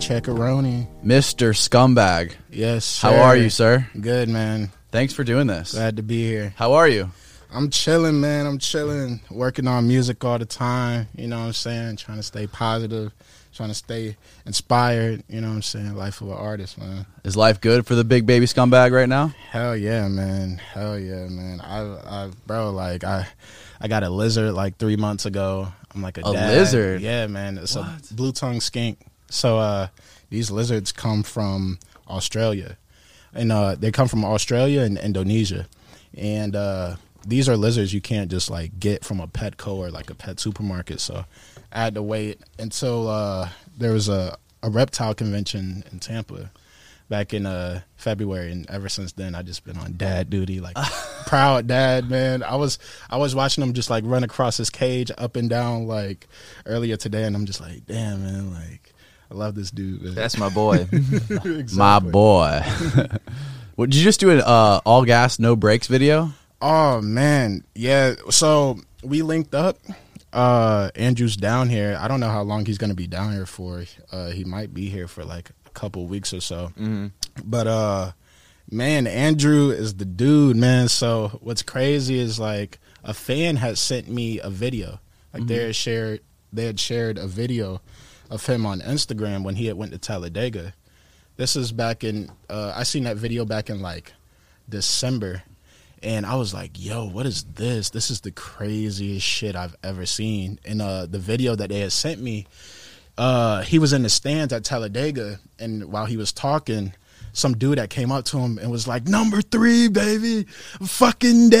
Checkaroni. Mr. Scumbag. Yes. How are you, sir? Good, man. Thanks for doing this. Glad to be here. How are you? I'm chilling, man. I'm chilling. Working on music all the time. You know what I'm saying? Trying to stay positive. Trying to stay inspired. You know what I'm saying? Life of an artist, man. Is life good for the big baby scumbag right now? Hell yeah, man. Hell yeah, man. I, I, bro, like I, I got a lizard like three months ago. I'm like a, A lizard? Yeah, man. It's What? a blue tongue skink. So uh, these lizards come from Australia, and uh, they come from Australia and Indonesia, and uh, these are lizards you can't just like get from a Petco or like a pet supermarket. So I had to wait until uh, there was a, a reptile convention in Tampa back in uh February. And ever since then I just been on dad duty like proud dad man. I was I was watching him just like run across his cage up and down like earlier today. And I'm just like damn man like I love this dude man. That's my boy. Exactly. My boy. what, did you just do an uh, all gas, no brakes video? Oh man, yeah. So we linked up. Uh, Andrew's down here. I don't know how long he's gonna be down here for. Uh, he might be here for like a couple weeks or so. hmm But uh, man, Andrew is the dude, man. So what's crazy is like a fan had sent me a video. Like they had shared, they had shared a video of him on Instagram when he had went to Talladega. This is back in. Uh, I seen that video back in like December, and I was like, "Yo, what is this? This is the craziest shit I've ever seen." And uh, the video that they had sent me, uh, he was in the stands at Talladega, and while he was talking, some dude that came up to him and was like, "Number three, baby, fucking day."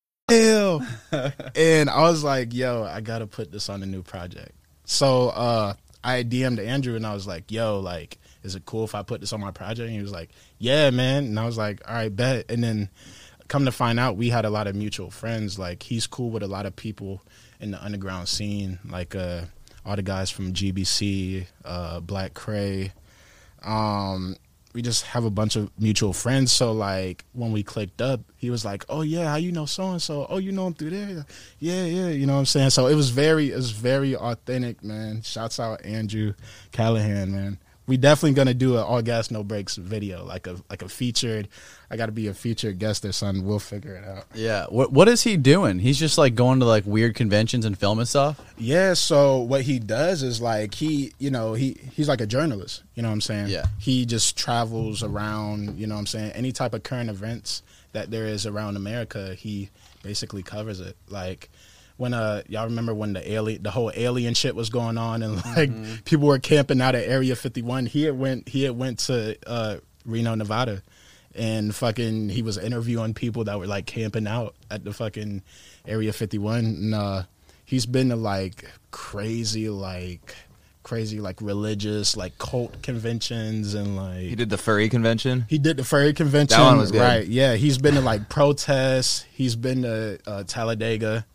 Hell? and I was like, yo, I gotta put this on a new project. So uh, I DM'd Andrew and I was like, yo, like, is it cool if I put this on my project? And he was like, yeah, man. And I was like, all right, bet. And then come to find out, we had a lot of mutual friends. Like, he's cool with a lot of people in the underground scene, like uh, all the guys from GBC, uh, Black Kray. Um, we just have a bunch of mutual friends. So like when we clicked up, he was like, "Oh yeah, how you know so and so? Oh, you know him through there? Yeah, yeah." You know what I'm saying? So it was very, it was very authentic, man. Shouts out Andrew Callaghan, man. We definitely gonna do an all gas no brakes video, like a like a featured. I got to be a featured guest or something. We'll figure it out. Yeah. What What is he doing? He's just like going to like weird conventions and filming stuff. Yeah, so what he does is like he, you know, he he's like a journalist, you know what I'm saying? Yeah. He just travels around, you know what I'm saying? Any type of current events that there is around America, he basically covers it. Like when uh y'all remember when the alien the whole alien shit was going on and like people were camping out at Area 51, he had went he had went to uh Reno, Nevada and fucking he was interviewing people that were like camping out at the fucking area 51 and uh he's been to like crazy like crazy like religious like cult conventions and like He did the furry convention. he did the furry convention. That one was good. Right. Yeah. He's been to like protests. He's been to uh, Talladega.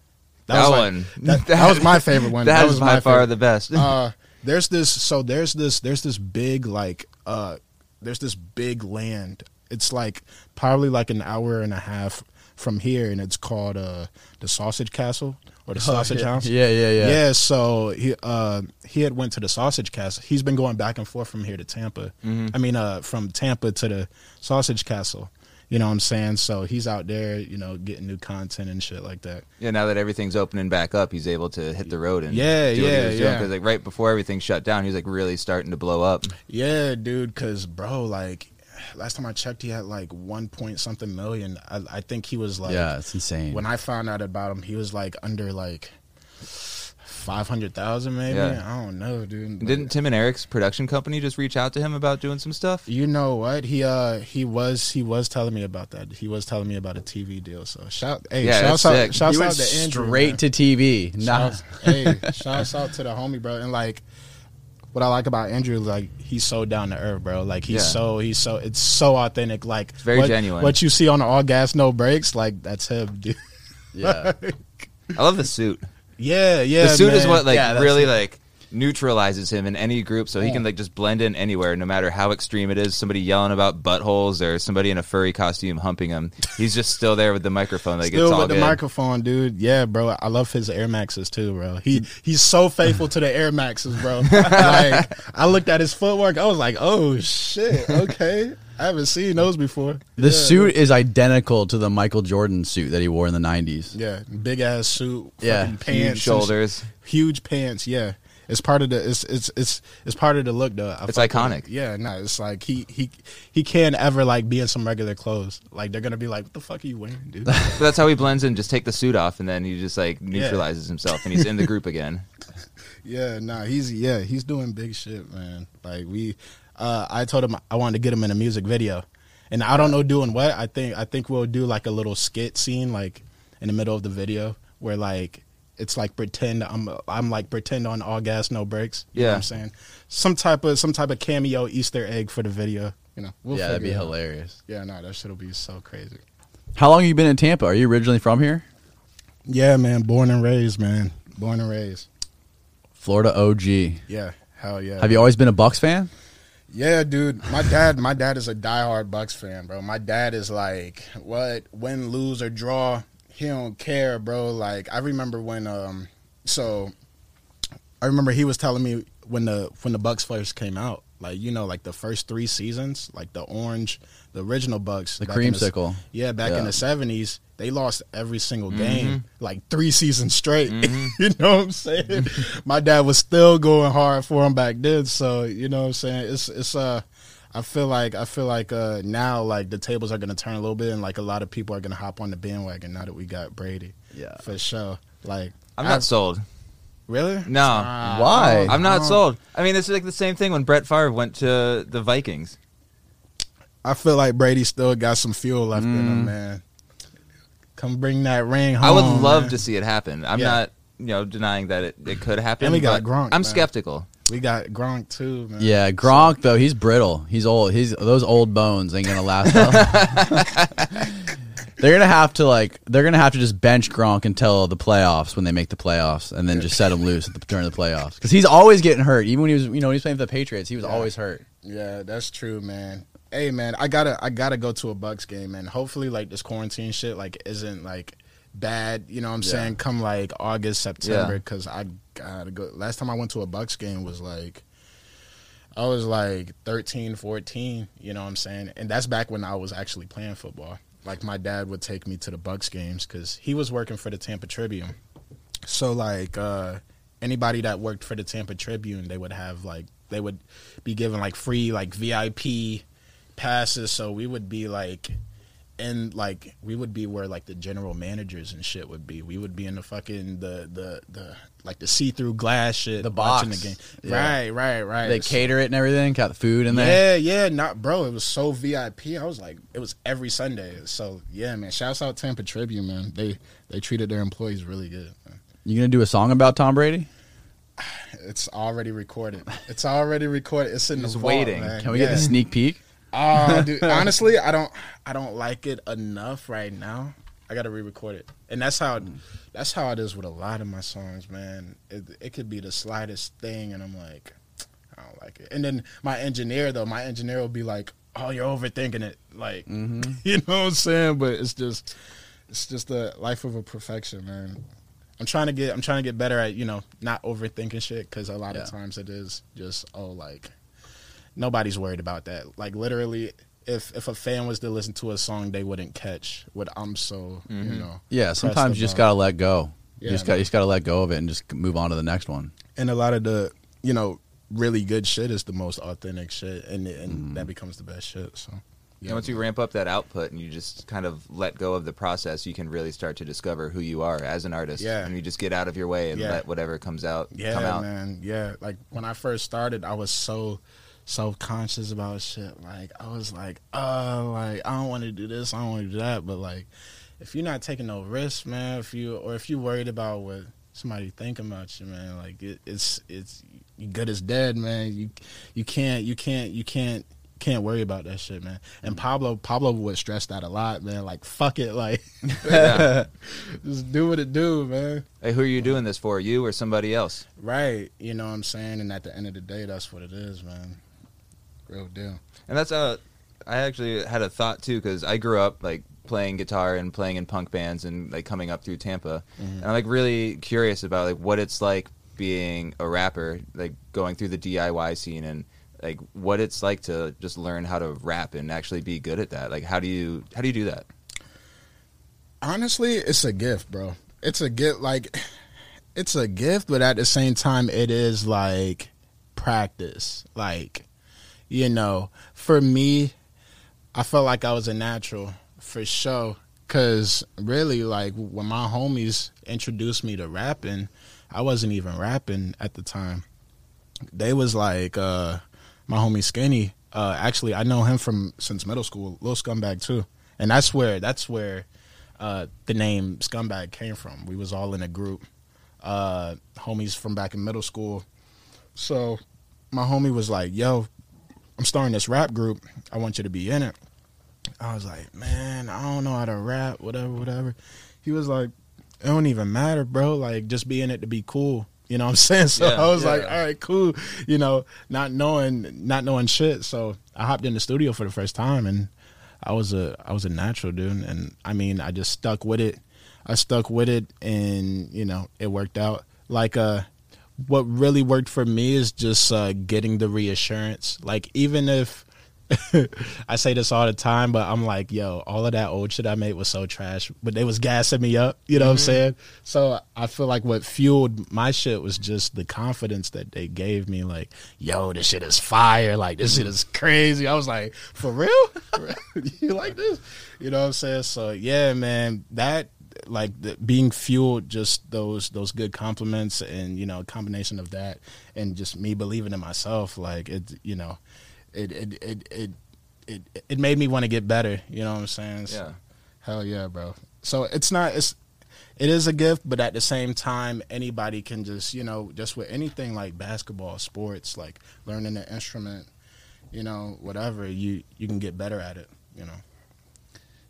That was like- one. that, that was my favorite one. That That is was by my far favorite. the best. uh, there's this. So there's this. There's this big like. Uh, there's this big land. It's like probably like an hour and a half from here, and it's called uh the Sausage Castle or the Sausage yeah. House. Yeah, yeah, yeah. Yeah, so he uh he had went to the Sausage Castle. He's been going back and forth from here to Tampa. I mean, uh, from Tampa to the Sausage Castle. You know what I'm saying? So he's out there, you know, getting new content and shit like that. yeah, now that everything's opening back up, he's able to hit the road and Yeah, do what yeah, he was yeah. Because like right before everything shut down, he's like really starting to blow up. Yeah, dude. Cause bro, like last time I checked, he had like one point something million. I, I think he was like, yeah, it's insane. when I found out about him, he was like under like five hundred thousand, maybe. Yeah. I don't know, dude. But- Didn't Tim and Eric's production company just reach out to him about doing some stuff? You know what? He uh he was he was telling me about that. He was telling me about a TV deal. So shout hey Yeah, shouts out sick. shouts out to Andrew. straight man. to TV. Nah. Shouts, hey, shouts out to the homie, bro. And like what I like about Andrew is like he's so down to earth, bro. Like he's Yeah. so he's so it's so authentic. Like it's very what, genuine. What you see on the all gas no brakes, like that's him, dude. Yeah. I love the suit. Yeah, yeah. the suit is what like Yeah, really like neutralizes him in any group, so he can like just blend in anywhere, no matter how extreme it is. Somebody yelling about buttholes or somebody in a furry costume humping him. He's just still there with the microphone. Like Still it's all with the good. microphone, dude. Yeah, bro. I love his Air Maxes too, bro. He he's so faithful to the Air Maxes, bro. like I looked at his footwork, I was like, oh shit, okay. I haven't seen those before. The Yeah, suit is identical to the Michael Jordan suit that he wore in the 90s. Yeah, big ass suit, Yeah, fucking huge pants, Huge shoulders. huge pants. Yeah, it's part of the it's it's it's it's part of the look though. I It's iconic. it. Yeah, no, it's like he he he can't ever like be in some regular clothes. Like they're gonna be like, what the fuck are you wearing, dude? But that's how he blends in. Just take the suit off, and then he just like neutralizes himself, and he's in the group again. Yeah, nah, he's yeah, he's doing big shit, man. Like we, uh, I told him I wanted to get him in a music video, and I don't know doing what. I think I think we'll do like a little skit scene, like in the middle of the video, where like it's like pretend I'm I'm like pretend on all gas no brakes. You know what Yeah. I'm saying some type of some type of cameo Easter egg for the video. You know, we'll yeah, that'd be hilarious. Yeah, no, that shit'll be so crazy. How long have you been in Tampa? Are you originally from here? Yeah, man, born and raised, man, born and raised. Florida OG. Yeah, hell yeah. Have you always been a Bucs fan? Yeah, dude. My dad, my dad is a diehard Bucs fan, bro. My dad is like, what win, lose or draw, he don't care, bro. Like I remember when, um, so I remember he was telling me when the when the Bucs first came out, like you know, like the first three seasons, like the orange, the original Bucs, The back in creamsicle. yeah, back Yeah. in the seventies, they lost every single game, like three seasons straight. you know what I'm saying? My dad was still going hard for him back then, so you know what I'm saying. It's it's uh, I feel like I feel like uh now like the tables are gonna turn a little bit, and like a lot of people are gonna hop on the bandwagon now that we got Brady. Yeah. for sure. Like I'm I- not sold. really No. Ah, Why? I don't- I'm not don't- sold. I mean, it's like the same thing when Brett Favre went to the Vikings. I feel like Brady still got some fuel left in Mm. him, man. Come bring that ring home. I would love man. to see it happen. I'm Yeah. not, you know, denying that it, it could happen. And we got but Gronk, I'm man. skeptical. We got Gronk too, man. Yeah, Gronk though he's brittle. He's old. He's those old bones ain't gonna last. long. they're gonna have to like they're gonna have to just bench Gronk until the playoffs when they make the playoffs, and then just set him loose at the, during the playoffs because he's always getting hurt. Even when he was you know when he was playing for the Patriots, he was always hurt. Yeah, that's true, man. Hey, man, I gotta, I gotta go to a Bucs game, and hopefully, like this quarantine shit, like isn't like bad. You know what I'm Yeah. saying? Come like August, September, Yeah. because I gotta go. Last time I went to a Bucs game was like, I was like 13, 14. You know what I'm saying? And that's back when I was actually playing football. Like my dad would take me to the Bucs games because he was working for the Tampa Tribune. So like uh anybody that worked for the Tampa Tribune, they would have like they would be given like free like VIP passes. So we would be like and like we would be where like the general managers and shit would be. We would be in the fucking the the the like the see through glass shit. The box. the game. Yeah. Right, right, right. They cater it and everything. Got the food in there. yeah, yeah, not bro. It was so VIP. I was like, it was every Sunday. So yeah, man. Shouts out Tampa Tribune, man. They they treated their employees really good. Man. You gonna do a song about Tom Brady? It's already recorded. It's already recorded. It's in Just the vault, waiting. man. Can we yeah. get the sneak peek? Uh, dude, honestly, I don't I don't like it enough right now. I got to re-record it, and that's how mm. that's how it is with a lot of my songs, man. It it could be the slightest thing, and I'm like, I don't like it. And then my engineer though, my engineer will be like, "Oh, you're overthinking it," like mm-hmm. you know what I'm saying. But it's just it's just the life of a perfection, man. I'm trying to get I'm trying to get better at you know not overthinking shit because a lot Yeah. of times it is just oh like nobody's worried about that. Like literally, if if a fan was to listen to a song, they wouldn't catch what I'm so you know. Yeah, sometimes you just gotta let go. Yeah, you just got you just gotta let go of it and just move on to the next one. And a lot of the you know really good shit is the most authentic shit, and and Mm-hmm. that becomes the best shit. So And once you ramp up that output and you just kind of let go of the process, you can really start to discover who you are as an artist. Yeah. And you just get out of your way and Yeah. let whatever comes out yeah, come out. man, yeah. Like when I first started, I was so self conscious about shit. Like I was like, oh, like I don't want to do this, I don't want to do that. But like, if you're not taking no risks, man, if you or if you worried about what somebody thinking about you, man, like it, it's it's you good as dead, man. You you can't you can't you can't can't worry about that shit, man. And mm-hmm. Pablo Pablo would stress that a lot, man. Like fuck it, like just do what it do, man. Hey, who are you doing this for? You or somebody else? Right. You know what I'm saying? And at the end of the day, that's what it is, man. Real deal. And that's uh, I actually had a thought too because I grew up like playing guitar and playing in punk bands and like coming up through Tampa, and I'm like really curious about like what it's like being a rapper, like going through the DIY scene and like what it's like to just learn how to rap and actually be good at that. Like how do you how do you do that? Honestly, it's a gift, bro. It's a gift. Like, it's a gift, but at the same time, it is like practice. Like, you know, for me, I felt like I was a natural for sure. Cause really, like when my homies introduced me to rapping, I wasn't even rapping at the time. They was like, uh, my homie Skinny. Uh, actually, I know him from since middle school. Little scumbag too, and that's where that's where uh, the name scumbag came from. We was all in a group, uh, homies from back in middle school. So my homie was like, "Yo, I'm starting this rap group. I want you to be in it." I was like, "Man, I don't know how to rap, whatever, whatever." He was like, "It don't even matter, bro. Like, just be in it to be cool." You know what I'm saying? So Yeah, I was yeah. like, "All right, cool." You know, not knowing, not knowing shit. So I hopped in the studio for the first time, and I was a, I was a natural dude, and I mean, I just stuck with it. I stuck with it, and you know, it worked out. Like, uh, what really worked for me is just uh, getting the reassurance. Like, even if I say this all the time, but I'm like, yo, all of that old shit I made was so trash, but they was gassing me up. You know what I'm saying? So I feel like what fueled my shit was just the confidence that they gave me. Like, yo, this shit is fire. Like, this shit is crazy. I was like, for real? you like this? You know what I'm saying? So yeah, man, that like the, being fueled just those those good compliments and you know a combination of that and just me believing in myself like it you know it it it it it, it made me want to get better you know what i'm saying? So, Yeah. hell yeah bro. So it's not it's it is a gift but at the same time anybody can just you know just with anything like basketball sports like learning an instrument you know whatever you you can get better at it you know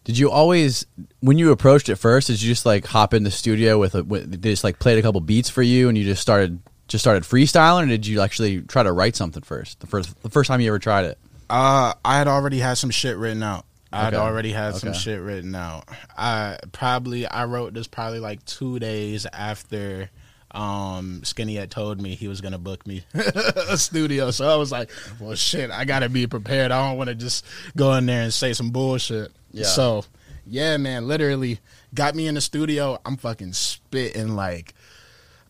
Did you always, when you approached it first, did you just like hop in the studio with, a, with they just like played a couple beats for you and you just started just started freestyling, or did you actually try to write something first? The first the first time you ever tried it. Uh, I had already had some shit written out. I had Okay. already had some shit written out. I probably I wrote this probably like two days after um Skinny had told me he was gonna book me a studio. So I was like, well shit, I gotta be prepared. I don't wanna just go in there and say some bullshit. Yeah. So yeah, man, literally got me in the studio. I'm fucking spitting like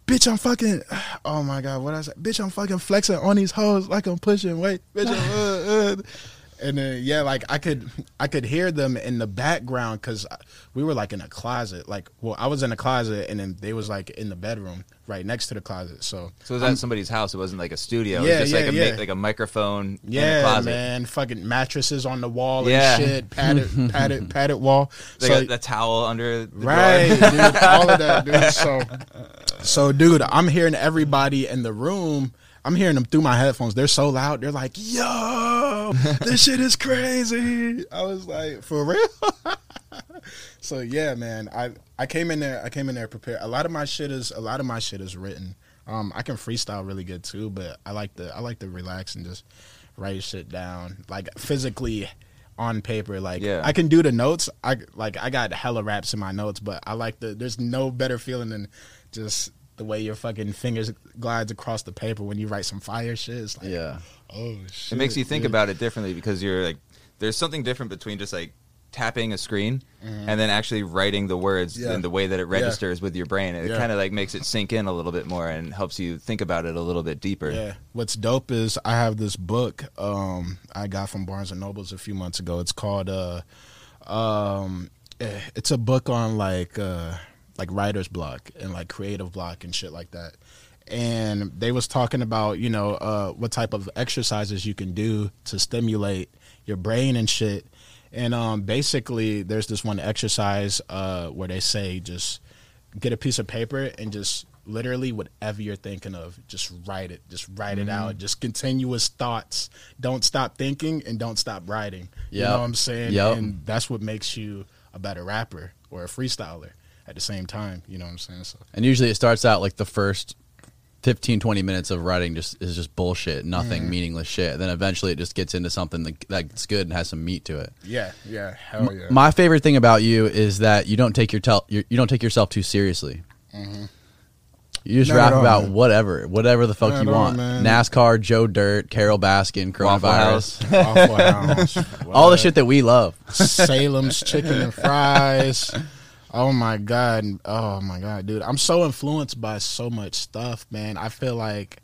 Bitch, I'm fucking. Oh my god, what I say? Bitch, I'm fucking flexing on these hoes like I'm pushing weight. Bitch, I'm, uh, uh. And then yeah, like I could, I could hear them in the background because we were like in a closet. Like, well, I was in a closet, and then they was like in the bedroom right next to the closet. So So it was at somebody's house. It wasn't like a studio. Yeah, it was just like a yeah, ma- yeah. like a microphone in a yeah, closet. man, fucking mattresses on the wall Yeah. and shit, padded, padded, padded wall. Like so, a, the towel under the right, dude, all of that, dude. So, so, dude, I'm hearing everybody in the room. I'm hearing them through my headphones. They're so loud. They're like, "Yo, this shit is crazy." I was like, "For real?" so yeah, man. I I came in there. I came in there prepared. A lot of my shit is a lot of my shit is written. Um, I can freestyle really good too, but I like to I like to relax and just write shit down, like physically on paper. Like Yeah. I can do the notes. I like I got hella raps in my notes, but I like the. There's no better feeling than just the way your fucking fingers glides across the paper when you write some fire shit. It's like, Yeah. oh shit. It makes you think dude. about it differently because you're like, there's something different between just like tapping a screen and then actually writing the words Mm-hmm. Yeah. and the way that it registers with your brain. It Yeah. kind of like makes it sink in a little bit more and helps you think about it a little bit deeper. Yeah. What's dope is I have this book um, I got from Barnes and Nobles a few months ago. It's called uh, um, eh, it's a book on like uh, like writer's block and like creative block and shit like that. And they was talking about you know uh, what type of exercises you can do to stimulate your brain and shit. And um, basically, there's this one exercise uh, where they say just get a piece of paper and just literally whatever you're thinking of, just write it. Just write it Mm-hmm. out. Just continuous thoughts. Don't stop thinking and don't stop writing. You know what I'm saying? Yep. And that's what makes you a better rapper or a freestyler at the same time. You know what I'm saying? So And usually it starts out like the first 15, 20 minutes of writing just is just bullshit, nothing, Mm-hmm. meaningless shit. Then eventually it just gets into something that, that's good and has some meat to it. yeah, yeah, hell yeah. My favorite thing about you is that you don't take your tel- you don't take yourself too seriously. You just Mm-hmm. Not rap all, about man. whatever, whatever the fuck Not you all, want. NASCAR, Joe Dirt, Carole Baskin, Waffle coronavirus, House. Waffle House, all the shit that we love. Salem's chicken and fries. Oh my god. Oh my god, dude. I'm so influenced by so much stuff, man. I feel like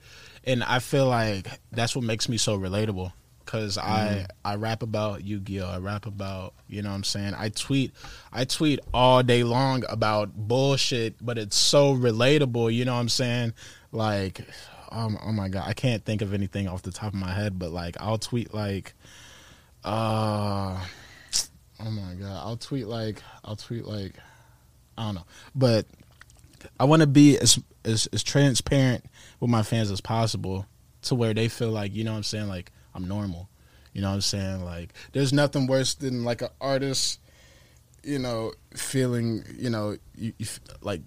and I feel like that's what makes me so relatable cuz I I rap about Yu-Gi-Oh. I rap about, you know what I'm saying? I tweet I tweet all day long about bullshit, but it's so relatable, you know what I'm saying? Like um, oh my god, I can't think of anything off the top of my head, but like I'll tweet like uh Oh my god! I'll tweet like I'll tweet like I don't know, but I want to be as, as as transparent with my fans as possible to where they feel like you know what I'm saying like I'm normal. You know what I'm saying like there's nothing worse than like an artist, you know, feeling you know you, you f- like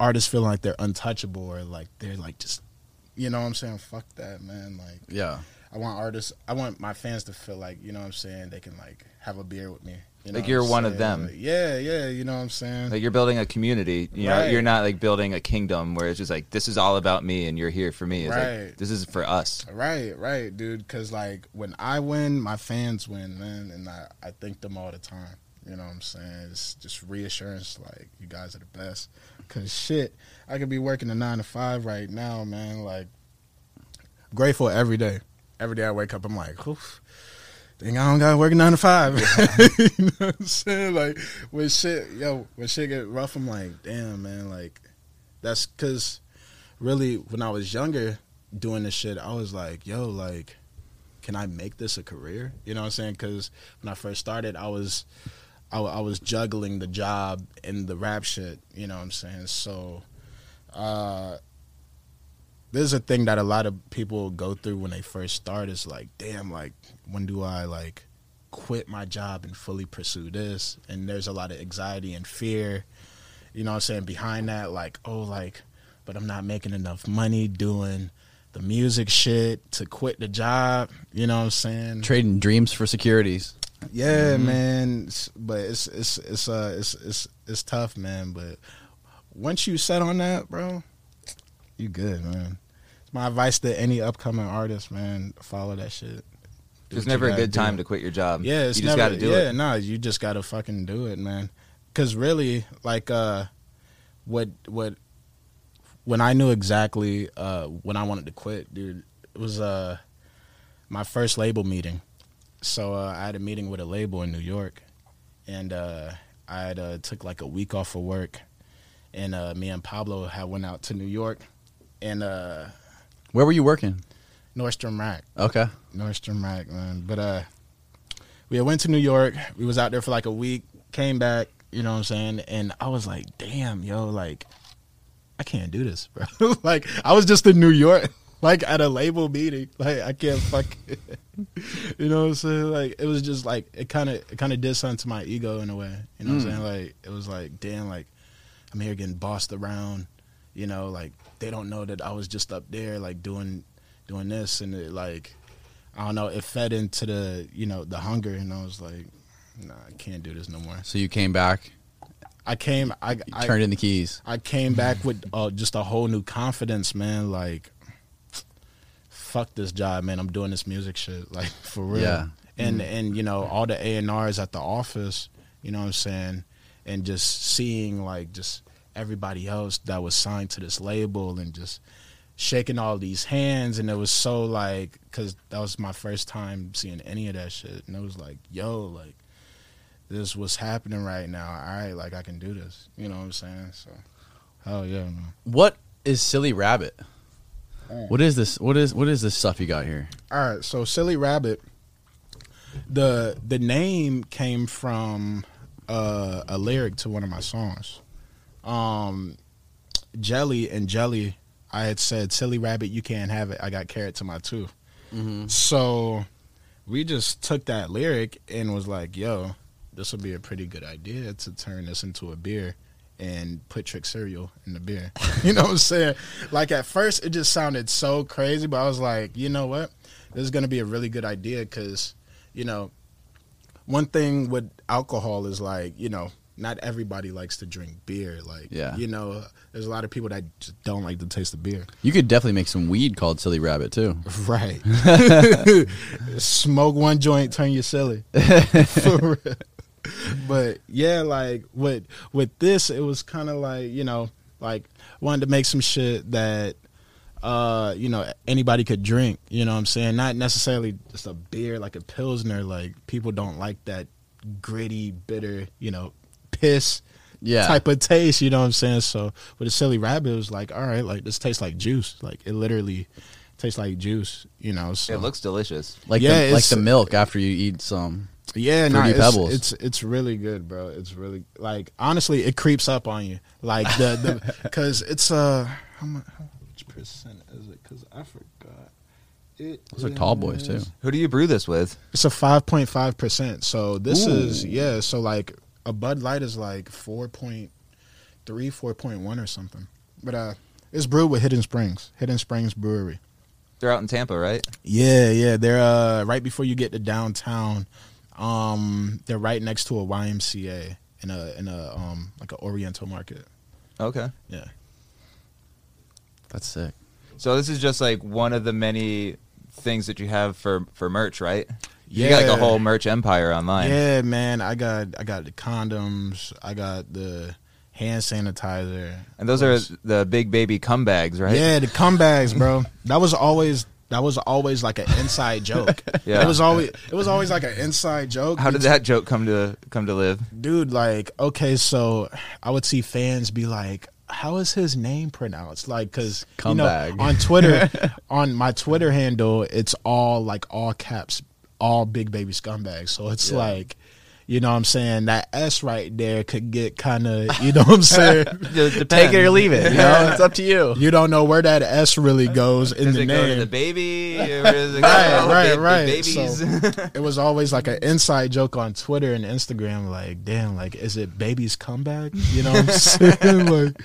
artists feeling like they're untouchable or like they're like just you know what I'm saying fuck that man like Yeah. I want artists. I want my fans to feel like you know what I'm saying. They can like have a beer with me. You know Like you're one of them. Like, yeah, yeah. You know what I'm saying. Like you're building a community. You know, you're not like building a kingdom where it's just like this is all about me and you're here for me. It's Right. like this is for us. right, right, dude. Because like when I win, my fans win, man, and I I thank them all the time. You know what I'm saying? It's just reassurance. Like you guys are the best. Cause shit, I could be working a nine to five right now, man. Like grateful every day. Every day I wake up, I'm like, oof. Think I don't gotta work nine to five. you know what I'm saying? Like when shit, yo, when shit get rough, I'm like, damn, man. Like that's because really when I was younger doing this shit, I was like, yo, like, can I make this a career? You know what I'm saying? Because when I first started, I was, I, I was juggling the job and the rap shit. You know what I'm saying? So, uh, there's a thing that a lot of people go through when they first start is like, damn, like, when do I like quit my job and fully pursue this? And there's a lot of anxiety and fear, you know what I'm saying, behind that, like, oh, like, but I'm not making enough money doing the music shit to quit the job, you know what I'm saying? Trading dreams for securities. Yeah, man. But it's it's it's uh it's it's it's tough, man. But once you set on that, bro, you good, man. It's my advice to any upcoming artist, man. Follow that shit. Do There's never a good do. time to quit your job. Yeah, it's you just got to do yeah, it. no, you just gotta fucking do it, man. Cause really, like, uh, what what when I knew exactly uh when I wanted to quit, dude, it was uh my first label meeting. So uh, I had a meeting with a label in New York, and uh, I had uh, took like a week off of work, and uh, me and Pablo had went out to New York, and uh, Where were you working? Nordstrom Rack. Okay. Nordstrom Rack, man. But uh we went to New York. We was out there for like a week, came back, you know what I'm saying? And I was like, damn, yo, like I can't do this, bro. like I was just in New York, like at a label meeting. Like I can't fuck You know what I'm saying? Like it was just like it kinda it kinda did something to my ego in a way. You know what I'm saying? Like it was like, damn, like I'm here getting bossed around, you know, like they don't know that I was just up there like doing doing this and it like I don't know, it fed into the you know, the hunger and I was like, Nah, I can't do this no more. So you came back, I came I turned in the keys. I came back with uh, just a whole new confidence, man. Like, fuck this job, man. I'm doing this music shit, like for real. Yeah. And and you know all the A and R's at the office, you know what I'm saying, and just seeing like just everybody else that was signed to this label and just shaking all these hands and it was so like because that was my first time seeing any of that shit and it was like yo like this what's happening right now all right like i can do this you know what i'm saying so hell yeah man. What is Silly Rabbit? What is this? What is what is this stuff you got here? all right so silly rabbit the the name came from uh, a lyric to one of my songs um jelly and jelly. I had said, "Silly rabbit, you can't have it." I got carrot to my tooth. So we just took that lyric and was like, "Yo, this would be a pretty good idea to turn this into a beer." And put Trix cereal in the beer. You know what I'm saying? Like at first, it just sounded so crazy, but I was like, you know what? This is going to be a really good idea because, you know, one thing with alcohol is like you know not everybody likes to drink beer like Yeah. you know there's a lot of people that just don't like the taste of beer You could definitely make some weed called Silly Rabbit too. right smoke one joint turn you silly For real. but yeah like with with this it was kind of like you know like wanted to make some shit that uh, you know, anybody could drink. You know what I'm saying? Not necessarily just a beer like a pilsner. Like people don't like that gritty, bitter, you know, piss Yeah. type of taste. You know what I'm saying? So with a silly rabbit, it was like, all right, like this tastes like juice. Like it literally tastes like juice. You know, so It looks delicious. Like Yeah, the, like the milk after you eat some. Yeah, no, Fruity it's, Pebbles. it's it's really good, bro. It's really like honestly, it creeps up on you, like the the because it's uh how much how much percent is it? Because I forgot. It Those are tall boys too. Who do you brew this with? It's a five point five percent. So this Ooh. is yeah. So like a Bud Light is like 4.3, 4.1 or something. But uh, it's brewed with Hidden Springs, Hidden Springs Brewery. They're out in Tampa, right? Yeah, yeah. They're uh right before you get to downtown. Um, they're right next to a YMCA in a in a um like an Oriental market. Okay. Yeah. That's sick. So this is just like one of the many things that you have for for merch, right? You Yeah. got like a whole merch empire online. Yeah, man. I got I got the condoms. I got the hand sanitizer. And those are the big baby cum bags, right? Yeah, the cum bags, bro. That was always that was always like an inside joke. Yeah. It was always it was always like an inside joke. How did that joke come to come to live? dude like okay so i would see fans be like how is his name pronounced like because you know Cumbag. on twitter on my twitter handle it's all like all caps all big baby scumbags so it's Yeah. like you know what i'm saying that s right there could get kind of you know what i'm saying Take it or leave it. You know, it's up to you. you don't know where that s really goes in Does the it go to name the baby? Or does it go Right, right, right. Babies. it was always like an inside joke on Twitter and Instagram. Like, damn, like, is it baby's comeback? You know what I'm saying? like,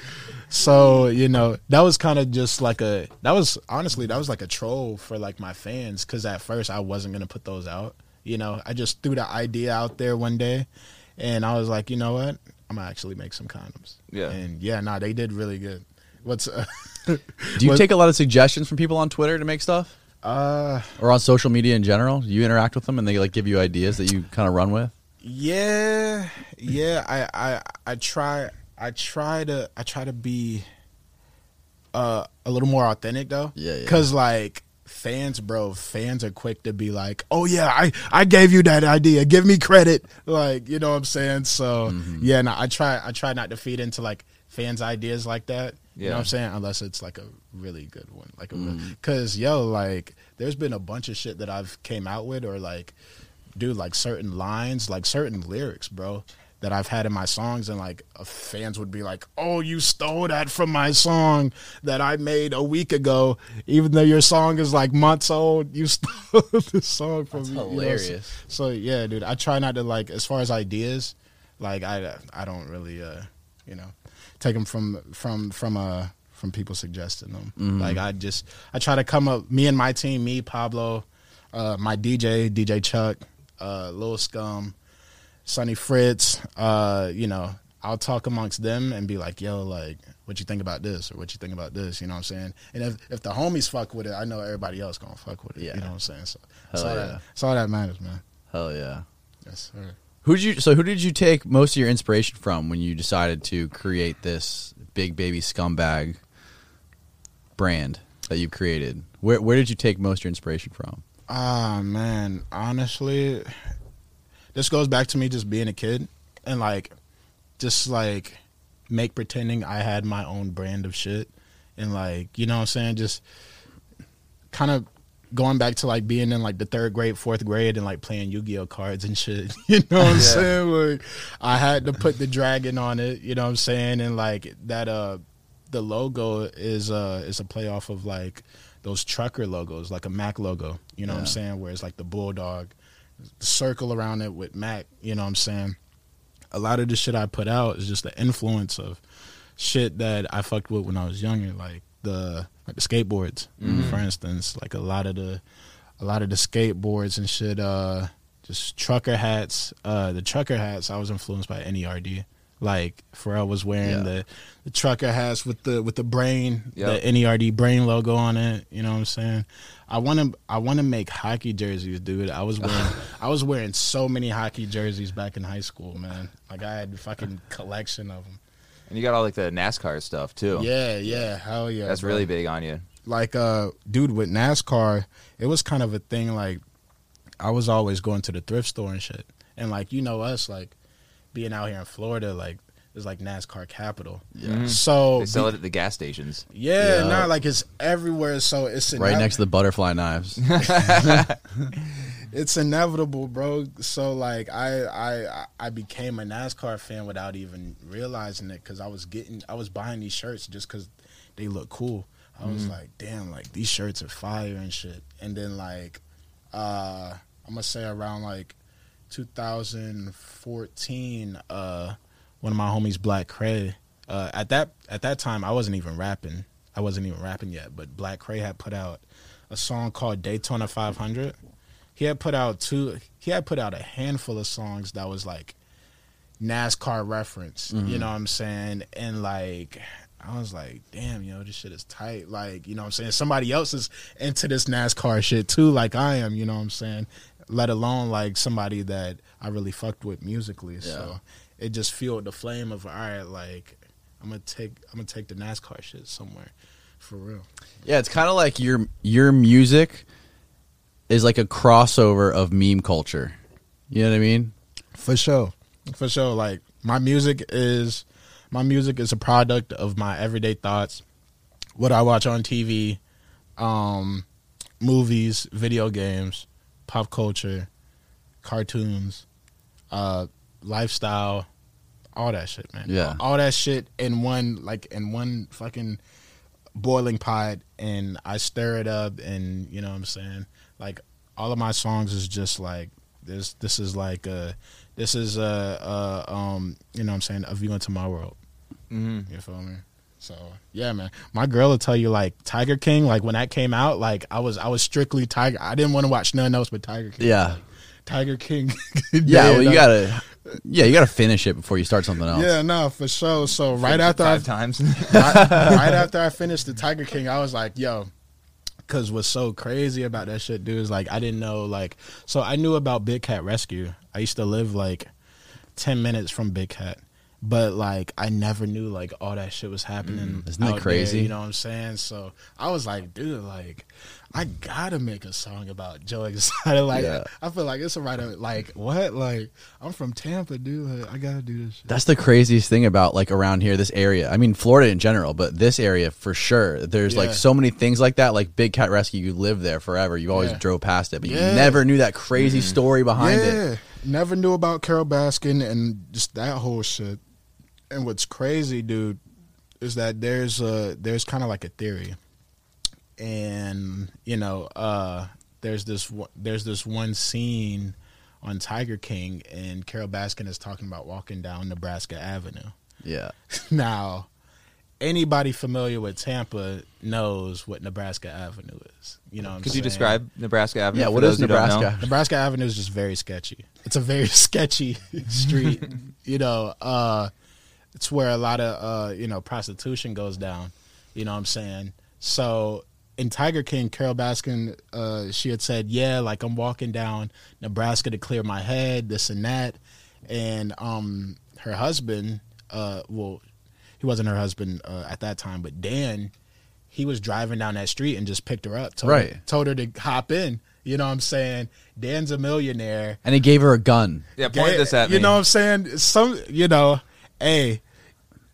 so you know, that was kind of just like a. That was honestly, that was like a troll for like my fans because at first I wasn't gonna put those out. You know, I just threw the idea out there one day, and I was like, you know what, I'm gonna actually make some condoms. Yeah. and yeah, nah, they did really good. What's uh, Do you What- take a lot of suggestions from people on Twitter to make stuff, uh or on social media in general? Do you interact with them and they like give you ideas that you kind of run with? Yeah, yeah. I, I I try I try to I try to be uh a little more authentic though. Yeah, yeah. Cause like fans, bro, fans are quick to be like, "Oh yeah, I I gave you that idea. Give me credit." Like, you know what I'm saying? So Mm-hmm. yeah, no, I try I try not to feed into like fans' ideas like that. You know Yeah. what I'm saying? Unless it's like a really good one, like a Mm-hmm. because yo, like there's been a bunch of shit that I've came out with or like dude, like certain lines, like certain lyrics, bro, that I've had in my songs, and like uh, fans would be like, "Oh, you stole that from my song that I made a week ago, even though your song is like months old. You stole the song from That's me." you know? hilarious. So yeah, dude, I try not to like as far as ideas, like I I don't really uh you know take them from from from uh from people suggesting them. Mm-hmm. Like I just I try to come up me and my team, me Pablo, uh my DJ DJ Chuck, uh Lil Scum, Sonny Fritz, uh you know. I'll talk amongst them and be like, "Yo, like, what you think about this, or what you think about this?" You know what I'm saying? And if if the homies fuck with it, I know everybody else gonna fuck with it. Yeah. You know what I'm saying? So Hell yeah. that, that's all that matters, man. Hell yeah. Yes, sir. Who did you? So who did you take most of your inspiration from when you decided to create this big baby scumbag brand that you've created? Where where did you take most of your inspiration from? Ah man, honestly, this goes back to me just being a kid and like, just like make pretending I had my own brand of shit and like you know what I'm saying, just kind of going back to like being in like the third grade, fourth grade, and like playing Yu Gi Oh cards and shit. You know what I'm Yeah. saying? Like I had to put the dragon on it. You know what I'm saying? And like that uh the logo is uh is a play off of like those trucker logos, like a Mack logo. You know what I'm saying? Where it's like the bulldog, circle around it with Mack. You know what I'm saying? A lot of the shit I put out is just the influence of shit that I fucked with when I was younger, like the like the skateboards, for instance. Like a lot of the a lot of the skateboards and shit. Uh, just trucker hats. Uh, the trucker hats. I was influenced by NERD. Like Pharrell was wearing Yeah. the, the trucker hats with the with the brain, Yep. the NERD brain logo on it. You know what I'm saying? I want to I want to make hockey jerseys, dude. I was wearing I was wearing so many hockey jerseys back in high school, man. Like I had a fucking collection of them. And you got all like the NASCAR stuff too. Yeah, yeah, hell yeah. That's bro. really big on you. like uh dude with NASCAR, it was kind of a thing like I was always going to the thrift store and shit. And like you know us like being out here in Florida like it's like NASCAR capital. Mhm. So They sell it at the gas stations. Yeah, Yeah. nah, like it's everywhere so it's Right inev- next to the butterfly knives. it's inevitable, bro. So like I I I became a NASCAR fan without even realizing it cuz I was getting I was buying these shirts just cuz they look cool. I was like, damn, like these shirts are fire and shit. And then like uh I'm gonna say around like 2014 uh one of my homies Black Kray uh at that at that time I wasn't even rapping. I wasn't even rapping yet, but Black Kray had put out a song called Daytona 500. He had put out two he had put out a handful of songs that was like NASCAR reference, you know what I'm saying? And like I was like, damn, yo, this shit is tight. Like, you know what I'm saying? Somebody else is into this NASCAR shit too, like I am, you know what I'm saying? Let alone like somebody that I really fucked with musically. So it just fueled the flame of all right, like I'm gonna take I'm gonna take the NASCAR shit somewhere. For real. Yeah, it's kind of like your your music is like a crossover of meme culture. You know what I mean? For sure. For sure. Like my music is my music is a product of my everyday thoughts, what I watch on TV, um, movies, video games, pop culture, cartoons, uh, lifestyle, all that shit, man. Yeah. All that shit in one like in one fucking boiling pot and I stir it up and you know what I'm saying? Like all of my songs is just like this this is like a this is a, uh um you know what I'm saying a view into my world. Mm-hmm. You feel me? So yeah, man. My girl will tell you like Tiger King. Like when that came out, like I was I was strictly Tiger. I didn't want to watch nothing else but Tiger King. Yeah. Tiger King. Yeah, well, you uh, gotta, yeah, you gotta finish it before you start something else. Yeah, no, for sure. So right after I five times. right, right after I finished the Tiger King, I was like, yo, because what's so crazy about that shit, dude, is like I didn't know like so I knew about Big Cat Rescue. I used to live like ten minutes from Big Cat. But like I never knew like all that shit was happening. Mm, isn't that out there, crazy? you know what I'm saying? So I was like, dude, like I gotta make a song about Joe Exotic. Like Yeah. I feel like it's a right of like what? Like I'm from Tampa, dude. Like, I gotta do this shit. That's the craziest thing about like around here, this area. I mean, Florida in general, but this area for sure. There's like so many things like that. Like Big Cat Rescue, you lived there forever. You always Yeah. drove past it, but Yeah. you never knew that crazy mm-hmm. story behind yeah. it. Never knew about Carole Baskin and just that whole shit. And what's crazy, dude, is that there's a there's kind of like a theory, and you know, uh, there's this one- there's this one scene on Tiger King, and Carole Baskin is talking about walking down Nebraska Avenue. Yeah. Now, anybody familiar with Tampa knows what Nebraska Avenue is. You know, what I'm Could you saying? describe Nebraska Avenue? Yeah, for what is those who don't know? Nebraska? Nebraska Avenue is just very sketchy. It's a very sketchy street. you know, uh, it's where a lot of uh, you know prostitution goes down. You know what I'm saying? So in Tiger King, Carole Baskin, uh, she had said, "Yeah, like I'm walking down Nebraska to clear my head, this and that," and um, her husband, uh, well, he wasn't her husband uh, at that time, but Dan, he was driving down that street and just picked her up, told, her, Right. told her to hop in. You know what I'm saying? Dan's a millionaire. And he gave her a gun. Yeah, point Yeah, this at me. You know what I'm saying? Some, you know, hey,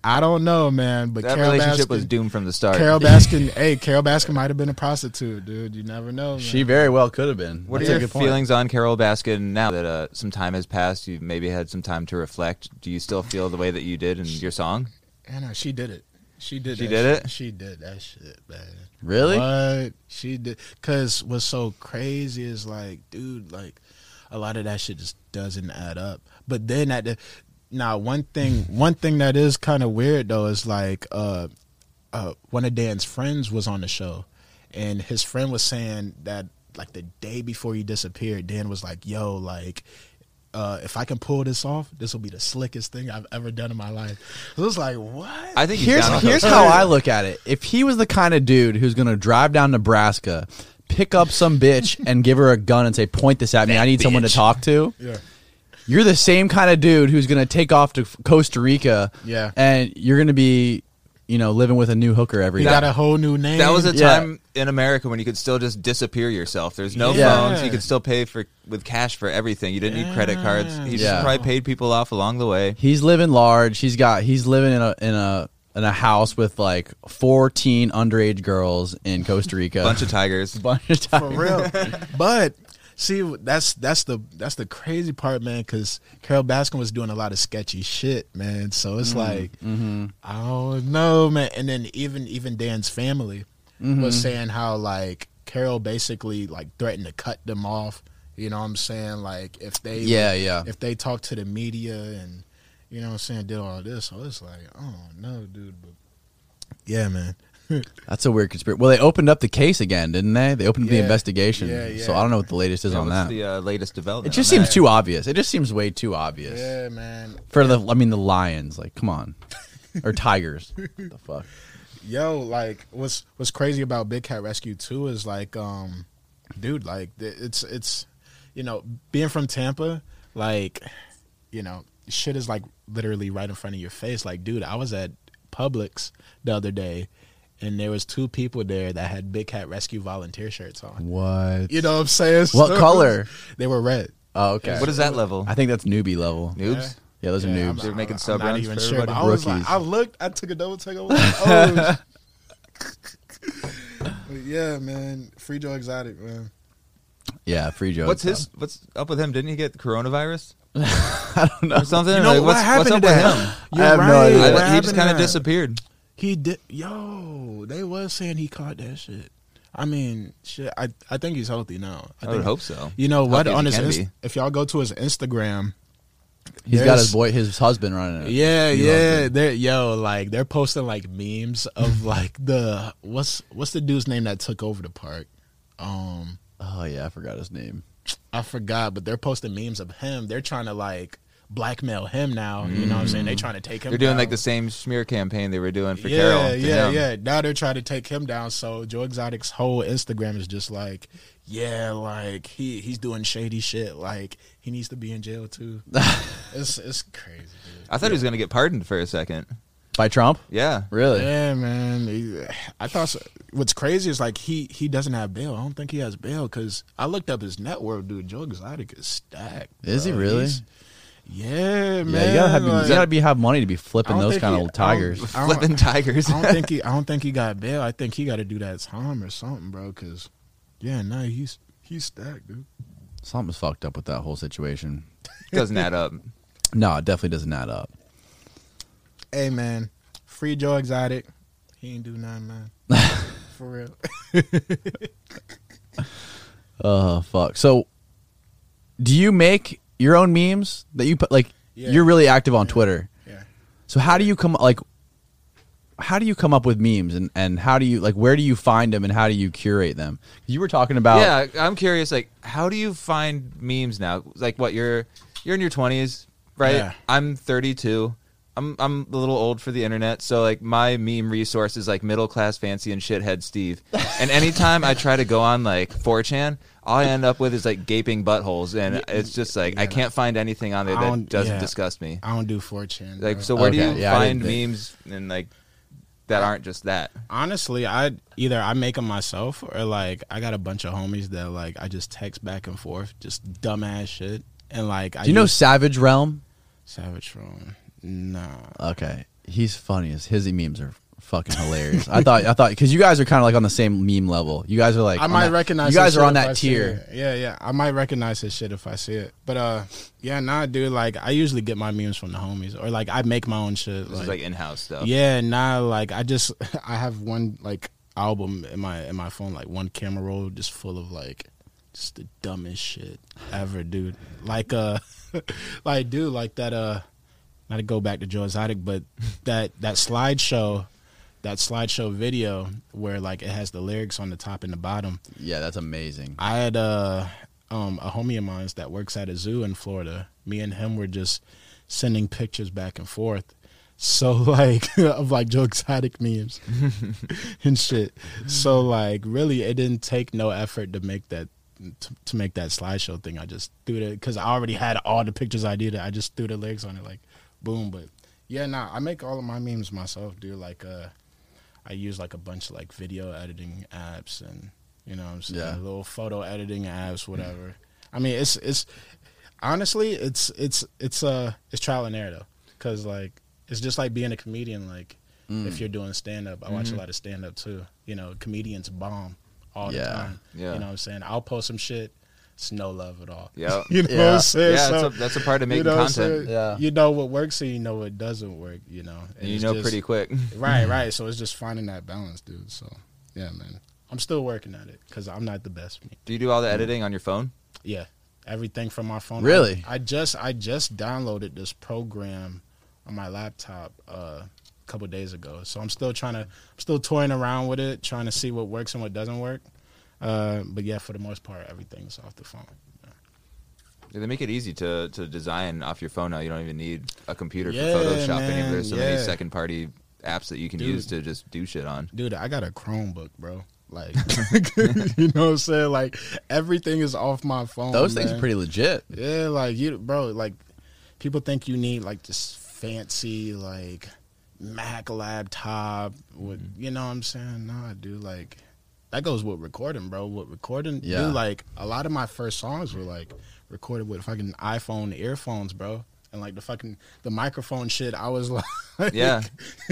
I don't know, man, but that Carole relationship Baskin, was doomed from the start. Carole Baskin, hey, Carole Baskin might have been a prostitute, dude. You never know. Man. She very well could have been. What That's are your feelings on Carole Baskin now that uh, some time has passed? You've maybe had some time to reflect. Do you still feel the way that you did in your song? Yeah, no, she did it. She did. She that did shit. it? She did that shit, man. Really? What she did? Cause what's so crazy is like, dude, like a lot of that shit just doesn't add up. But then at the now one thing, one thing that is kind of weird though is like, uh, uh, one of Dan's friends was on the show, and his friend was saying that like the day before he disappeared, Dan was like, "Yo, like." Uh, if I can pull this off, this will be the slickest thing I've ever done in my life. It was like, what? I think here's down here's how I look at it. If he was the kind of dude who's gonna drive down Nebraska, pick up some bitch and give her a gun and say, "Point this at me. I need someone to talk to." yeah. You're the same kind of dude who's gonna take off to Costa Rica. Yeah. and you're gonna be, you know, living with a new hooker every He day. got a whole new name. That was a Yeah. time in America when you could still just disappear yourself. There's no Yeah. phones. You could still pay for with cash for everything. You didn't need credit cards. He just probably paid people off along the way. He's living large. He's got he's living in a in a in a house with like 14 underage girls in Costa Rica. Bunch of tigers. bunch of tigers. for time. real. but see, that's that's the that's the crazy part, man. Because Carole Baskin was doing a lot of sketchy shit, man. So it's mm-hmm. like mm-hmm. I don't know, man. And then even even Dan's family was mm-hmm. saying how like Carole basically like threatened to cut them off. You know what I'm saying? Like if they Yeah, yeah. if they talk to the media and you know what I'm saying did all this. So it's like oh no, dude. But yeah, man. That's a weird conspiracy. Well, they opened up the case again, didn't they? They opened up the Yeah. investigation. Yeah, So. I don't know what the latest is Yeah, on what's that. the uh, latest development? it development? just on seems that? too obvious. It just seems way too obvious Yeah, man. for the. I mean, the Lions. Like, come on, or Tigers. what the fuck? Yo, like what's what's crazy about Big Cat Rescue too is like, um, dude, like th- it's it's, you know, being from Tampa, like, you know, shit is like literally right in front of your face. Like, dude, I was at Publix the other day, and there was two people there that had Big Cat Rescue volunteer shirts on. What? You know what I'm saying? What So- color? They were red. Oh, okay. What is that level? I think that's newbie level. Noobs. Yeah, those are noobs. I'm- They're making I'm sub not runs even for sure. But I everybody? was like, I looked, I took a double take. I was like, oh. Yeah, man, free Joe Exotic, man. yeah, free Joe. What's his? What's up with him? Didn't he get the coronavirus I don't know. or something? You know Like, what what's, happened what's up to with that? him? You're I have no right. idea. I- he just kind of disappeared. He did. Yo, they was saying he caught that shit. I mean, shit. I I think he's healthy now. I, I think, would hope so. You know what? On his Inst- if y'all go to his Instagram, He's got his boy, his husband running it. yeah, yeah, they're yo like they're posting like memes of like the what's what's the dude's name that took over the park? Um, Oh yeah, I forgot his name. I forgot, but they're posting memes of him. They're trying to like blackmail him now. You know what I'm saying? they're mm. trying to take him. They're doing down. like the same smear campaign they were doing for yeah, Carole. to yeah, him. yeah. Now they're trying to take him down. So Joe Exotic's whole Instagram is just like, yeah, like he he's doing shady shit. Like he needs to be in jail too. it's it's crazy, dude. I thought he was gonna get pardoned for a second. By Trump? Yeah. Really? Yeah, man. He- I thought so. what's crazy is like he he doesn't have bail. I don't think he has bail because I looked up his net worth, dude. Joe Exotic is stacked. Is he really? He's- yeah, man. Yeah, you gotta have like- you gotta be have money to be flipping those kind he- of tigers. I don't- Flipping tigers. I don't think he. I don't think he got bail. I think he got to do that time or something, bro. Because yeah, no, he's he's stacked, dude. Something's fucked up with that whole situation. Doesn't add up. No, it definitely doesn't add up. Hey, man, free Joe Exotic. He ain't do nothing, man. For real. Oh fuck. So, do you make your own memes that you put? Like, Yeah. you're really active on Twitter. Yeah. So how do you come like? How do you come up with memes and and how do you like? Where do you find them and how do you curate them? You were talking about yeah, I'm curious. Like, how do you find memes now? Like, what you're you're in your 20s, right? Yeah. I'm 32. I'm I'm a little old for the internet, so like my meme resource is like middle class fancy and shithead Steve. and anytime I try to go on like 4chan, all I end up with is like gaping buttholes, and it's just like I can't find anything on there that doesn't yeah. disgust me. I don't do 4chan. Like, so where do you yeah, find memes and like that aren't just that? honestly, I either I make them myself or like I got a bunch of homies that like I just text back and forth, just dumbass shit, and like I Do you know use Savage Realm? Savage Realm, Nah. Okay, he's funny as his memes are fucking hilarious. I thought I thought because you guys are kind of like on the same meme level. You guys are like I might that- recognize. You guys are on that I tier. Yeah, yeah. I might recognize his shit if I see it. But uh, yeah, nah, dude. Like, I usually get my memes from the homies, or like I make my own shit. This is like in-house stuff. Yeah, nah, like I just I have one like album in my in my phone, like one camera roll just full of like just the dumbest shit ever, dude. Like uh like dude, like that uh not to go back to Joe Exotic, but that that slideshow that slideshow video where like it has the lyrics on the top and the bottom. Yeah, that's amazing. I had a um, a homie of mine that works at a zoo in Florida. Me and him were just sending pictures back and forth. So like of like Joe Exotic memes and shit. So like really, it didn't take no effort to make that to, to make that slideshow thing. I just threw it because I already had all the pictures I did. I just threw the lyrics on it like boom. But yeah, nah, I make all of my memes myself, dude. Like uh, I use like a bunch of like video editing apps and you know what I'm saying Yeah. little photo editing apps, whatever. I mean, it's it's honestly it's it's it's uh it's trial and error though, because like it's just like being a comedian. Like Mm. if you're doing stand up, I watch a lot of stand up too. You know, comedians bomb all the time. Yeah. You know what I'm saying? I'll post some shit. It's no love at all. Yeah. you know what Yeah. I'm saying? Yeah, So, that's a, that's a part of you making know content. Yeah. You know what works and you know what doesn't work. You know, And you know just- pretty quick. Right, right. So it's just finding that balance, dude. So yeah, man. I'm still working at it because I'm not the best. Me. Do you do all the editing on your phone? Yeah, everything from my phone. Really? I, I just I just downloaded this program on my laptop uh, a couple days ago. So I'm still trying to I'm still toying around with it, trying to see what works and what doesn't work. Uh, but yeah, for the most part, everything's off the phone. Yeah, They make it easy to, to design off your phone now. You don't even need a computer Yeah, for Photoshop anymore. man, There's so yeah. many second party apps that you can Dude. use to just do shit on. Dude, I got a Chromebook, bro. Like, you know what I'm saying? Like, everything is off my phone. Those things are pretty legit. Yeah, like you, bro. Like people think you need like this fancy like Mac laptop with, Mm-hmm. you know what I'm saying? Nah, dude. Like that goes with recording, bro. With recording, Yeah. dude. Like a lot of my first songs were like recorded with fucking iPhone earphones, bro. And like the fucking the microphone shit, I was like, Yeah.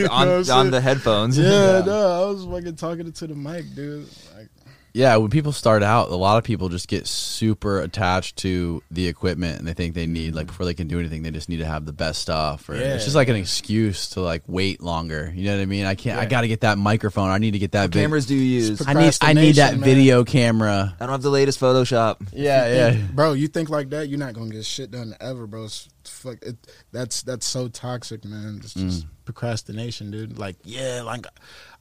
on on the headphones. Yeah, no, I was fucking talking to the mic, dude. Like, Yeah, when people start out, a lot of people just get super attached to the equipment and they think they need like mm-hmm. before they can do anything, they just need to have the best stuff. Or Yeah. it's just like an excuse to like wait longer. You know what I mean? I can't. I got to get that microphone. I need to get that. vid- cameras do you use? I need. I need that man. video camera. I don't have the latest Photoshop. Yeah, yeah. bro. You think like that, you're not gonna get shit done ever, bro. It's, fuck, it, that's that's so toxic, man. It's just mm. procrastination, dude. Like, yeah, like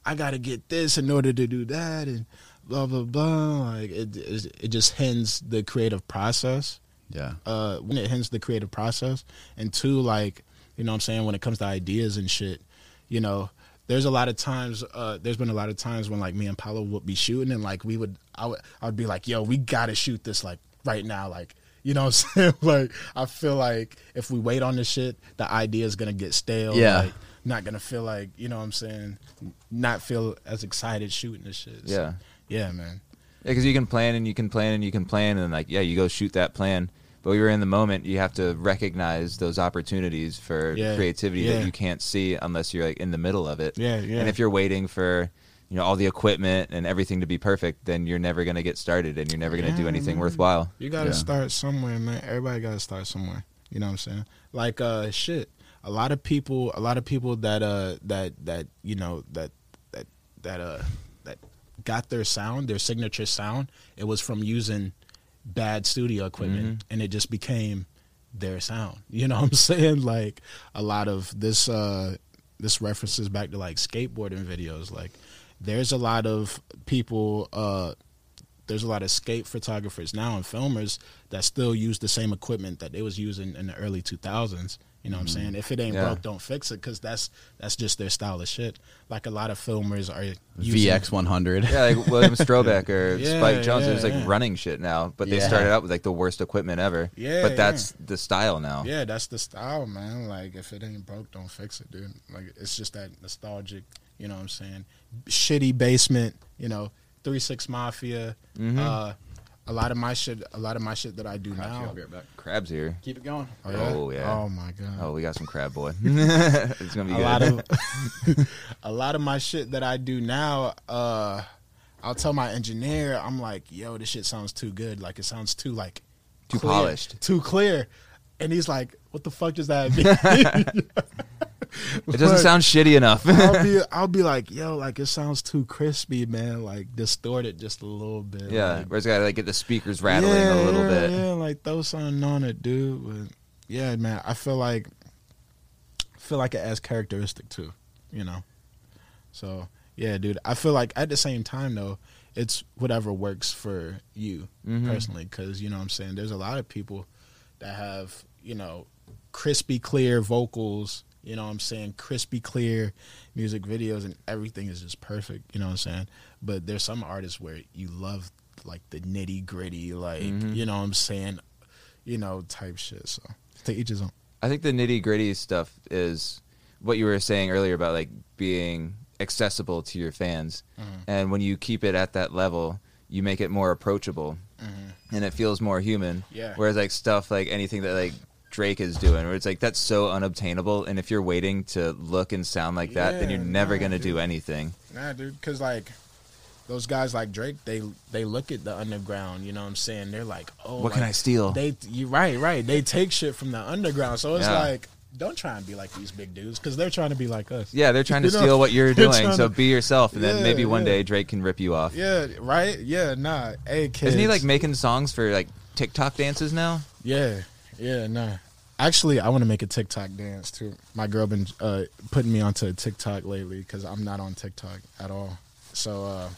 I gotta get this in order to do that, and blah blah blah. Like it, it, just hinds the creative process. Yeah. Uh, when it hinds the creative process, and two, like you know, what I'm saying when it comes to ideas and shit, you know. There's a lot of times. Uh, there's been a lot of times when like me and Paulo would be shooting, and like we would, I would, I would be like, "Yo, we gotta shoot this like right now." Like, you know, what I'm saying? like, I feel like if we wait on this shit, the idea is gonna get stale. Yeah. like, not gonna feel like you know what I'm saying. Not feel as excited shooting this shit. So, Yeah. Yeah, man. Yeah, because you can plan and you can plan and you can plan and like yeah, you go shoot that plan. But when you're in the moment, you have to recognize those opportunities for Yeah, creativity yeah. that you can't see unless you're like in the middle of it. Yeah, yeah. And if you're waiting for you know all the equipment and everything to be perfect, then you're never gonna get started and you're never gonna do anything man. worthwhile. You gotta Yeah. start somewhere, man. Everybody gotta start somewhere. You know what I'm saying? Like uh shit. A lot of people a lot of people that uh that that you know that that that uh that got their sound, their signature sound, it was from using bad studio equipment and it just became their sound. You know what I'm saying? Like a lot of this uh this references back to like skateboarding videos. Like there's a lot of people uh there's a lot of skate photographers now and filmers that still use the same equipment that they was using in the early 2000s. You know what I'm saying? If it ain't Yeah. broke, don't fix it because that's that's just their style of shit. Like a lot of filmers are using, VX one hundred. Yeah, like William Strobeck or Yeah, Spike Jonze, yeah, there's like yeah. running shit now, but they Yeah. started out with like the worst equipment ever. Yeah, but that's the style now. Yeah, that's the style, man. Like if it ain't broke, don't fix it, dude. Like it's just that nostalgic. You know what I'm saying? Shitty basement. You know, Three Six Mafia. Mhm. Uh, a lot of my shit, a lot of my shit that I do now. I'll be right back. Crab's here. Keep it going. Oh yeah. Oh, yeah. Oh my god. Oh, we got some crab boy. it's gonna be a good. lot of a lot of my shit that I do now, uh, I'll tell my engineer, I'm like, yo, this shit sounds too good. Like it sounds too like Too clear, polished. Too clear. And he's like, What the fuck does that mean? it doesn't sound shitty enough. I'll be I'll be like, yo, like it sounds too crispy, man. Like distorted just a little bit. yeah, Like, whereas gotta like get the speakers rattling yeah, a little yeah, bit. Yeah, like throw something on it, dude. But yeah, man, I feel like feel like it adds characteristic too, you know. So yeah, dude. I feel like at the same time though, it's whatever works for you Mhm. personally, because you know what I'm saying. There's a lot of people that have you know crispy clear vocals. You know what I'm saying? Crispy clear music videos and everything is just perfect. You know what I'm saying? But there's some artists where you love like the nitty gritty, like Mhm. you know what I'm saying, you know, type shit. So to each his own. I think the nitty gritty stuff is what you were saying earlier about like being accessible to your fans, and when you keep it at that level, you make it more approachable, and it feels more human. Yeah. Whereas like stuff like anything that like Drake is doing, where it's like that's so unobtainable, and if you're waiting to look and sound like that, then you're never nah, gonna dude. do anything. Nah, dude, because like those guys like Drake, they they look at the underground. You know what I'm saying? They're like, oh, What can I steal? They, you right, right. They take shit from the underground. So it's Yeah. like, don't try and be like these big dudes because they're trying to be like us. Yeah, they're trying to You know, steal what you're doing, so to- be yourself, and then maybe one yeah. day Drake can rip you off. Yeah, right. Yeah, nah. Hey, kids. Isn't he like making songs for like TikTok dances now? Yeah, yeah, nah. Actually, I want to make a TikTok dance too. My girl been uh, putting me onto TikTok lately because I'm not on TikTok at all. So uh,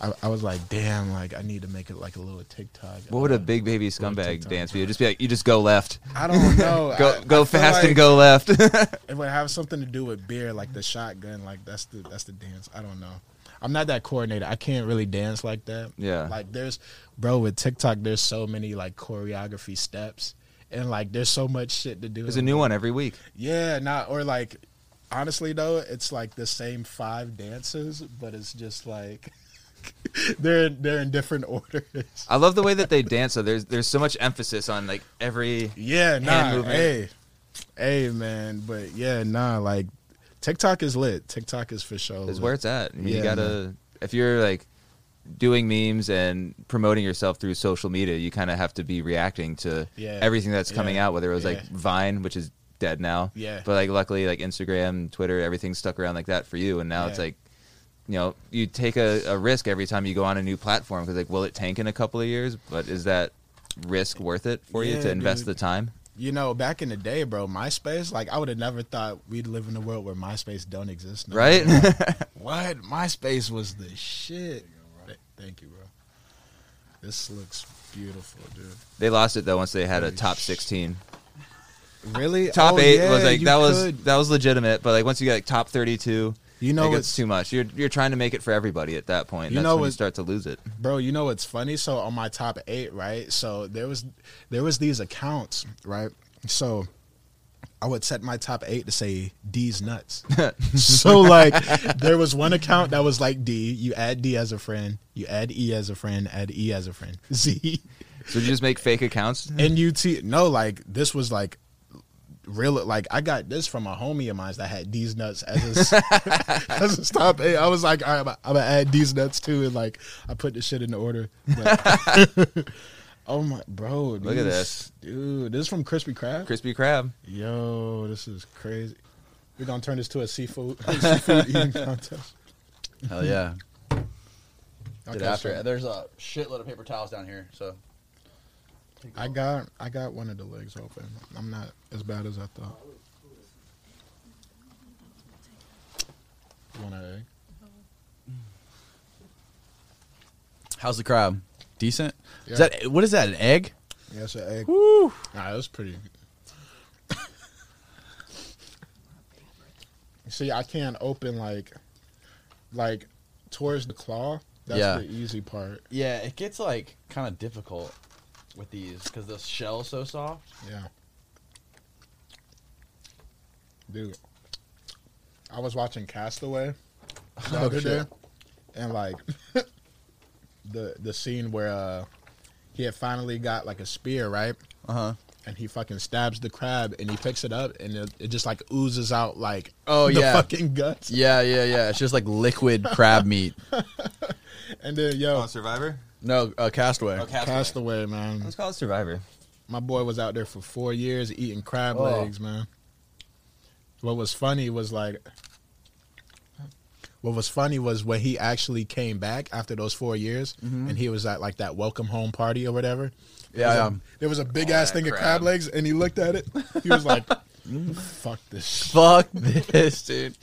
I, I was like, damn, like I need to make it like a little TikTok. What would a big baby scumbag dance be? Just be like you just go left, I don't know. go I- go I fast like and go left. It would have something to do with beer, like the shotgun. Like that's the that's the dance. I don't know. I'm not that coordinated. I can't really dance like that. Yeah. Like there's, bro, with TikTok, there's so many like choreography steps, and like there's so much shit to do. There's a new one every week. Yeah, not or like honestly though, it's like the same five dances, but it's just like they're they're in different orders. I love the way that they dance. So there's there's so much emphasis on like every. Yeah, nah, movement. hey, hey, man, but yeah, nah, like TikTok is lit. TikTok is for sure. Is where it's at. I mean, you gotta if you're like doing memes and promoting yourself through social media, you kind of have to be reacting to Yeah. everything that's coming Yeah. out. Whether it was like Vine, which is dead now, Yeah. but like luckily like Instagram, Twitter, everything stuck around like that for you, and now it's like. You know, you take a, a risk every time you go on a new platform because, like, will it tank in a couple of years? But is that risk worth it for you to invest dude. the time? You know, back in the day, bro, MySpace, like I would have never thought we'd live in a world where MySpace don't exist. no Right? what? MySpace was the shit. Th- Thank you, bro. This looks beautiful, dude. they lost it though once they had a top sixteen. Really? Top Oh, eight yeah, was like that was that was legitimate, but like once you get like top thirty two, You know it what's gets too much. You're you're trying to make it for everybody at that point. You That's know when you start to lose it. bro you know what's funny so on my top eight right so there was there was these accounts right so i would set my top eight to say d's nuts. So like there was one account that was like d. You add d as a friend. You add e as a friend. Add e as a friend. Z. So you just make fake accounts. and ut no like this was like real like i got this from a homie of mine that had d's nuts as a, as a top eight. I was like all right i'm gonna add d's nuts too and like i put the shit in the order. But- oh my bro Look at this. dude this is from crispy crab Crispy crab. yo this is crazy we're gonna turn this to a seafood seafood eating contest Hell yeah. Get Okay, after so it. There's a shitload of paper towels down here, so i got i got one of the legs open i'm not as bad as i thought You want an egg? Mm-hmm. how's the crab? Decent. Is that what is that? An egg? Yeah, it's an egg. Woo! Nah, was pretty. See, I can't open like, like towards the claw. That's Yeah. the easy part. Yeah, it gets like kind of difficult with these because the shell's so soft. Yeah, dude. I was watching Castaway the Oh, other shit. day, and like the the scene where uh he had finally got like a spear, right? Uh huh. And he fucking stabs the crab, and he picks it up, and it, it just like oozes out like Oh, the yeah. fucking guts. Yeah, yeah, yeah. It's just like liquid crab meat. And then yo, Oh, Survivor. No, uh, castaway. Oh, Castaway. Castaway, man. Let's call it Survivor. My boy was out there for four years eating crab Oh. legs, man. What was funny was like, what was funny was when he actually came back after those four years, mm-hmm. and he was at like that welcome home party or whatever. There Yeah, was yeah. a, um, there was a big Oh, ass that thing of crab. crab legs, and he looked at it. He was like, "Fuck this, Fuck this, dude.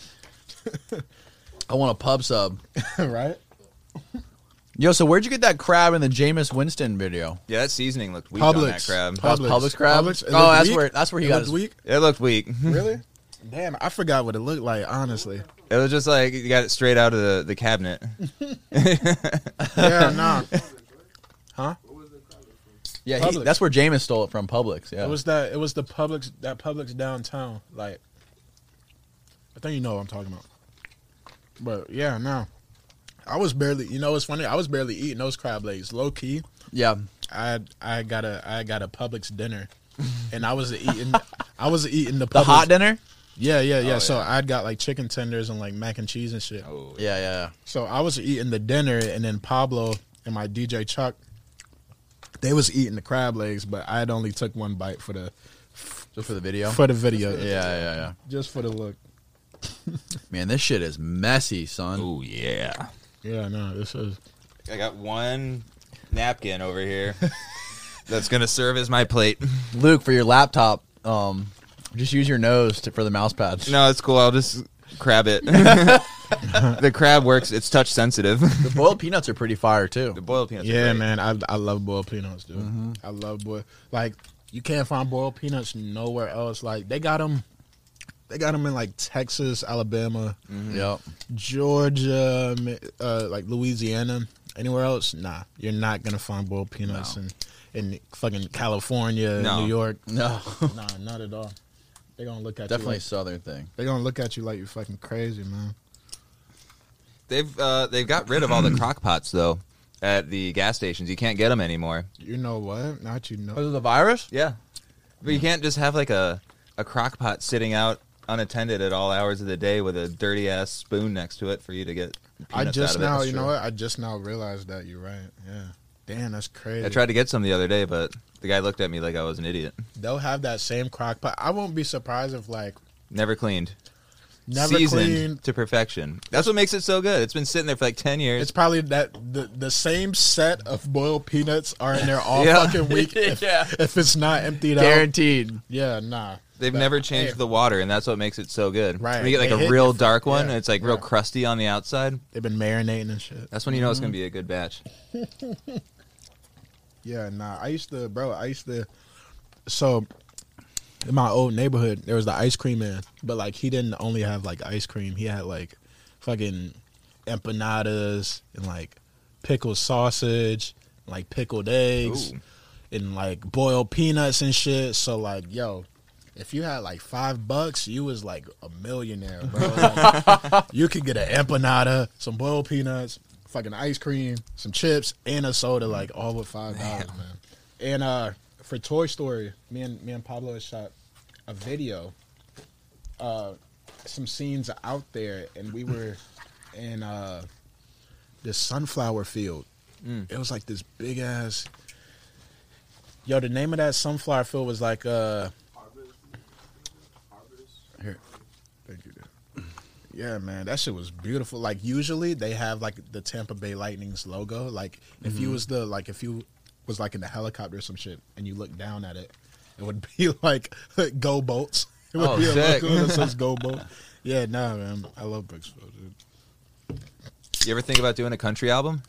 I want a pub sub. right?" Yo, so where'd you get that crab in the Jameis Winston video? Yeah, that seasoning looked weak on that crab. That was Publix crab? Publix. Oh, that's weak. where- that's where he It got looked his- weak. It looked weak. Really? Damn, I forgot what it looked like. Honestly, It was just like you got it straight out of the, the cabinet. yeah, nah. Huh? Yeah, he, Publix. that's where Jameis stole it from Publix. Yeah. It was that. It was the Publix. That Publix downtown. Like, I think you know what I'm talking about. But yeah, no. I was barely. You know, it's funny. I was barely eating those crab legs. Low key, yeah. I I got a I got a Publix dinner, and I was eating. I was eating the The hot dinner? Yeah, yeah, yeah. Oh, so yeah. I'd got like chicken tenders and like mac and cheese and shit. Oh, Yeah, yeah. So I was eating the dinner, and then Pablo and my DJ Chuck, they was eating the crab legs, but I had only took one bite for the Just for the video? for the video. yeah, yeah, yeah. just for the look. Man, this shit is messy, son. Oh yeah. Yeah, no, this is I got one napkin over here that's gonna serve as my plate. Luke, for your laptop, um, just use your nose to, for the mouse pad. No, it's cool. I'll just crab it. the crab works. It's touch sensitive. The boiled peanuts are pretty fire, too. the boiled peanuts. are yeah, great. man. I I love boiled peanuts, dude. I love boiled like you can't find boiled peanuts nowhere else. Like they got them, they got them in like Texas, Alabama, Yep. Georgia, uh, like Louisiana. Anywhere else, nah. You're not gonna find boiled peanuts No. in in fucking California, No. New York. No. Nah, not at all. They're gonna look at Definitely you. a southern thing. Like, they're gonna look at you like you're fucking crazy, man. They've uh, they've got rid of all the crock pots though at the gas stations. You can't get them anymore. You know what? Not you know. of the virus? Yeah, but you can't just have like a a crock pot sitting out unattended at all hours of the day with a dirty ass spoon next to it for you to get. I just out of now, That's you know what? I just now realized that you're right. Yeah. Damn, that's crazy. I tried to get some the other day, but the guy looked at me like I was an idiot. They'll have that same crock pot. I won't be surprised if like Never cleaned. never Seasoned cleaned. to perfection. That's what makes it so good. It's been sitting there for like ten years. It's probably that the the same set of boiled peanuts are in there all Yeah. fucking week. If, Yeah. if it's not emptied out, Guaranteed. yeah, nah. They've But, never changed hey, the water, and that's what makes it so good. Right. When you get like a real different. dark one, Yeah. and it's like real crusty on the outside. They've been marinating and shit. That's when you know it's Mm-hmm. gonna be a good batch. Yeah, nah. I used to, bro. I used to. So, in my old neighborhood, there was the ice cream man, but like he didn't only have like ice cream. He had like fucking empanadas and like pickled sausage, like pickled eggs, Ooh. and like boiled peanuts and shit. So like, yo. If you had like five bucks, you was like a millionaire, bro. Like, you could get an empanada, some boiled peanuts, fucking ice cream, some chips, and a soda, like all with five dollars, man. And uh, for Toy Story, me and me and Pablo had shot a video, uh, some scenes out there, and we were in uh, this sunflower field. It was like this big ass. Yo, the name of that sunflower field was like uh. Here, thank you. dude. Yeah, man, that shit was beautiful. Like usually they have like the Tampa Bay Lightning's logo. Like if you mm-hmm. was the like if you was like in the helicopter or some shit and you look down at it, it would be like Go Bolts. It would Oh, be a logo that says Go Bolt. Yeah, nah, man, I love Brooksville, dude. You ever think about doing a country album?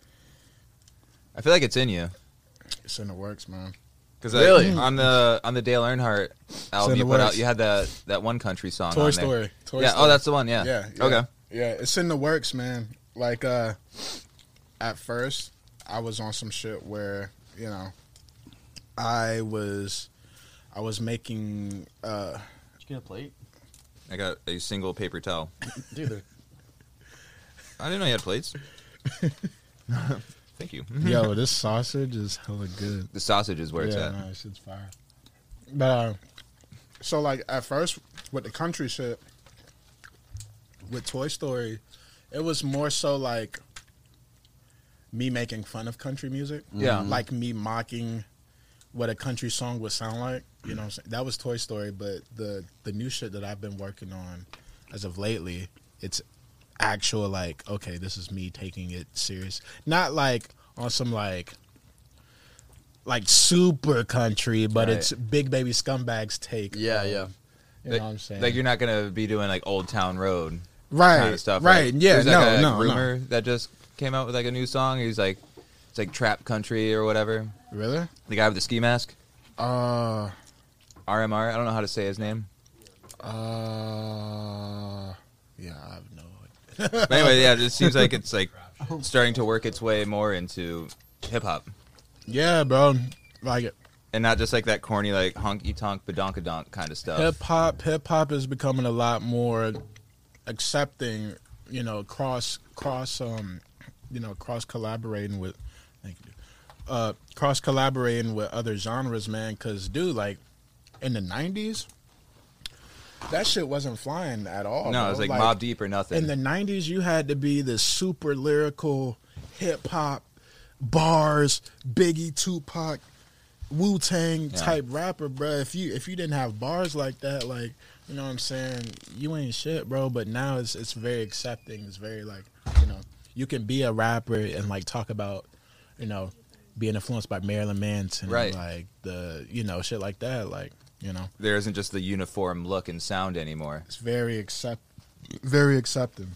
I feel like it's in you. It's in the works, man. Because Really? on the on the Dale Earnhardt album you the put out, you had that that one country song. Toy on there. Story. Toy yeah. Story. Oh, that's the one. Yeah. Yeah, yeah. Okay. Yeah, it's in the works, man. Like uh at first I was on some shit where, you know, I was I was making uh Did you get a plate? I got a single paper towel. Dude, I didn't know you had plates. Thank you. Yo, this sausage is hella good. The sausage is where it's at. this shit's fire. But uh, so like at first with the country shit, with Toy Story, it was more so like me making fun of country music. Yeah. like me mocking what a country song would sound like. You know, what I'm saying? that was Toy Story. But the the new shit that I've been working on as of lately, it's actual like okay, this is me taking it serious, not like on some like like super country, but Right. it's Big Baby Scumbags take. Yeah, of- yeah. You like, know what I'm saying? like you're not gonna be doing like Old Town Road right, kind of stuff, right? Yeah, There's no, like a no, no. rumor that just came out with like a new song. He's like, it's like trap country or whatever. Really? The guy with the ski mask, Uh, RMR. I don't know how to say his name. uh, yeah, no. But anyway, yeah, it just seems like it's like starting to work its way more into hip hop. Yeah, bro. Like it. And not just like that corny like honky tonk badonkadonk kind of stuff. hip hop, hip hop is becoming a lot more accepting. You know, cross cross um, you know, cross collaborating with. Thank you. Uh, cross collaborating with other genres, man. Because, dude, like in the '90s, that shit wasn't flying at all. no, bro. it was like, Mobb Deep or nothing. In the '90s, you had to be the super lyrical hip hop bars, Biggie, Tupac, Wu Tang Yeah. type rapper, bro. If you if you didn't have bars like that, like you know what I'm saying, you ain't shit, bro. But now it's it's very accepting. It's very like you know you can be a rapper and like talk about you know being influenced by Marilyn Manson, Right. Like the you know shit like that, like you know there isn't just the uniform look and sound anymore. it's very accept very accepting.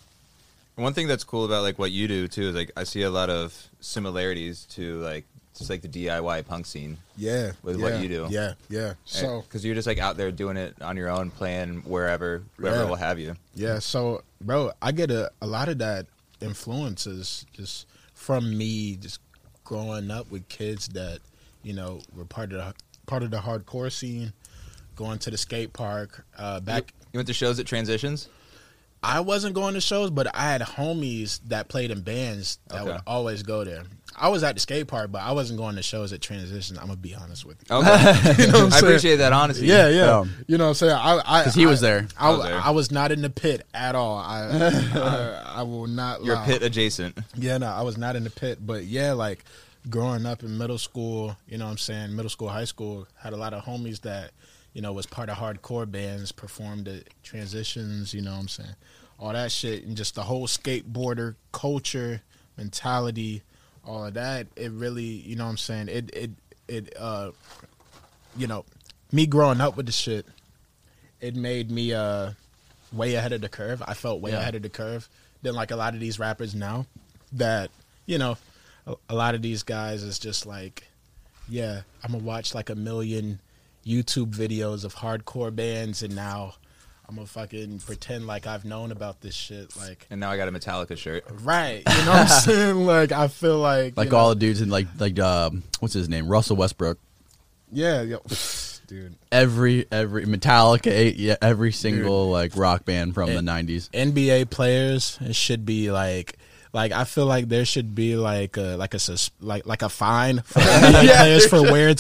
One thing that's cool about like what you do too is like I see a lot of similarities to like just like the DIY punk scene. Yeah, With what you do. Yeah, yeah. So because you're just like out there doing it on your own, playing wherever, wherever Yeah. will have you. Yeah, so bro, I get a, a lot of that influences just from me just growing up with kids that, you know, were part of the part of the hardcore scene, going to the skate park. Uh back You went to shows at Transitions. I wasn't going to shows, but I had homies that played in bands that Okay. would always go there. I was at the skate park, but I wasn't going to shows at Transition. I'm gonna be honest with you. Okay, You know what I'm I saying? appreciate that honesty. Yeah, yeah. Um, you know what I'm saying? I, I, 'Cause he I- was there. I, I was there. I was not in the pit at all. I, I, I will not you're lie. pit adjacent. Yeah, no, I was not in the pit, but yeah, like growing up in middle school, you know what I'm saying, middle school, high school, had a lot of homies that, you know, was part of hardcore bands, performed at transitions, you know what I'm saying? All that shit and just the whole skateboarder culture, mentality, all of that, it really, you know what I'm saying, it it it uh you know, me growing up with the shit, it made me uh way ahead of the curve. I felt way Yeah. ahead of the curve than like a lot of these rappers now that, you know, a, a lot of these guys is just like, yeah, I'm gonna watch like a million YouTube videos of hardcore bands and now I'm gonna fucking pretend like I've known about this shit. Like, And now I got a Metallica shirt. right. You know what I'm saying? Like, I feel like, like you know, all the dudes in like like um, what's his name Russell Westbrook. yeah, yo, dude. Every every Metallica, eh, yeah, every single like rock band from the '90s. NBA players it should be like like I feel like there should be like a like a sus- like like a fine for NBA players for wearing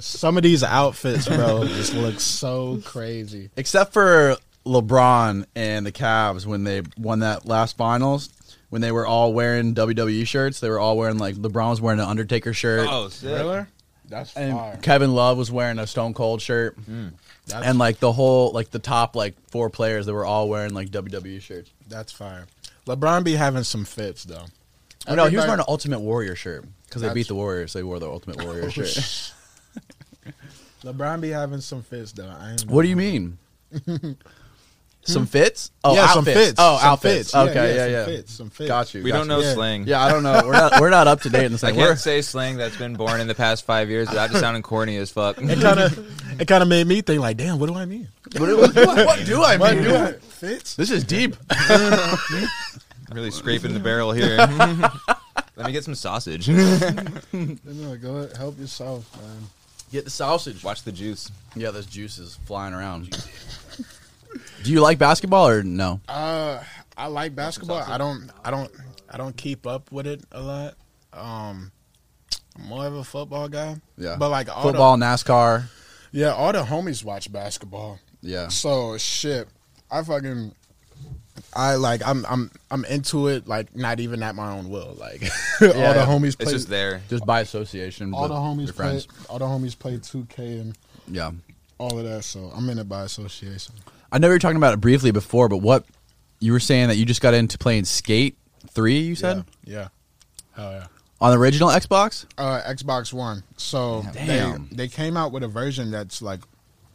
some of these outfits, bro. Just look so crazy. Except for LeBron and the Cavs when they won that last finals, when they were all wearing WWE shirts, they were all wearing like LeBron was wearing an Undertaker shirt, Oh, sick. That's and fire. Kevin Love was wearing a Stone Cold shirt, hmm. That's, and like the whole like the top like four players, they were all wearing like WWE shirts. that's fire. LeBron be having some fits though. Oh, no, he was wearing an Ultimate Warrior shirt because they beat the Warriors. So They wore the Ultimate oh, Warrior shirt. LeBron be having some fits though. I ain't What do you mean? some fits? Oh, yeah, outfits. some fits. Oh, some outfits. Fits. Yeah, Okay, yeah, some yeah. Fits, some fits. Got you. We got don't you. know Yeah. slang. Yeah, I don't know. We're not. We're not up to date in the I same. can't say slang that's been born in the past five years without just sounding corny as fuck. It kind of it kind of made me think like, damn, what do I mean? What, what, what do I What mean? do I fits? This is deep. Really scraping the barrel here. Let me get some sausage. No, go ahead, help yourself, man. Get the sausage. Watch the juice. Yeah, this juice is flying around. Do you like basketball or no? Uh, I like basketball. I don't. I don't. I don't keep up with it a lot. Um, I'm more of a football guy. Yeah. but like all Football, NASCAR. Yeah, all the homies watch basketball. Yeah. So shit, I fucking, I like, I'm, I'm, I'm into it. Like, not even at my own will. Like, all Yeah, the yeah. homies It's just there. Just by association. all the homies your play. friends. All the homies play 2K and Yeah. all of that. So I'm in it by association. I know you were talking about it briefly before, but what you were saying that you just got into playing Skate Three. You said yeah, yeah. Hell yeah. on the original Xbox. Uh, Xbox One. So Damn. they they came out with a version that's like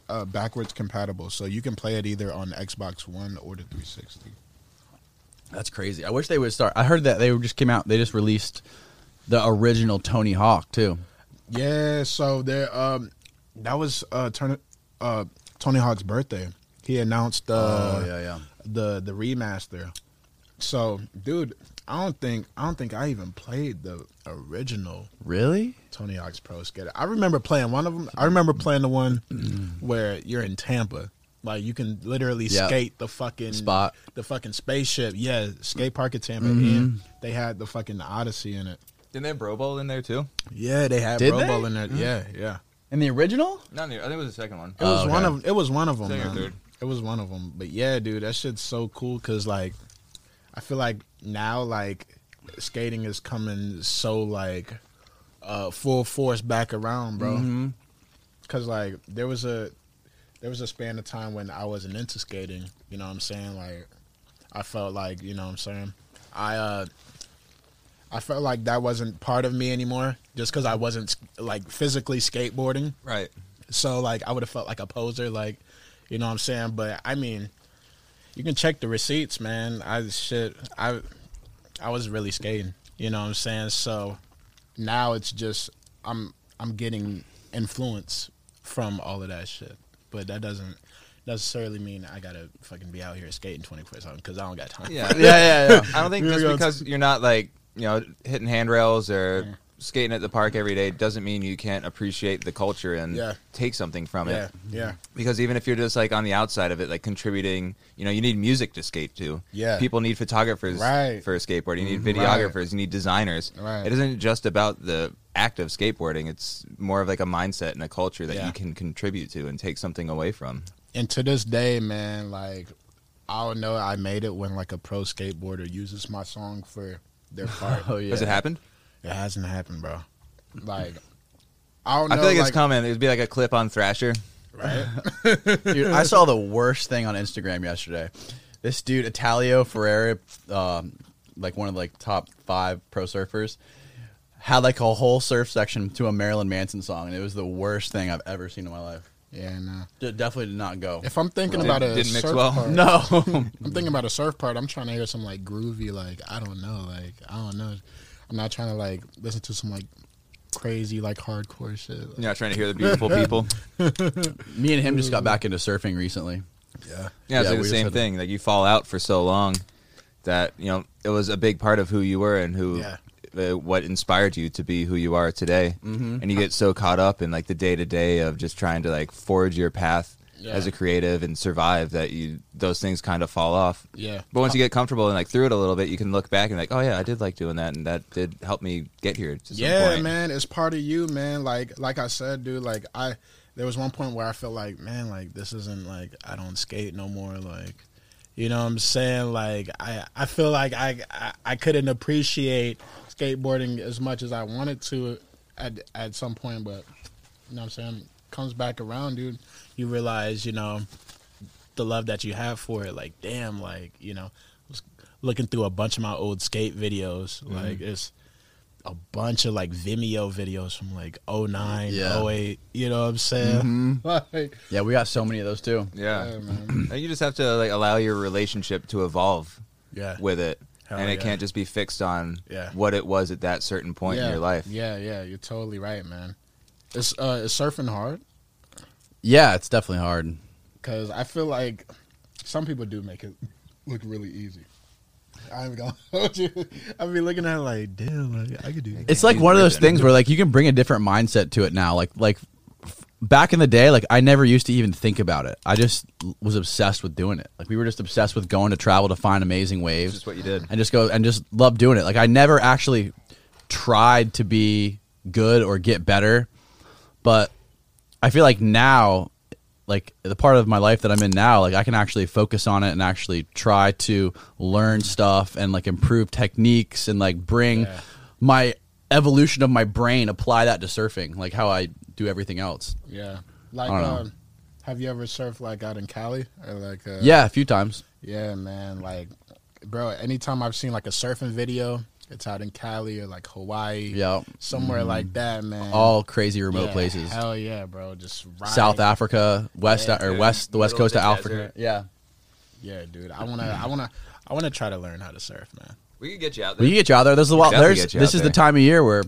uh, backwards compatible, so you can play it either on Xbox One or the 360. That's crazy. I wish they would start. I heard that they just came out. They just released the original Tony Hawk too. Yeah, so there um that was uh, uh Tony Hawk's birthday. He announced uh oh yeah, yeah. the the remaster. So, dude, I don't think I don't think I even played the original Really? Tony Hawk's Pro Skater. I remember playing one of them. I remember playing the one where you're in Tampa. Like you can literally Yeah. skate the fucking Spot. the fucking spaceship. Yeah, skate park at Tampa. And they had the fucking Odyssey in it. Didn't they have Bro Bowl in there too? Yeah, they had Did Pro they? Bowl in it. Yeah, yeah. In the original? Not near. I think it was the second one. It was Oh, one okay. of it was one of them. Second or third. It was one of them. But yeah, dude, that shit's so cool because like, I feel like now like skating is coming so like uh full force back around, bro. Mhm. Because like there was a there was a span of time when I wasn't into skating. You know what I'm saying? Like I felt like you know what I'm saying. I uh I felt like that wasn't part of me anymore, just because I wasn't like physically skateboarding. Right. So like I would have felt like a poser, like you know what I'm saying. But I mean, you can check the receipts, man. I shit, I I was really skating. You know what I'm saying. So now it's just I'm I'm getting influence from all of that shit. But that doesn't necessarily mean I gotta fucking be out here skating 24 seven because I don't got time. Yeah. Yeah, yeah, yeah. I don't think just because you're not like you know hitting handrails or skating at the park every day doesn't mean you can't appreciate the culture and Yeah. take something from yeah, it. yeah. Because even if you're just like on the outside of it, like contributing, you know, you need music to skate to. Yeah. People need photographers Right. for a skateboard. You need Mhm. videographers. You need designers. Right. It isn't just about the act of skateboarding. It's more of like a mindset and a culture that Yeah. you can contribute to and take something away from. And to this day, man, like I don't know, I made it when like a pro skateboarder uses my song for their part. Oh yeah. Has it happened? It hasn't happened, bro. Like I don't know. I feel like, it's coming. It'd be like a clip on Thrasher. right? Dude, I saw the worst thing on Instagram yesterday. This dude, Italo Ferreira, um, like one of the like top five pro surfers, had like a whole surf section to a Marilyn Manson song, and it was the worst thing I've ever seen in my life. yeah, no. D- definitely did not go. If I'm thinking Well, about it a didn't mix surf well. part, no, I'm thinking about a surf part. I'm trying to hear some like groovy, like I don't know, like I don't know. I'm not trying to like listen to some like crazy like hardcore shit. You're not trying to hear the beautiful people. me and him just got back into surfing recently. Yeah, Yeah, it's Yeah, like the same had- thing. Like you fall out for so long that you know it was a big part of who you were and who Yeah. uh, what inspired you to be who you are today. Mhm. And you get so caught up in like the day to day of just trying to like forge your path Yeah. as a creative and survive that you those things kind of fall off. yeah. But once you get comfortable and like through it a little bit, you can look back and like, oh yeah, I did like doing that, and that did help me get here. Yeah, man, it's part of you, man. Like like I said, dude. Like I, there was one point where I felt like, man, like this isn't like I don't skate no more. Like, you know what I'm saying? Like I I feel like I I, I couldn't appreciate skateboarding as much as I wanted to at at some point, but you know what I'm saying? Comes back around, dude. You realize, you know, the love that you have for it. Like, damn, like you know, was looking through a bunch of my old skate videos. Mm-hmm. Like it's a bunch of like Vimeo videos from like 09, Yeah. 08, you know what I'm saying? like, Yeah, we got so many of those too. yeah. yeah. And you just have to like allow your relationship to evolve Yeah. with it, Hell and it yeah. can't just be fixed on Yeah. what it was at that certain point yeah. in your life. Yeah, yeah, you're totally right, man. It's uh is surfing hard Yeah, it's definitely hard. cuz I feel like some people do make it look really easy. I'm gonna hold you. I be looking at it like, damn, like, I could do. It's like one of those things where like you can bring a different mindset to it now. Like like back in the day, like I never used to even think about it. I just was obsessed with doing it. Like we were just obsessed with going to travel to find amazing waves just what you did. and just go and just love doing it. Like I never actually tried to be good or get better, but I feel like now, like the part of my life that I'm in now, like I can actually focus on it and actually try to learn stuff and like improve techniques and like bring Yeah. my evolution of my brain, apply that to surfing, like how I do everything else. Yeah. Like, I don't know. um, have you ever surfed like out in Cali or like? Uh, Yeah, a few times. Yeah, man. Like, bro, anytime I've seen like a surfing video, it's out in Cali or like Hawaii. Yeah. Somewhere mm-hmm. like that, man. All crazy remote Yeah, places. Hell yeah, bro. Just ride. South Africa, west Yeah, or dude. west, the west Middle coast of of Africa. desert. Yeah, Yeah, dude. I wanna, I wanna, I wanna try to learn how to surf, man. We could get you out there. we can get you out there. There's a lot. Definitely There's this out is the time of year where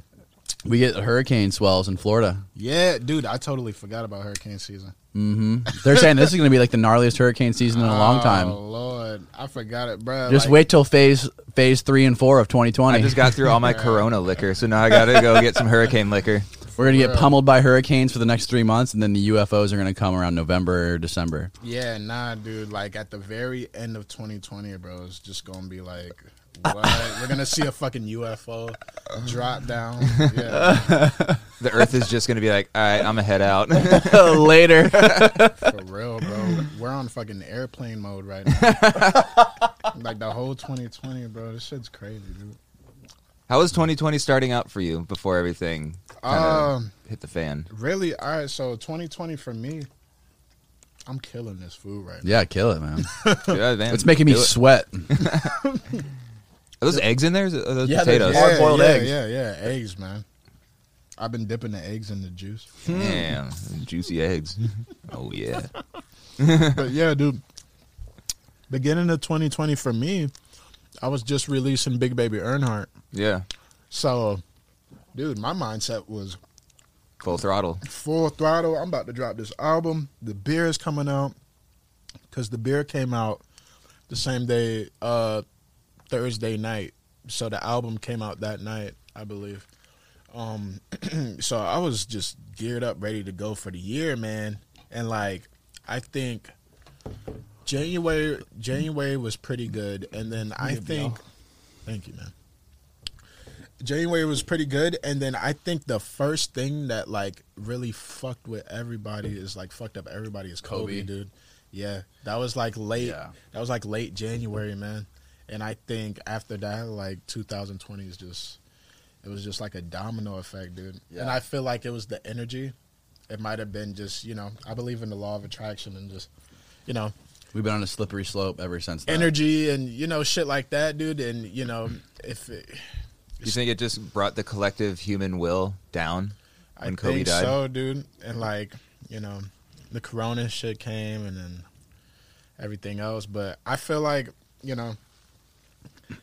we get hurricane swells in Florida. Yeah, dude. I totally forgot about hurricane season. Mm-hmm. They're saying this is going to be like the gnarliest hurricane season in a long time. Oh. Lord, I forgot it, bro. Just Like, wait till phase phase three and four of 2020. I just got through all my Corona liquor, so now I got to go get some hurricane liquor. We're going to get pummeled by hurricanes for the next three months, and then the UFOs are going to come around November or December. Yeah, nah, dude. Like at the very end of 2020, bro, it's just gonna be like, what? We're gonna see a fucking UFO drop down. Yeah, The Earth is just going to be like, all right, I'm gonna head out. Later. for real, bro. We're on fucking airplane mode right now. like the whole 2020, bro. This shit's crazy, dude. How was 2020 starting out for you before everything Um, hit the fan? really? All right. So 2020 for me, I'm killing this food right now. yeah, kill it, man. Yeah, man, It's making me do it. sweat. Are those eggs in there? it- Are those Yeah, potatoes? just- Hard-boiled yeah, eggs. Yeah, yeah, eggs, man. I've been dipping the eggs in the juice. Damn, juicy eggs. Oh yeah. but yeah, dude. Beginning of 2020 for me, I was just releasing Big Baby Earnhardt. Yeah. So, dude, my mindset was Full throttle. full throttle. I'm about to drop this album. The beer is coming out because the beer came out the same day, uh, Thursday night. So the album came out that night, I believe. Um, so I was just geared up, ready to go for the year, man. And like, I think January January was pretty good, and then I think, thank you, man. January was pretty good, and then I think the first thing that like really fucked with everybody is like fucked up everybody is Kobe, Kobe. dude. Yeah, that was like late. Yeah. That was like late January, man. And I think after that, like 2020 is just, it was just like a domino effect, dude. Yeah. And I feel like it was the energy. It might have been just, you know, I believe in the law of attraction and just, you know, We've been on a slippery slope ever since. Then. energy and you know shit like that, dude. And you know, if it, you think it just brought the collective human will down I Kobe think died? so, dude. And like, you know, the corona shit came and then everything else. But I feel like, you know,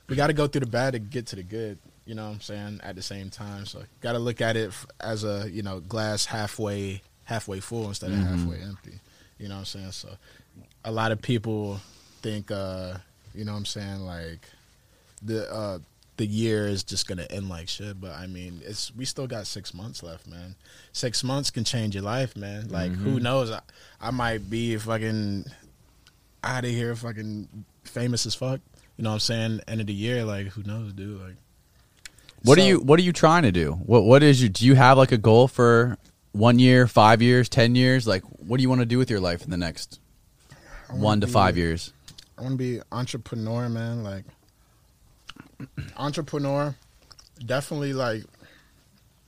we got to go through the bad to get to the good. You know what I'm saying? At the same time, so got to look at it as a you know glass halfway halfway full instead of halfway empty. You know what I'm saying? So a lot of people think, uh, you know what I'm saying, like the uh, the year is just gonna end like shit. But I mean, it's we still got six months left, man. Six months can change your life, man. Like who knows? I, I might be fucking out of here, fucking famous as fuck. You know what I'm saying? End of the year, like who knows, dude? Like What are you What are you trying to do? What What is you? Do you have like a goal for one year, five years, ten years? Like, what do you want to do with your life in the next wanna one to be- five years? I want to be entrepreneur, man. Like entrepreneur, definitely. Like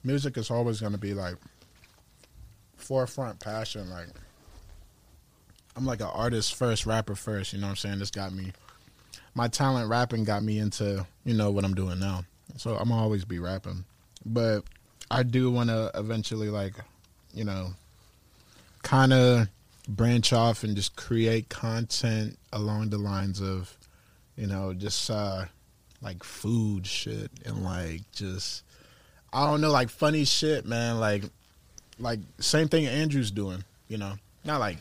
music is always going to be like forefront passion. Like I'm like an artist first, rapper first. You know what I'm saying? This got me. My talent rapping got me into you know what I'm doing now. So I'm always be rapping, but I do want to eventually like, you know, kind of branch off and just create content along the lines of, you know, just uh like food shit and like just I don't know, like funny shit, man. Like like same thing Andrew's doing, you know. Not like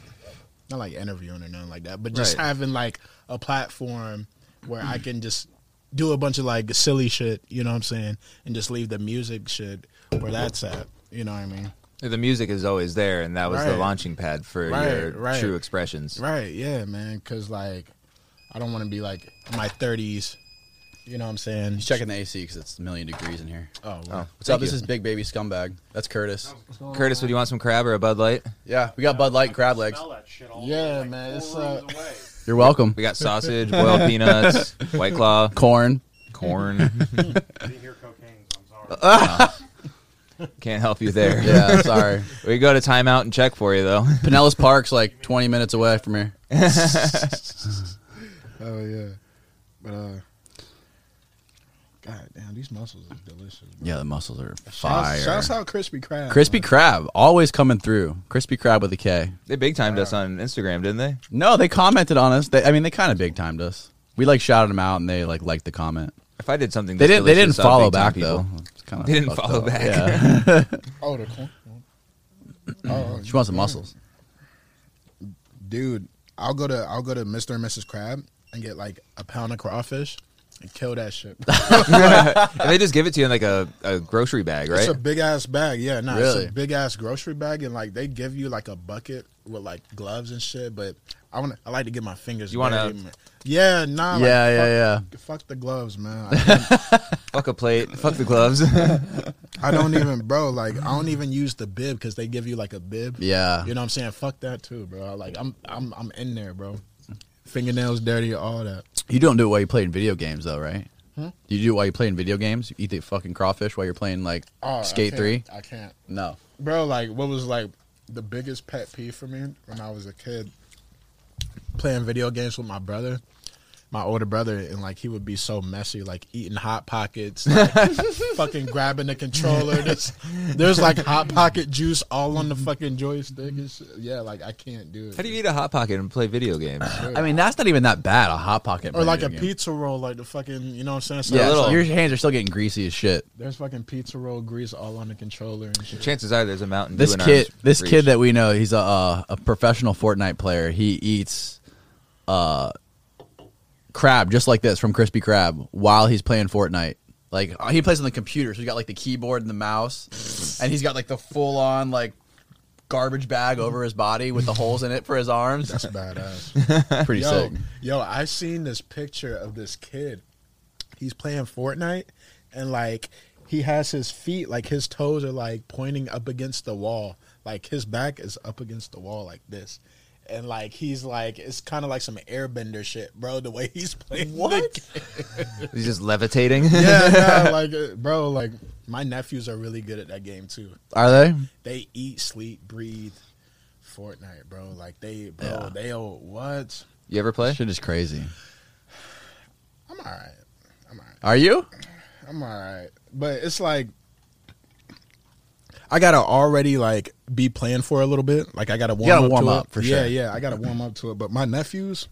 not like interviewing or nothing like that, but just Right. having like a platform where I can just do a bunch of like silly shit, you know what I'm saying, and just leave the music shit where that's at. You know what I mean? The music is always there, and that was the launching pad for Right, your right. true expressions. Right, yeah, man. Because like, I don't want to be like my thirties, You know what I'm saying? He's checking the AC because it's a million degrees in here. Oh, Oh, What's up? This is Big Baby Scumbag. That's Curtis. Curtis, would you want some crab or a Bud Light? Yeah, we got Bud Light and crab legs. Smell that shit all Yeah, like man, it's, four uh, away. You're welcome. We got sausage, boiled peanuts, White Claw, Corn. corn. I didn't hear cocaine, I'm sorry. Can't help you there. Yeah, sorry. We go to timeout and check for you though. Pinellas Park's like 20 minutes away from here. Oh yeah, but uh, god damn, these mussels are delicious. Bro. Yeah, the mussels are Shouts, fire. shouts out crispy crab. Crispy man. Crab, always coming through. Crispy Crab with a K. They big timed us on Instagram, didn't they? No, they commented on us. They, I mean, they kind of big timed us. We like shouted them out, and they like liked the comment. If I did something, They didn't. They didn't follow back though. It's kinda They didn't fucked follow up. back. Yeah. Oh, the corn. Oh, she wants some mussels. dude, I'll go to I'll go to Mr. and Mrs. Crab and get like a pound of crawfish and kill that shit. And they just give it to you in like a, a grocery bag, right? It's a big ass bag. Yeah, no, Really? it's a big ass grocery bag, and like they give you like a bucket with like gloves and shit. But I want to. I like to get my fingers. You wanna- dirty, man. Yeah, nah. like, Yeah, yeah, fuck, yeah. Fuck the gloves, man. Fuck a plate, fuck the gloves. I don't even, bro. Like I don't even use the bib because they give you like a bib. Yeah. You know what I'm saying? Fuck that too, bro. Like I'm, I'm, I'm in there, bro. Fingernails dirty, all that. You don't do it while you're playing video games, though, right? Hmm? You do it while you're playing video games. You eat the fucking crawfish while you're playing like Oh, I Skate can't. Three. I can't. No. bro like what was like the biggest pet peeve for me when i was a kid playing video games with my brother my older brother and like he would be so messy like eating hot pockets like fucking grabbing the controller there's, there's like hot pocket juice all on the fucking joystick and shit. yeah like i can't do it How do you eat a hot pocket and play video games? I mean, that's not even that bad. A hot pocket, or like a game. pizza roll like the fucking you know what i'm saying so Yeah, little- like- your hands are still getting greasy as shit. there's fucking pizza roll grease all on the controller and shit Chances are there's a Mountain This kid, this reach. kid that we know, he's a uh, a professional Fortnite player. He eats uh crab just like this from Crispy Crab while he's playing Fortnite. Like uh, he plays on the computer, so he's got like the keyboard and the mouse, and he's got like the full on like garbage bag over his body with the holes in it for his arms. that's badass Pretty yo, sick. Yo, I seen this picture of this kid. He's playing Fortnite and like he has his feet like his toes are like pointing up against the wall. Like his back is up against the wall like this. And like he's like it's kind of like some airbender shit, bro, the way he's playing. What? He's just levitating. yeah, no, like uh, bro, like my nephews are really good at that game too. Are they? They eat, sleep, breathe Fortnite, bro. Like they bro, Yeah. they'll what? You ever play? Shit is crazy. I'm all right. I'm all right. Are you? I'm all right, but it's like I gotta already like be playing for a little bit. Like I gotta warm gotta up. warm to up, it. for yeah, sure. Yeah, I gotta warm up to it. But my nephews,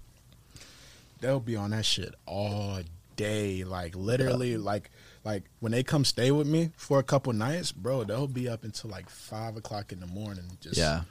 they'll be on that shit all day. Like literally, like like when they come stay with me for a couple nights, bro, they'll be up until like five o'clock in the morning, just Yeah.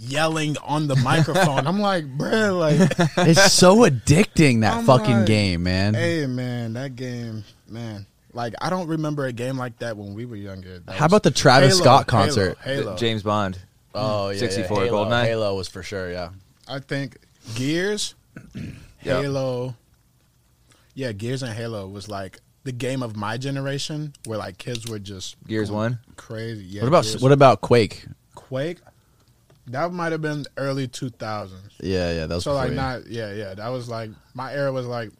yelling on the microphone. I'm like, bro, like, It's so addicting that I'm fucking like, game, man. hey man, that game, man. Like I don't remember a game like that when we were younger. That How was- about the Travis Halo, Scott Halo, concert? Halo. James Bond. Oh yeah, 64 yeah. Halo, GoldenEye. Halo was for sure. Yeah. I think Gears, Halo. Yeah, Gears and Halo was like the game of my generation, where like kids were just Gears going One. crazy. Yeah, what about Gears. what about Quake? Quake? That might have been early two thousands. Yeah, yeah, that was So like you. not yeah yeah that was like my era was like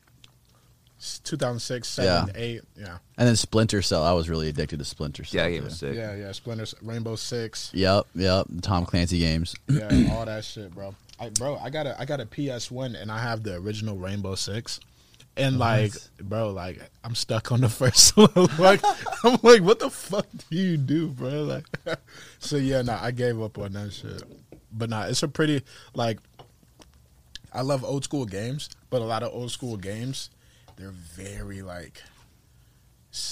two thousand six seven eight yeah And then Splinter Cell. I was really addicted to Splinter Cell. Yeah, that game was sick. yeah yeah Splinter Rainbow Six Yep, yep. The Tom Clancy games. yeah all that shit bro I bro I got a I got a PS one and I have the original Rainbow Six and like bro like I'm stuck on the first one like I'm like what the fuck do you do bro like so yeah nah I gave up on that shit but nah it's a pretty like I love old school games but a lot of old school games they're very like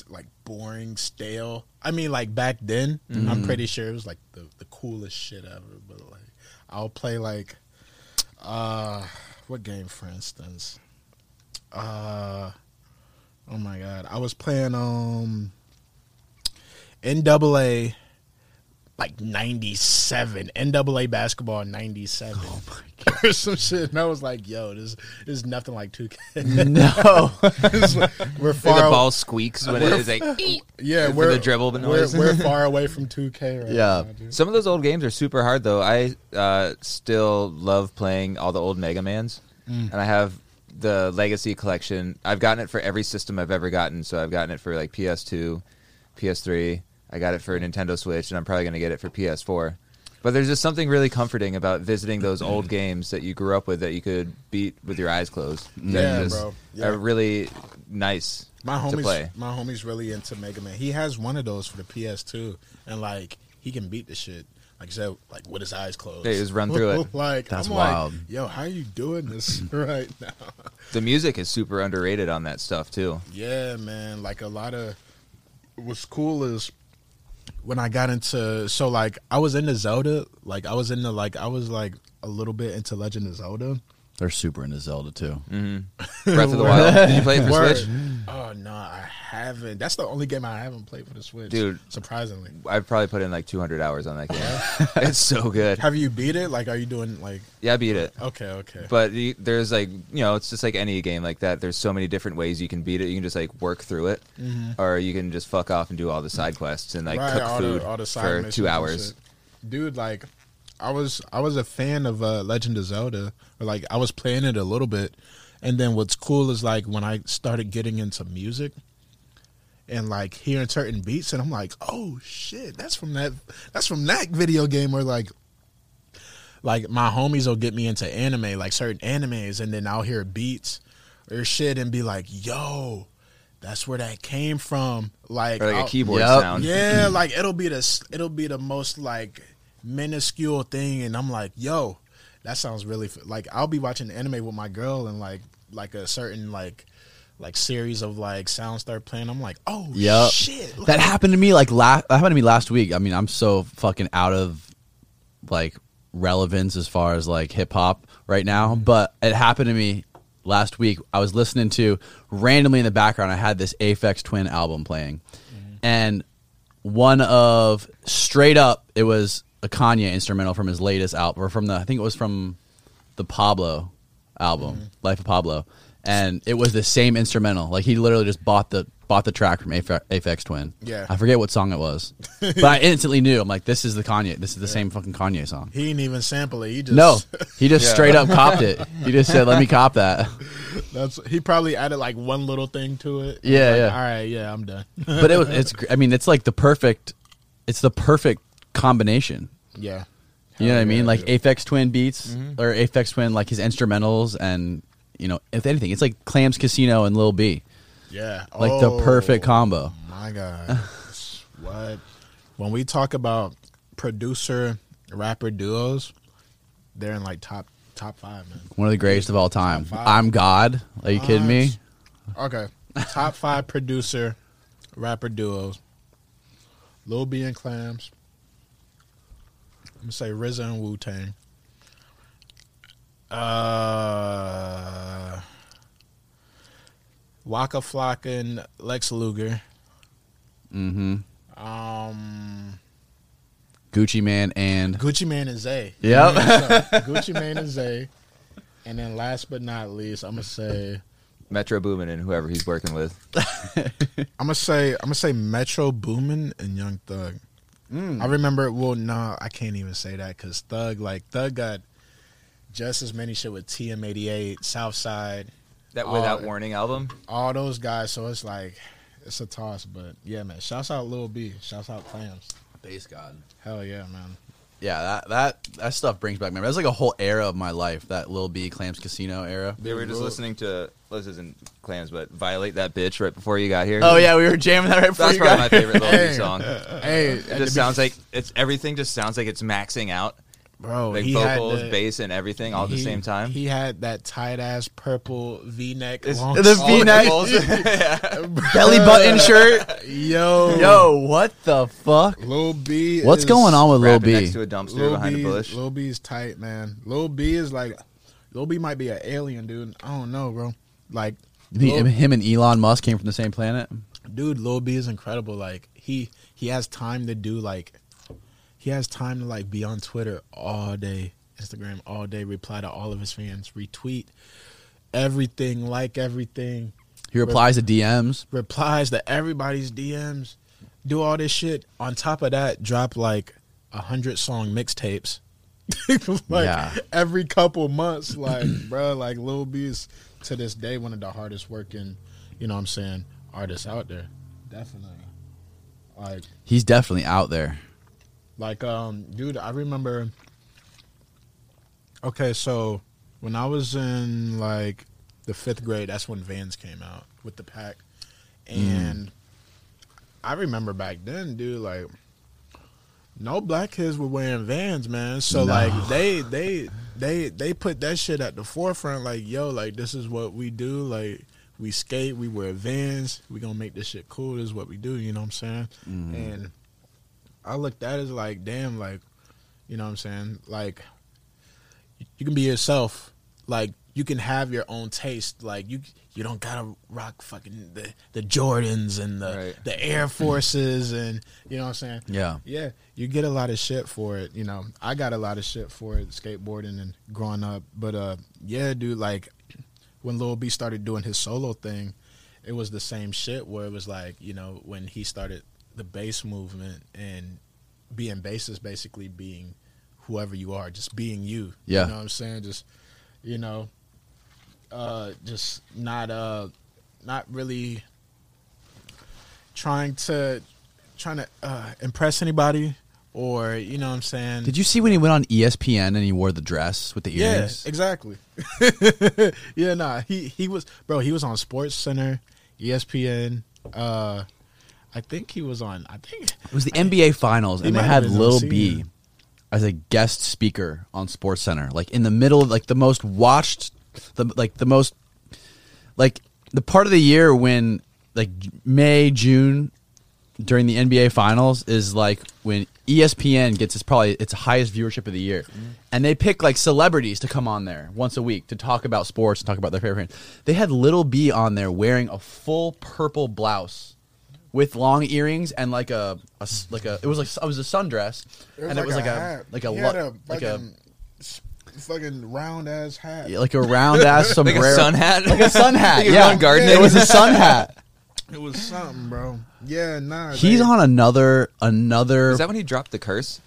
like boring, stale. I mean, like back then, I'm pretty sure it was like the, the coolest shit ever. But like, I'll play like, uh, what game, for instance? Uh, oh my god, I was playing um, NAA like '97 NAA basketball '97 oh or some shit. And I was like, "Yo, this, this is nothing like 2K." No. This we're Where far. the ball squeaks when it is like. yeah, we're the dribble we're, we're far away from 2K right Yeah. now. Some of those old games are super hard though. I uh, still love playing all the old Mega Mans, Mm. and I have the Legacy collection. I've gotten it for every system I've ever gotten. So I've gotten it for like PS2, PS3. I got it for a Nintendo Switch, and I'm probably going to get it for PS4. But there's just something really comforting about visiting those old games that you grew up with that you could beat with your eyes closed. Yeah, bro. Yeah. Are really nice My to homie's play. my homie's really into Mega Man. He has one of those for the PS2, and like he can beat the shit. Like I said, like with his eyes closed. Yeah, just run through it. like That's I'm wild. Like, Yo, how are you doing this right now? The music is super underrated on that stuff too. Yeah, man. Like a lot of what's cool is when I got into so like I was into Zelda. Like I was into like I was like a little bit into Legend of Zelda. They're super into Zelda too. Breath of the Wild. Did you play it for Word. Switch? Oh no, I haven't. That's the only game I haven't played for the Switch, Dude. Surprisingly, I've probably put in like 200 hours on that game. it's so good. have you beat it? Like, are you doing like? Yeah, I beat it. Okay, okay. But you, there's like, you know, it's just like any game like that. There's so many different ways you can beat it. You can just like work through it, or you can just fuck off and do all the side quests and like Mm-hmm. Right, cook all food the, all the side for two hours. Dude, like, I was I was a fan of uh, Legend of Zelda, or like I was playing it a little bit, and then what's cool is like when I started getting into music, and like hearing certain beats, and I'm like, oh shit, that's from that that's from that video game, or like. Like my homies will get me into anime, like certain animes, and then I'll hear beats or shit and be like, "Yo, that's where that came from." Like, Or like I'll- a keyboard Yep. sound. yeah, like it'll be the it'll be the most like minuscule thing, and I'm like, yo, that sounds really f-. like I'll be watching anime with my girl, and like like a certain like like series of like sounds start playing. I'm like, oh Yep. shit, That happened to me like last. That happened to me last week. I mean, I'm so fucking out of like relevance as far as like hip hop right now, mm-hmm. but it happened to me last week. I was listening to randomly in the background. I had this Aphex Twin album playing, mm-hmm. and one of straight up, it was a Kanye instrumental from his latest album, or from the I think it was from the Pablo album, mm-hmm. Life of Pablo, and it was the same instrumental. Like he literally just bought the bought the track from Aphex, Twin. Yeah. I forget what song it was, but I instantly knew. I'm like, this is the Kanye. This is the same fucking Kanye song. He didn't even sample it. He just No, he just Yeah. straight up copped it. He just said, "Let me cop that." that's he probably added like one little thing to it. Yeah, Like, yeah. All right, yeah, I'm done. But it was. It's. I mean, it's like the perfect. It's the perfect combination. yeah, You know what I mean? yeah, Like dude. Aphex Twin beats mm-hmm. or Aphex Twin, like his instrumentals, and you know, if anything, it's like Clams Casino and Lil B, yeah, like Oh, the perfect oh combo. My God, what? When we talk about producer rapper duos, they're in like top top five, man. One of the greatest of all time. I'm God. Are you kidding me? Okay, top five producer rapper duos: Lil B and Clams. I'm gonna say RZA and Wu Tang. Uh, Waka Flocka and Lex Luger. Mm-hmm. Um, Gucci Mane and Gucci Mane and Zay. Yep. Gucci Mane and Zay. And then last but not least, I'm gonna say Metro Boomin and whoever he's working with. I'm gonna say I'm gonna say Metro Boomin and Young Thug. Mm. I remember. Well, no, I can't even say that because Thug, like Thug, got just as many shit with TM88, Southside, That Oh, Without Warning album. all those guys. So it's like it's a toss. But yeah, man. Shouts out Lil B. Shouts out Clams. Based God. Hell yeah, man. Yeah, that that that stuff brings back memories. That's like a whole era of my life. That Lil B Clams Casino era. They were just Lil- listening to, well, this isn't Clams, but Violate That Bitch right before you got here. Oh yeah, we were jamming that right before That's you probably got my here. favorite Lil B Hey. song. Hey, uh, It just sounds like it's everything. Just sounds like it's maxing out, bro. like he had vocals, the- bass, and everything all at the he- same time. He had that tight ass purple V neck, It's- long The All V-neck. nipples. Belly button shirt. Yo, Yo, what the fuck? Lil B. What's is- going on with Lil Rapping B? next to a dumpster Lil behind B, a bush. Lil B is tight, man. Lil B is like, Lil B might be an alien, dude. I don't know, bro. Like, He- Lil- him and Elon Musk came from the same planet. dude, Lil B is incredible. Like, he he has time to do like he has time to like be on Twitter all day, Instagram all day, reply to all of his fans, retweet everything, like everything, He replies to DMs. replies to everybody's DMs, do all this shit. On top of that, drop like a hundred song mixtapes. like Yeah. every couple months, like bro, like Lil B is to this day one of the hardest working, you know what I'm saying, artists out there. Definitely. Like He's definitely out there. like um dude, I remember Okay, so when I was in like the fifth grade, that's when Vans came out with the pack. And I remember back then, dude, like no black kids were wearing Vans, man. So No. like they they they they put that shit at the forefront, like yo, like this is what we do, like we skate, we wear Vans, we gonna make this shit cool. This is what we do. You know what I'm saying? Mm-hmm. And I looked at it as like, damn, like you know what I'm saying, like you can be yourself. Like you can have your own taste. Like you you don't gotta rock fucking the the Jordans and the Right. the Air Forces and you know what I'm saying. Yeah. Yeah, you get a lot of shit for it. You know, I got a lot of shit for it, skateboarding and growing up. But uh, yeah, dude, like when Lil B started doing his solo thing, it was the same shit. Where it was like, you know, when he started the bass movement and being bass is basically being whoever you are, just being you. Yeah. you know what I'm saying? Just you know, uh, just not uh, not really trying to trying to uh, impress anybody or you know what I'm saying. Did you see when he went on ESPN and he wore the dress with the earrings? Yeah, exactly. yeah, nah. He he was bro. He was on SportsCenter, ESPN. Uh, I think he was on. I think It was the NBA Finals, and they had have been on Lil. B as a guest speaker on SportsCenter, like in the middle of like the most watched, the like the most like the part of the year when like May June during the NBA Finals is like when ESPN gets its probably its highest viewership of the year, mm. and they pick like celebrities to come on there once a week to talk about sports and talk about their favorite. They had Lil B on there wearing a full purple blouse with long earrings and like a like a it was like it was a sundress. And it was like a, like a He had a like a fucking, fucking round ass hat. yeah, like a round ass Like a sun hat? like a sun hat Like yeah on gardening? it was a sun hat It was something, bro. Yeah, nah. he's they- on another another Is that when he dropped the curse?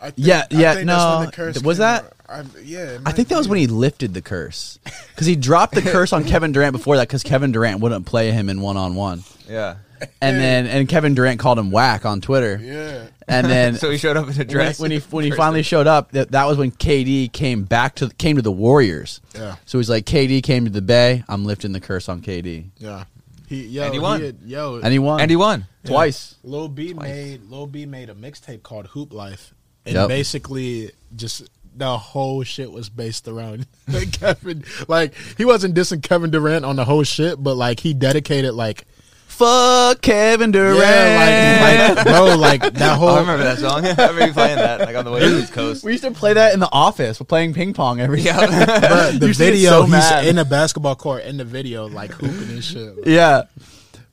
I think, Yeah, I yeah, think that's when no. the curse Was that- I, yeah, I think that was when he lifted the curse because he dropped the curse on Kevin Durant before that because Kevin Durant wouldn't play him in one on one, Yeah. And then and Kevin Durant called him whack on Twitter, Yeah. and then So he showed up in a dress. when he when he finally showed up, that, that was when KD came back to came to the Warriors. Yeah. So he's like, KD came to the Bay. I'm lifting the curse on KD, Yeah. He yo And he won. had- yo and he won. and he won. twice. Lil B Twice. made Lil B made a mixtape called Hoop Life, and Yep. basically just the whole shit was based around Kevin. Like he wasn't dissing Kevin Durant on the whole shit, but like he dedicated like Fuck Kevin Durant. yeah, like like bro, like that whole. Oh, I remember that song. I remember you playing that like on the way to the East Coast. we used to play that in the office. We're playing ping pong every Yeah. Bruh, the You used video, so he's mad. in a basketball court in the video, like hooping and shit. Like, Yeah.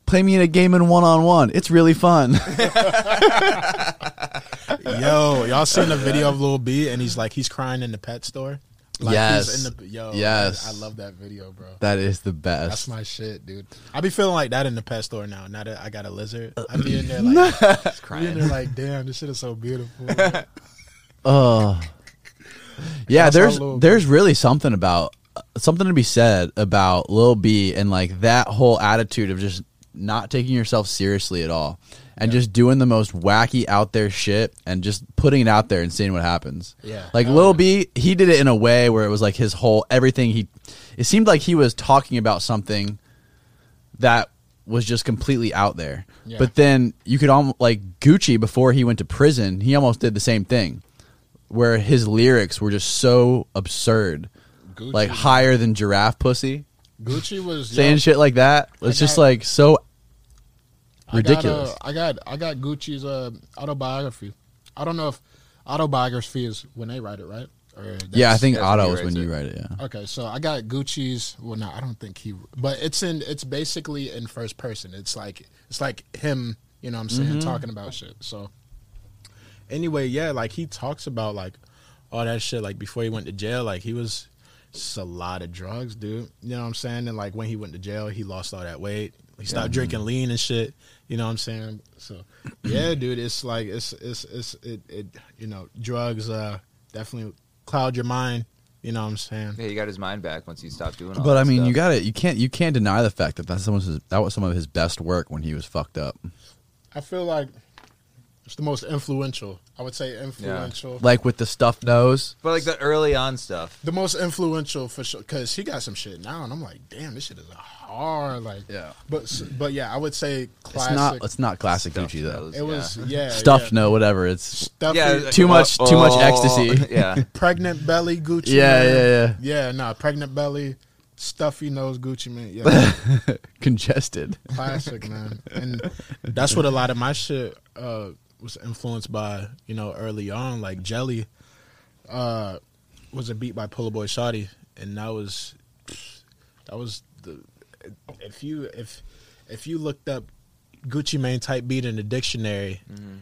Play me in a game in one on one. It's really fun. Yo, y'all seen the video of Lil B and he's like he's crying in the pet store. Like Yes. in the yo. Yes. I, I love that video, bro. that is the best. That's my shit, dude. I be feeling like that in the pet store now. Now that I got a lizard, I be in there like, be in crying. there like, damn, this shit is so beautiful. Oh. Yeah, there's there's really something about something to be said about Lil B and like that whole attitude of just not taking yourself seriously at all and just doing the most wacky out there shit and just putting it out there and seeing what happens. Yeah. Like Lil yeah. B, he did it in a way where it was like his whole everything he it seemed like he was talking about something that was just completely out there. Yeah. But then you could almost like Gucci before he went to prison, he almost did the same thing. Where his lyrics were just so absurd. Gucci, like higher than giraffe pussy. Gucci was Saying yo, shit like that. It's just like so ridiculous. Got, uh, I got I got Gucci's uh, autobiography. I don't know if autobiography is when they write it, right? Or yeah, I think that's when Otto he is when you write it, yeah. Okay, so I got Gucci's. Well, no, I don't think he. But it's in. It's basically in first person. It's like it's like him. You know, what I'm saying Mm-hmm. talking about shit. So, anyway, yeah, like he talks about like all that shit. Like before he went to jail, like he was just a lot of drugs, dude. You know what I'm saying? And like when he went to jail, he lost all that weight. He stopped drinking lean and shit. You know what I'm saying? So yeah, dude, it's like it's it's it's it, it you know drugs uh definitely cloud your mind. You know what I'm saying? Yeah, he got his mind back once he stopped doing all But that I mean, stuff. you got it. You can't. You can't deny the fact that that's some his, that was some of his best work when he was fucked up. I feel like it's the most influential. I would say influential. Like with the stuffed nose. But like the early on stuff. The most influential for sure, because he got some shit now, and I'm like, damn, this shit is hard. Like, Yeah. But but yeah, I would say It's not. It's not classic Stuffed Gucci though. nose, it was yeah. yeah, Stuffed yeah. no, whatever. It's Stuffy, Yeah, Too much- too much ecstasy. Yeah. pregnant belly Gucci. yeah, man. yeah, yeah. yeah. No, pregnant belly, stuffy nose Gucci Mane. Yeah, Congested. classic man. And that's what a lot of my shit uh, was influenced by. You know, early on, like Jelly, uh, was a beat by Pulla Boy Shawty, and that was that was the if you if if you looked up Gucci Mane type beat in the dictionary,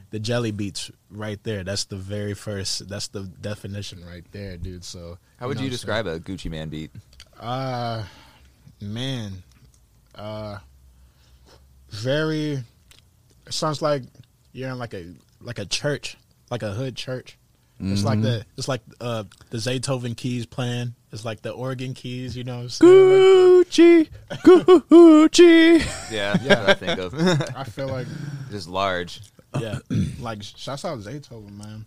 the Jelly beats right there. That's the very first. That's the definition right there, dude. So How would know you what I'm describe a Gucci Mane beat? uh man. Uh very it sounds like you're in like a like a church, like a hood church. It's like the it's like uh the Zaytoven keys playing. It's like the organ keys, you know what I'm saying? Gucci, Gucci. Yeah, yeah. I think of I feel like just large. yeah. like shouts out Zaytoven, man.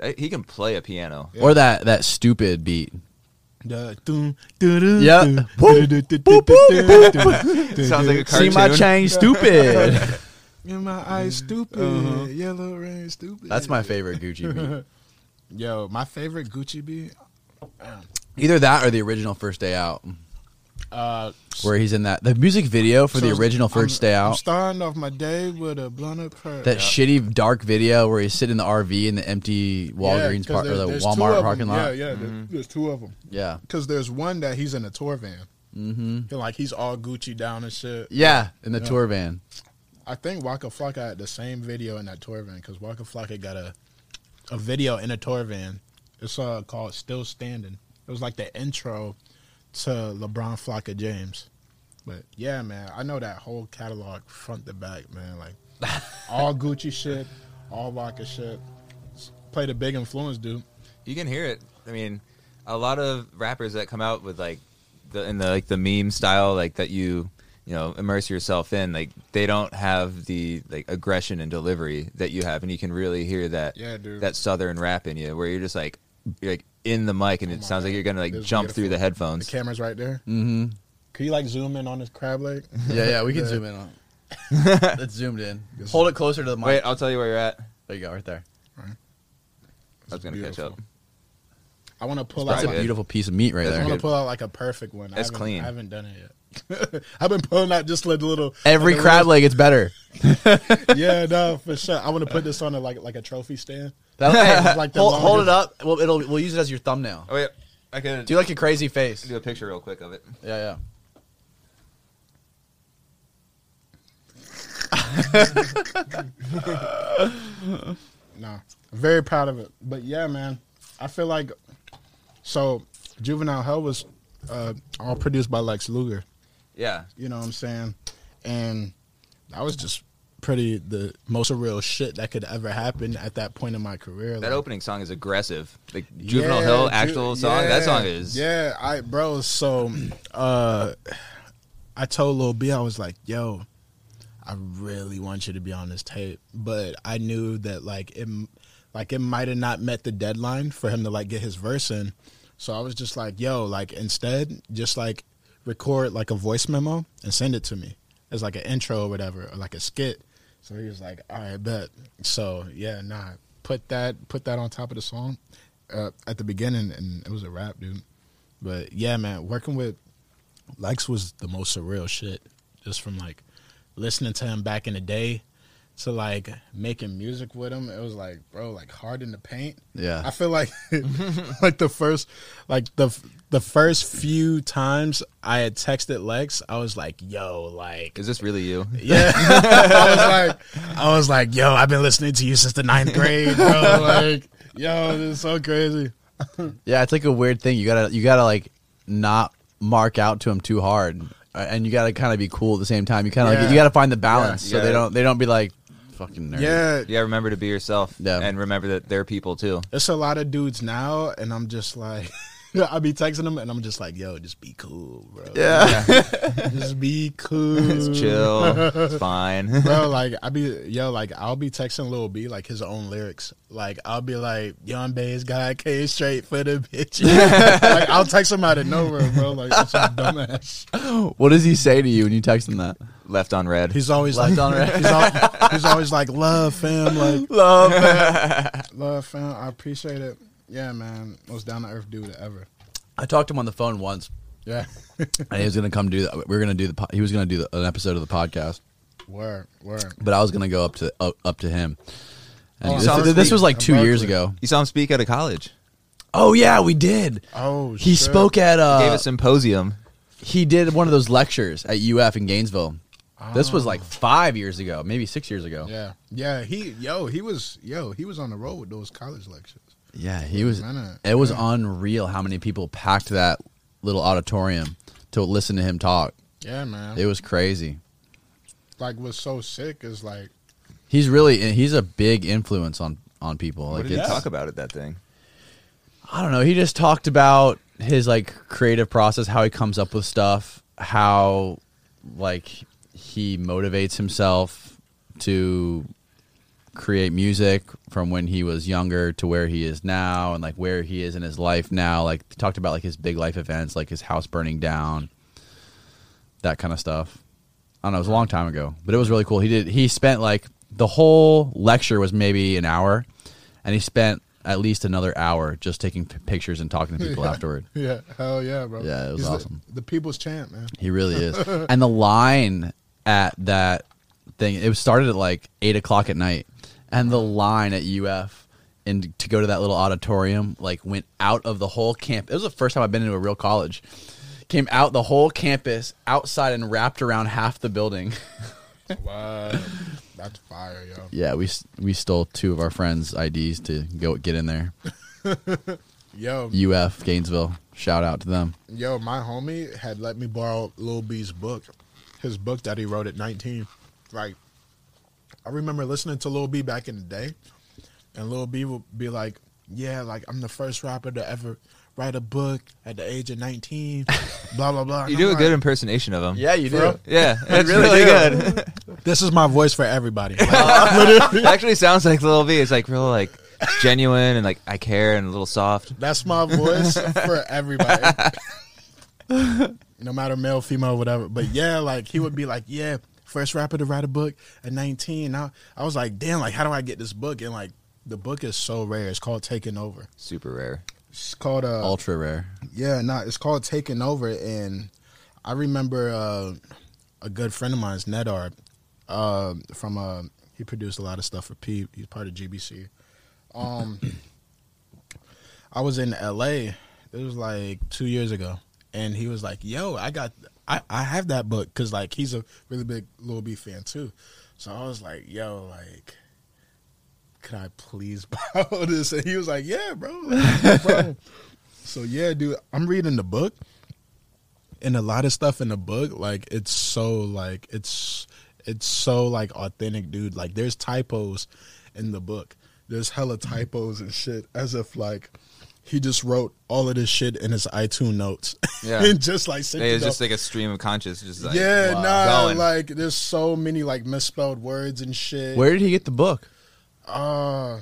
Uh, He can play a piano. Or that that stupid beat. Yep. Sounds like a cartoon. See my chain, stupid. In my eyes, stupid. Yellow rain, stupid. That's my favorite Gucci beat. Yo, my favorite Gucci beat. Either that or the original First Day Out, Uh, where he's in that the music video for the so original I'm- First Day I'm Out. starting off my day with a blunt of perk. That shitty dark video where he's sitting in the RV in the empty Walgreens 'cause par- or there- the Walmart parking lot. Yeah, yeah. there- There's two of them. Yeah. Because there's one that he's in a tour van. Mm-hmm. Like he's all Gucci down and shit. Yeah, in the Yeah. tour van. I think Waka Flocka had the same video in that tour van because Waka Flocka got a a video in a tour van. It's uh, called "Still Standing." It was like the intro to LeBron Flocka James. But yeah, man, I know that whole catalog front to back, man. Like all Gucci shit, all Waka shit. Played a big influence, dude. You can hear it. I mean, a lot of rappers that come out with like the in the like the meme style, like that you you know immerse yourself in, like they don't have the like aggression and delivery that you have, and you can really hear that Yeah, dude. that southern rap in you, where you're just like you're like in the mic, and Oh it my sounds like you're gonna like It's jump through the headphones. The camera's right there. Mm-hmm. Could you like zoom in on this crab leg? Yeah, yeah, we can Yeah. zoom in on it. It's zoomed in. Hold it closer to the mic. Wait, I'll tell you where you're at. there you go, right there. I was gonna catch up. I want to pull That's out. a Probably Like, beautiful piece of meat right That's I there. want to pull out like a perfect one. I That's haven't- clean. I haven't done it yet. I've been pulling out just like a little Every like a crab leg, it's better. yeah, no, for sure. I want to put this on a, like like a trophy stand. That, hey, Like the hold, hold it up. We'll, it'll, we'll use it as your thumbnail. Oh wait, I can Do like a crazy face. do a picture real quick of it. Yeah, yeah. No, very proud of it. But yeah, man, I feel like so. Juvenile Hell was uh, all produced by Lex Luger. Yeah, You know what I'm saying? And that was just pretty the most real shit that could ever happen at that point in my career. that Like, opening song is aggressive. Like Juvenile Yeah, Hill Ju- actual song. That song is Yeah, I bro, so uh I told Lil B I was like, "Yo, I really want you to be on this tape." But I knew that like it like it might have not met the deadline for him to like get his verse in. So I was just like, "Yo, like instead just like record like a voice memo and send it to me as like an intro or whatever or like a skit." So he was like, "All right, bet." So, yeah, nah, put that put that on top of the song uh, at the beginning, and it was a rap, dude. But yeah, man, working with Lex was the most surreal shit. Just from like listening to him back in the day to like making music with him, it was like, bro, like hard in the paint. Yeah. I feel like like the first like the the first few times I had texted Lex, I was like, yo, like Is this really you? yeah, I was like, I was like, yo, I've been listening to you since the ninth grade, bro. Like, yo, this is so crazy. Yeah, it's like a weird thing. You gotta you gotta like not mark out to them too hard, uh, and you gotta kind of be cool at the same time. You kind of Yeah. like, you gotta find the balance Yeah. so they don't they don't be like fucking nerd. Yeah, Yeah, remember to be yourself. Yeah. And remember that they're people too. it's a lot of dudes now, and I'm just like, I be texting them, and I'm just like, yo, just be cool, bro. yeah. just be cool. It's chill. it's fine. bro. Like I be yo, like I'll be texting Lil B like his own lyrics. Like I'll be like, Young Bass guy came straight for the bitch. like I'll text him out of nowhere, bro. Like that's some dumbass. what does he say to you when you text him that? Left on red. He's always Left like, on red. he's, al- he's always like, love fam, like Love. love fam. I appreciate it. Yeah, man, most down to earth dude ever. I talked to him on the phone once, Yeah, and he was gonna come do. that. we were gonna do the. po- He was gonna do the, an episode of the podcast, word, word. but I was gonna go up to up, up to him. And Oh, this, this was like I'm two years ago. you saw him speak at a college. Oh yeah, we did. Oh, He shit. spoke at. Uh, Gave a symposium. he did one of those lectures at UF in Gainesville. This was Oh. like five years ago, maybe six years ago. Yeah, yeah. He, yo, he was, yo, he was on the road with those college lectures. Yeah, he was. Minute. It was Yeah. unreal how many people packed that little auditorium to listen to him talk. Yeah, man. It was crazy. like what's so sick is like He's really he's a big influence on on people. What Like did he talk about it that thing? I don't know. He just talked about his like creative process, how he comes up with stuff, how like he motivates himself to create music from when he was younger to where he is now and like where he is in his life now like he talked about like his big life events like his house burning down that kind of stuff i don't know it was a long time ago but it was really cool he did he spent like the whole lecture was maybe an hour and he spent at least another hour just taking p- pictures and talking to people Yeah. afterward yeah, hell yeah, bro. Yeah, it was He's awesome. The, people's champ, man. He really is. and the line at that thing, it started at like eight o'clock at night, and the line at UF and to go to that little auditorium like went out of the whole camp. It was the first time I've been into a real college. Came out the whole campus outside and wrapped around half the building. Wow, that's fire, yo. yeah, we we stole two of our friends' IDs to go get in there. Yo, UF Gainesville. Shout out to them. yo, my homie had let me borrow Lil B's book, his book that he wrote at 19. Like, I remember listening to Lil B back in the day, and Lil B would be like, "Yeah, like I'm the first rapper to ever write a book at the age of 19." blah blah blah. You do I'm a good impersonation of him. Yeah, you do. Yeah, it's really really, good. This is my voice for everybody. Like, it actually sounds like Lil B. It's like real like genuine and like I care and a little soft. That's my voice for everybody. no matter male, female, whatever. But yeah, like he would be like, yeah, first rapper to write a book at 19. I, I was like, damn, like how do I get this book? And like the book is so rare. It's called Taking Over. Super rare. It's called uh Ultra rare. yeah, no, it's called Taking Over and I remember uh a good friend of mine's Nedard uh, from uh he produced a lot of stuff for P. He's part of GBC. Um I was in LA. It was like 2 years ago and he was like, "Yo, I got I I have that book cuz like he's a really big Lil B fan too." So I was like, "Yo, like can I please borrow this?" And he was like, "Yeah, bro." Like, no. So yeah, dude, I'm reading the book, and a lot of stuff in the book, like it's so like it's it's so like authentic, dude. Like there's typos in the book. There's hella typos and shit, as if like he just wrote all of this shit in his iTunes notes, Yeah. and just like sent Hey, it it's up. just like a stream of conscious. Just like yeah, wow, nah, going. like there's so many like misspelled words and shit. Where did he get the book? Uh,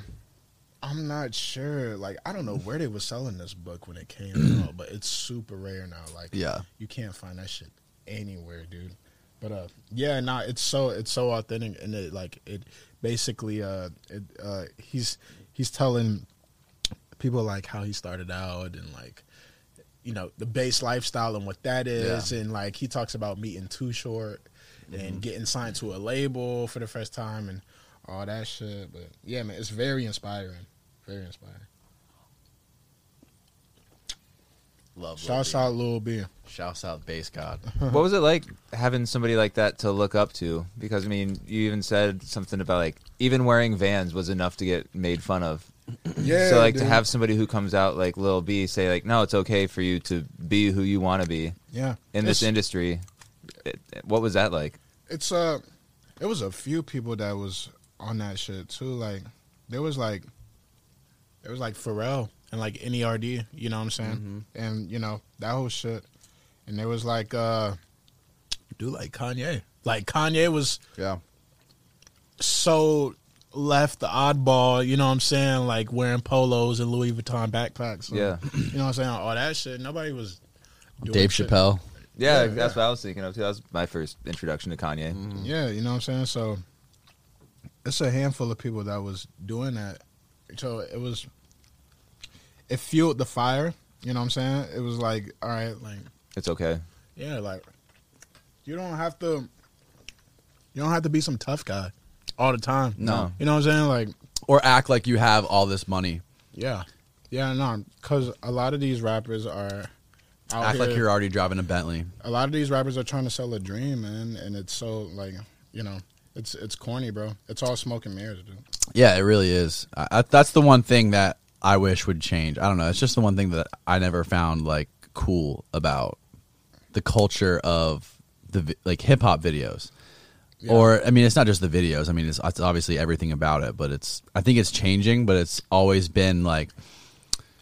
I'm not sure. Like, I don't know where they were selling this book when it came out, but it's super rare now. Like, Yeah. you can't find that shit anywhere, dude. But uh, yeah, nah, it's so it's so authentic, and it like it basically uh, it uh, he's he's telling people like how he started out and like you know the base lifestyle and what that is, and like he talks about meeting Too Short and mm-hmm. getting signed to a label for the first time and all that shit. But yeah, man, it's very inspiring. Very inspiring. Love. Shouts out Lil B. Shouts out Based God. what was it like having somebody like that to look up to? Because I mean, you even said something about like even wearing Vans was enough to get made fun of. Yeah. so like to have somebody who comes out like Lil B say like, no, it's okay for you to be who you want to be yeah in this It's- industry. It, what was that like? it's uh it was a few people that was on that shit too like there was like there was like Pharrell and like NERD you know what I'm saying and you know that whole shit and there was like uh dude like Kanye like Kanye was Yeah. so left the oddball you know what I'm saying like wearing polos and Louis Vuitton backpacks So, Yeah. you know what I'm saying all that shit nobody was doing Dave shit. Chappelle. Yeah, Yeah, that's yeah. what I was thinking of too. That was my first introduction to Kanye. Mm. Yeah, you know what I'm saying? So it's a handful of people that was doing that. So it was it fueled the fire, you know what I'm saying? It was like, all right, like It's okay. yeah, like you don't have to you don't have to be some tough guy all the time. No. You know what I'm saying? Like Or act like you have all this money. yeah. Yeah, no, cuz a lot of these rappers are out act like you're already driving a Bentley. a lot of these rappers are trying to sell a dream, man, and it's so like, you know, it's it's corny, bro. It's all smoke and mirrors, dude. Yeah, it really is. I, I, that's the one thing that I wish would change. I don't know. It's just the one thing that I never found like cool about the culture of the like hip hop videos. Yeah. Or I mean, it's not just the videos. I mean, it's, it's obviously everything about it. But it's I think it's changing. But it's always been like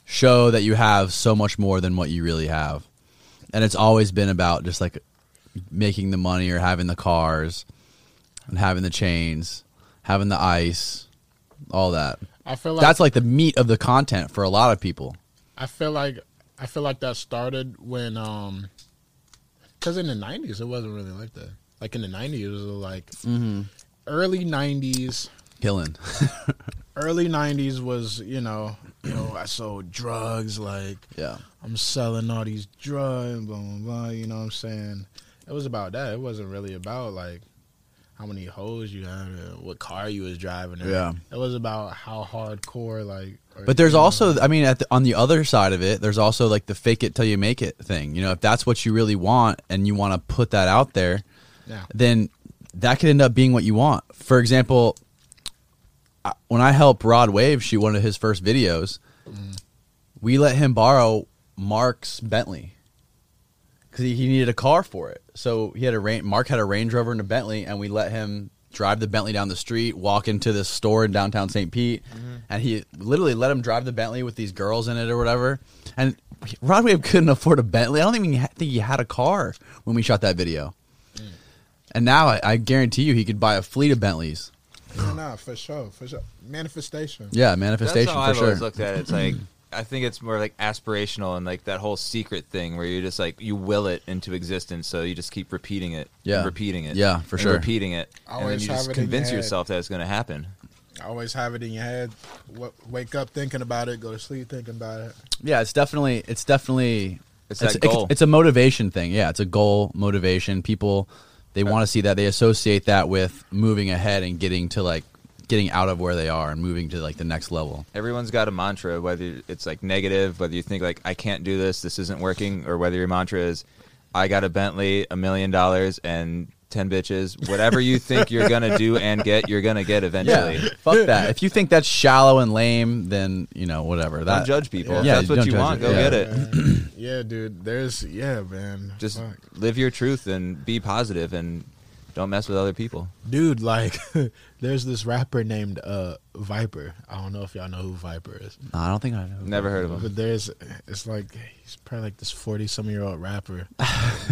show that you have so much more than what you really have, and it's always been about just like making the money or having the cars and having the chains, having the ice, all that. I feel like That's like the meat of the content for a lot of people. I feel like I feel like that started when um cuz in the 90s it wasn't really like that. Like in the 90s it was like mm-hmm. early 90s Killing. early 90s was, you know, you know, I sold drugs like yeah. I'm selling all these drugs, blah blah blah. You know what I'm saying? It was about that. It wasn't really about like how many hoes you had, or what car you was driving. or- Yeah. it was about how hardcore like. But there's know, also, I mean, at the, on the other side of it, there's also like the fake it till you make it thing. You know, if that's what you really want and you want to put that out there, yeah, then that could end up being what you want. For example, when I helped Rod Wave shoot one of his first videos, we let him borrow Mark's Bentley because he, he needed a car for it. So he had a Mark had a Range Rover and a Bentley, and we let him drive the Bentley down the street, walk into this store in downtown St. Pete, mm-hmm. and he literally let him drive the Bentley with these girls in it or whatever. And Rod Wave couldn't afford a Bentley. I don't even think he had a car when we shot that video. And now I, I guarantee you he could buy a fleet of Bentleys. no, no, for sure, for sure. Manifestation. Yeah, manifestation That's how for I've sure. always looked at it. It's like I think it's more like aspirational and like that whole secret thing where you just like you will it into existence, so you just keep repeating it, Yeah. and repeating it, Yeah, for and sure. repeating it, and then Always you have just it in your convince yourself that it's going to happen. Always have it in your head. W- wake up thinking about it. Go to sleep thinking about it. yeah, it's definitely it's definitely It's that it- goal. it's a motivation thing. Yeah, it's a goal motivation. People they want to see that. They associate that with moving ahead and getting to like getting out of where they are and moving to like the next level. Everyone's got a mantra, whether it's like negative, whether you think like I can't do this, this isn't working, or whether your mantra is I got a Bentley, a million dollars, and ten bitches. Whatever you think you're gonna do and get, you're gonna get eventually. Yeah, fuck that. If you think that's shallow and lame, then you know whatever. That Don't judge people. If that's what you want, it. go Yeah. get it. Yeah, dude. There's yeah, man. Just Fuck. live your truth and be positive and don't mess with other people. dude. Like, there's this rapper named uh Viper. I don't know if y'all know who Viper is. No, I don't think I know. Never heard of him. But there's, it's like he's probably like this forty some year old rapper,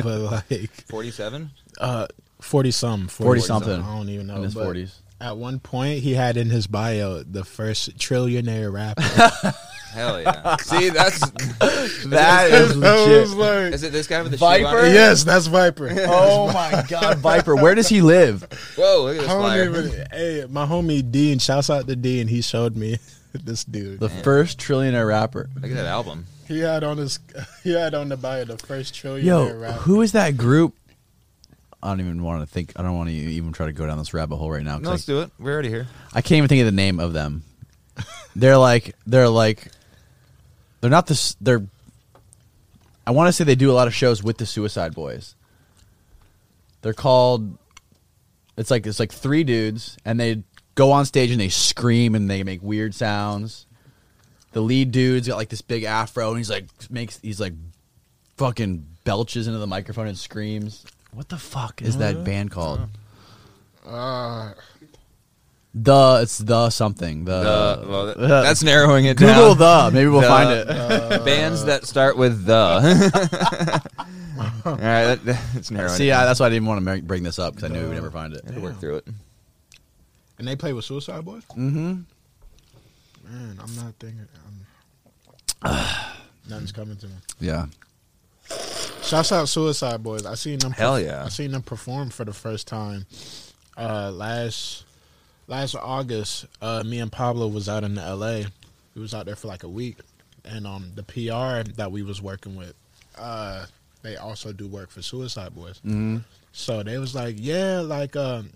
but like Forty-seven. uh forty some, 40 something. I don't even know. in his but forties. At one point, he had in his bio the first trillionaire rapper. Hell yeah. See, that's That is legit. was like, is it. This guy with the Viper? shoe on yes, that's Viper. Oh my god, Viper! Where does he live? Whoa! Look at this I flyer. even. Hey, my homie Dean. Shouts out to Dean. He showed me this dude. The first trillionaire rapper. Look at that album. He had on his. He had on the bio the first trillionaire Yo, rapper. who is that group? I don't even want to think. I don't want to even try to go down this rabbit hole right now. No, let's do it. We're already here. I, I can't even think of the name of them. They're like they're like they're not this. They're I want to say they do a lot of shows with the Suicide Boys. They're called. It's like it's like three dudes, and they go on stage and they scream and they make weird sounds. The lead dude's got like this big afro, and he's like makes he's like fucking belches into the microphone and screams. What the fuck is that band called? Uh, The it's the something the, The, well, that- that's narrowing it Google down. the maybe we'll The- find it. Bands that start with the. All right, that, that's narrowing. See, it I, that's why I didn't want to bring this up because I knew we would never find it. I had work through it. and they play with Suicide Boys. Mm-hmm. Man, I'm not thinking. I'm, nothing's coming to me. Yeah. Shouts out Suicide Boys. I seen them. Hell yeah. I seen them perform for the first time uh, last last August. Uh, me and Pablo was out in L.A. We was out there for like a week, and um, the PR that we was working with, uh, they also do work for Suicide Boys. Mm-hmm. So they was like, yeah, like um,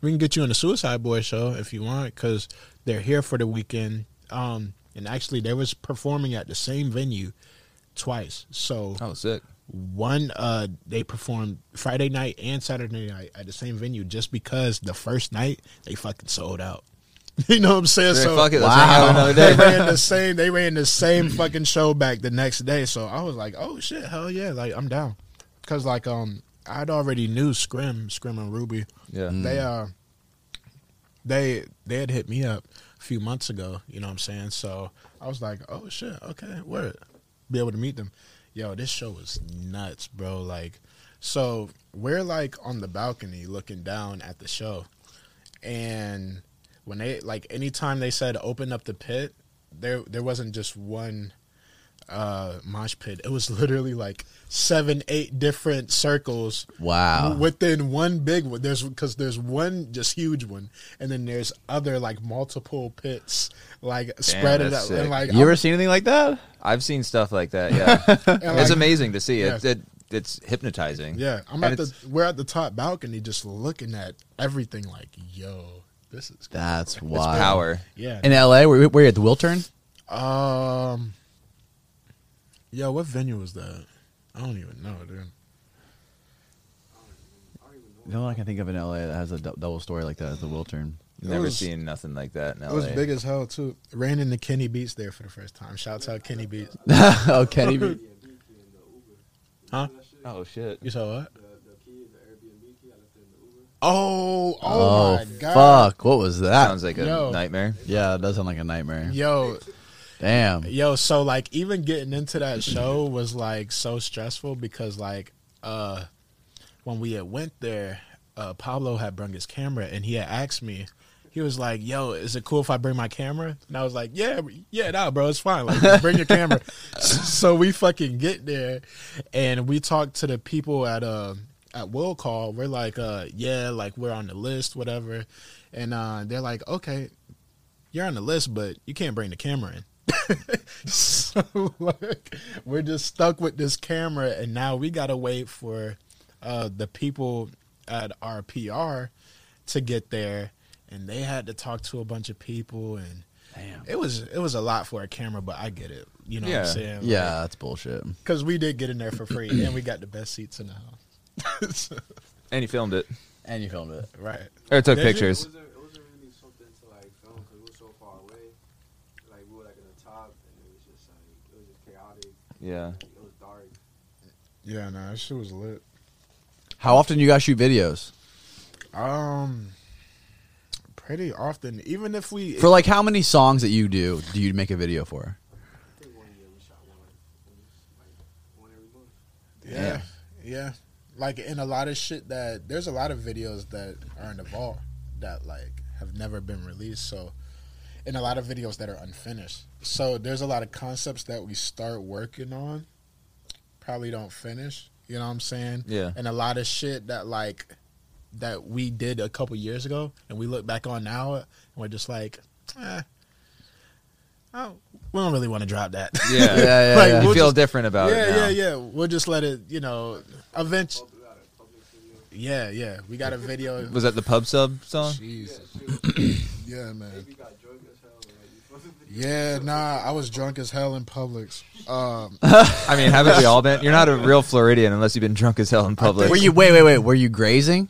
we can get you in the Suicide Boys show if you want, because they're here for the weekend. Um, and actually, they was performing at the same venue twice. So Oh, sick. One uh they performed Friday night and Saturday night at the same venue just because the first night they fucking sold out. you know what I'm saying? They're so like, fuck it, let's hang out another they ran the same they ran the same fucking show back the next day. So I was like, oh shit, hell yeah, like I'm down. Cause like um I'd already knew Scrim, Scrim and Ruby. Yeah. They uh they they had hit me up a few months ago, you know what I'm saying? So I was like, Oh shit, okay, word. Be able to meet them. Yo, this show was nuts, bro. Like so we're like on the balcony looking down at the show. And when they like anytime they said open up the pit, there there wasn't just one uh mosh pit. It was literally like seven, eight different circles Wow. within one big one. There's because there's one just huge one, and then there's other like multiple pits like spread it out. And like You ever seen anything like that? I've seen stuff like that. Yeah, and, it's like, amazing to see. It, Yeah. it it's hypnotizing. Yeah, I'm And at the we're at the top balcony just looking at everything. Like, yo, this is That's It's wild. power. yeah. In LA, were, were you at the Wiltern? Um, yo, what venue was that? I don't even know, dude. The only one I can think of in LA that has a dou- double story like that is the Wiltern. Never was- seen nothing like that in LA. It was big as hell too. Ran into Kenny Beats there for the first time. Shouts out Kenny Beats. oh, Kenny. B. Huh? Oh shit! You saw what? Oh, oh, Oh, my god. fuck! What was that? Sounds like a Yo. nightmare. yeah, it does sound like a nightmare. Yo, Damn. yo, so like even getting into that show was like so stressful because like uh when we had went there, uh Pablo had brought his camera and he had asked me, he was like, Yo, is it cool if I bring my camera? And I was like, Yeah, yeah, nah, bro, it's fine. Like bring your camera. so we fucking get there and we talk to the people at uh at Will Call. We're like, uh, yeah, like we're on the list, whatever. And uh they're like, Okay, you're on the list, but you can't bring the camera in. so like we're just stuck with this camera and now we gotta wait for uh the people at our PR to get there and they had to talk to a bunch of people and Damn. it was it was a lot for a camera but I get it. You know what Yeah. I'm saying? Yeah, that's bullshit. Because we did get in there for free and we got the best seats in the house. And he filmed it And you filmed it. right. or took Did pictures. It wasn't, it wasn't really something to like film because we were so far away. Like we were like in the top, and it was just like it was just chaotic. Yeah. It was dark. Yeah, no, that shit was lit. How often you guys shoot videos? Um pretty often. Even if we For like how many songs that you do do you make a video for? I think one year we shot one, one, like one every month. Yeah, yeah. Like in a lot of shit that there's a lot of videos that are in the vault that like have never been released. So, and a lot of videos that are unfinished. So there's a lot of concepts that we start working on, probably don't finish. You know what I'm saying? Yeah. And a lot of shit that like that we did a couple years ago, and we look back on now, and we're just like, eh. Oh, we don't really want to drop that. Yeah. Yeah, yeah, Like, yeah. You we'll feel just- different about yeah, it now. yeah, yeah. We'll just let it, you know, eventually. We got a public video. Yeah, yeah. We got a video. Was that the pub sub song? Jesus. Yeah, man. Maybe got drunk as hell. Like, you supposed to be Yeah, nah, I was drunk as hell in Publix. Um, I mean, haven't we all been? You're not a real Floridian unless you've been drunk as hell in public. Were you wait wait wait? Were you grazing?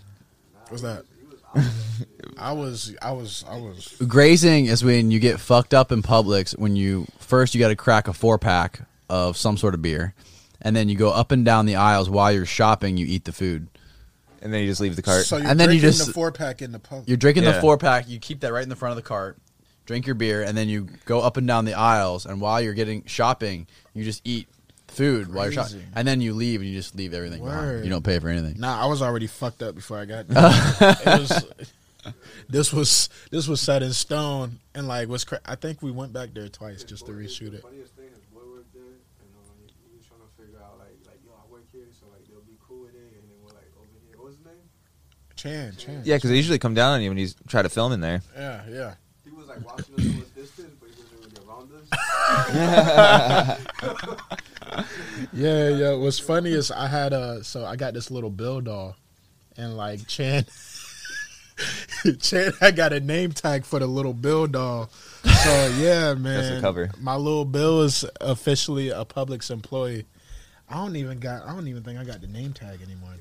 what's that? I was, I was, I was. Grazing is when you get fucked up in Publix. When you first you got to crack a four pack of some sort of beer, and then you go up and down the aisles while you're shopping. You eat the food. And then you just leave the cart. So you're And then you drinking just- the four pack in the pub. You're drinking the Yeah. four pack. You keep that right in the front of the cart. Drink your beer, and then you go up and down the aisles. And while you're getting shopping, you just eat food while you're shopping. Crazy. And then you leave, and you just leave everything. behind. Word. You don't pay for anything. Nah, I was already fucked up before I got there. it was, this was this was set in stone, and like was cra- I think we went back there twice just to reshoot The it. funniest thing is boy worked there, and um, he, he was trying to figure out like, like, yo, I work here, so like they'll be cool with it, and then we're like over here. What was his name? Chan, Chan. yeah, because they usually come down on you when you try to film in there. yeah, yeah. He was like watching us from a distance, but he wasn't really around us. Yeah, yeah. What's funny is I had a so I got this little Bill doll, and like Chan, Chan, I got a name tag for the little Bill doll. So yeah, man. cover. My little Bill is officially a Publix employee. I don't even got. I don't even think I got the name tag anymore,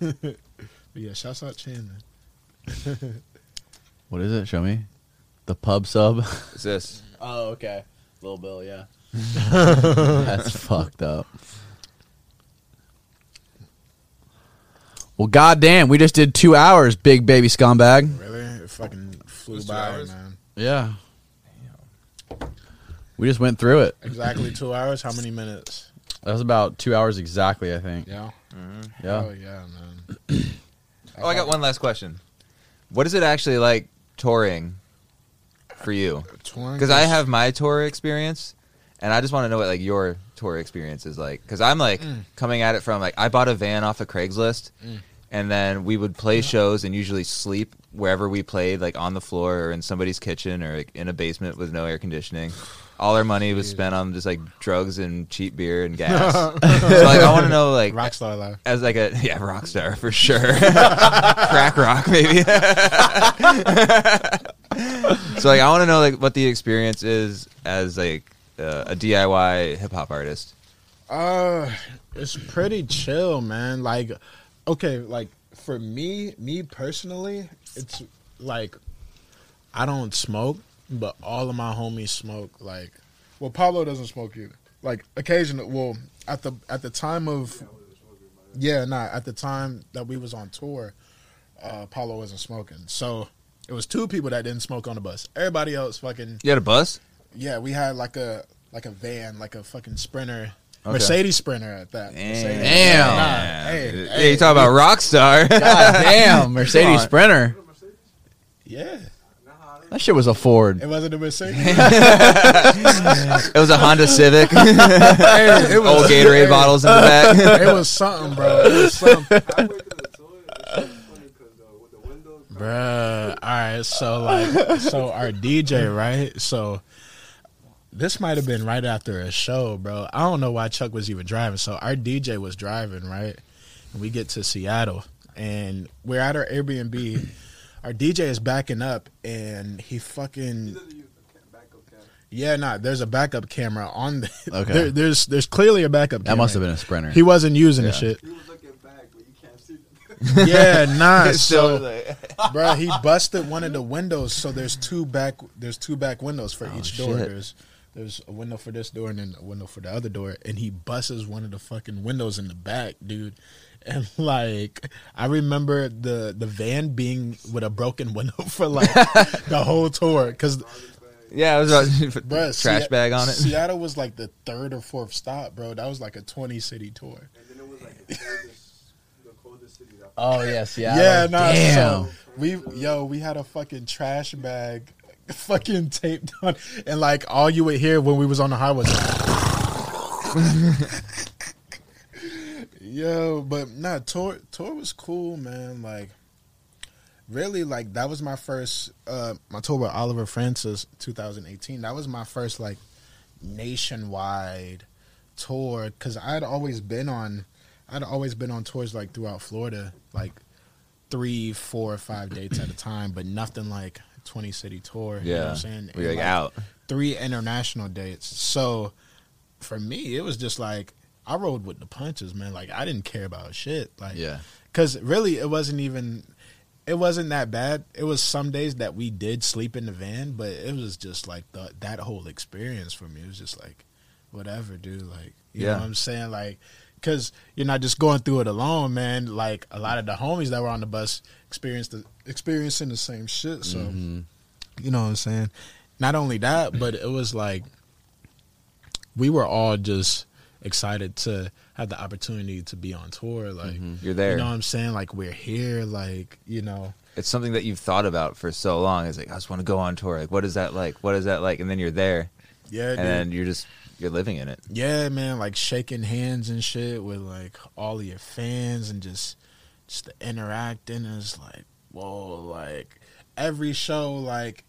dude. but yeah, shouts out Chandler. What is it? Show me. The pub sub. What's this? Oh, okay. Little Bill, yeah. That's fucked up. Well, goddamn, we just did two hours, big baby scumbag. Really, it fucking flew Just by, hours? man. Yeah. We just went through it. Exactly two hours. How many minutes? That was about two hours exactly, I think. Yeah. Mm-hmm. Yeah. Oh yeah, man. Oh, I got one last question. What is it actually like touring for you? Because I have my tour experience, and I just want to know what like your tour experience is like. Because I'm like mm. coming at it from like I bought a van off of Craigslist, mm. and then we would play shows and usually sleep wherever we played, like on the floor or in somebody's kitchen or like, in a basement with no air conditioning. All our money was spent on just like drugs and cheap beer and gas. so like I want to know like Rockstar life. as like a yeah rock star for sure crack rock maybe so like i want to know like what the experience is as like uh, a diy hip-hop artist Uh, it's pretty chill, man. Like, okay, like for me, me personally, it's like I don't smoke, but all of my homies smoke. Like, well, Pablo doesn't smoke either. Like, occasionally, well, at the at the time of, yeah, nah, at the time that we was on tour, uh, Paulo wasn't smoking. So it was two people that didn't smoke on the bus. Everybody else, fucking, you had a bus yeah, we had like a like a van, like a fucking Sprinter, Okay. Mercedes Sprinter at that. Mercedes. Damn. Nah, hey, yeah, hey, you talk about rock star God damn, Mercedes. Sprinter. yeah, That shit was a Ford. it wasn't a Mercedes. it was a honda civic hey, it was old gatorade bottles in the back It was something, bro. It was something, I went to the tour. It's so funny because uh, with the windows, bruh. All right, so like, so our DJ, right? So this might have been right after a show, bro. I don't know why Chuck was even driving. So our DJ was driving, right? And we get to Seattle, and we're at our Airbnb. Our DJ is backing up, and he fucking Yeah, doesn't use the ca- backup camera. Yeah, nah. There's a backup camera on. The, Okay. there- there's there's clearly a backup. Camera. That camera. must have been a Sprinter. He wasn't using the shit. He was looking back, but you can't see them. Yeah, nah. So, like- bro, he busted one of the windows. So there's two back. There's two back windows for oh, each door. shit. There's there's a window for this door and then a window for the other door. And he busts one of the fucking windows in the back, dude. And like, I remember the the van being with a broken window for like the whole tour because yeah it was about Bruh, trash Se- bag on it Seattle was like the third or fourth stop, bro. That was like a twenty city tour. And then it was like the coldest, the coldest city. That Oh yes, yeah. Yeah, nah. Damn. So we yo, we had a fucking trash bag, fucking taped on, and like all you would hear when we was on the highway. Yo, but nah, tour tour was cool, man. Like, really, like that was my first uh my tour with Oliver Francis, 2018. That was my first like nationwide tour because I'd always been on, I'd always been on tours like throughout Florida, like three, four, or five dates at a time, but nothing like twenty city tour. you know Yeah, what I'm saying we're And, like out. three international dates. So for me, it was just like I rode with the punches, man. Like I didn't care about shit. Like Yeah. because really it wasn't even it wasn't that bad. It was some days that we did sleep in the van, but it was just like the that whole experience for me. It was just like whatever, dude. Like you Yeah. know what I'm saying, like. Cause you're not just going through it alone, man. Like a lot of the homies that were on the bus experienced the, experiencing the same shit. So mm-hmm. you know what I'm saying? Not only that, but it was like we were all just excited to have the opportunity to be on tour. Like mm-hmm. You're there. You know what I'm saying? Like we're here. Like you know. It's something that you've thought about for so long. It's like I just want to go on tour. Like, what is that like? What is that like? And then you're there, Yeah, and you're just you're living in it. yeah, man. Like shaking hands and shit with like all of your fans and just just the interacting is like whoa. Like every show, like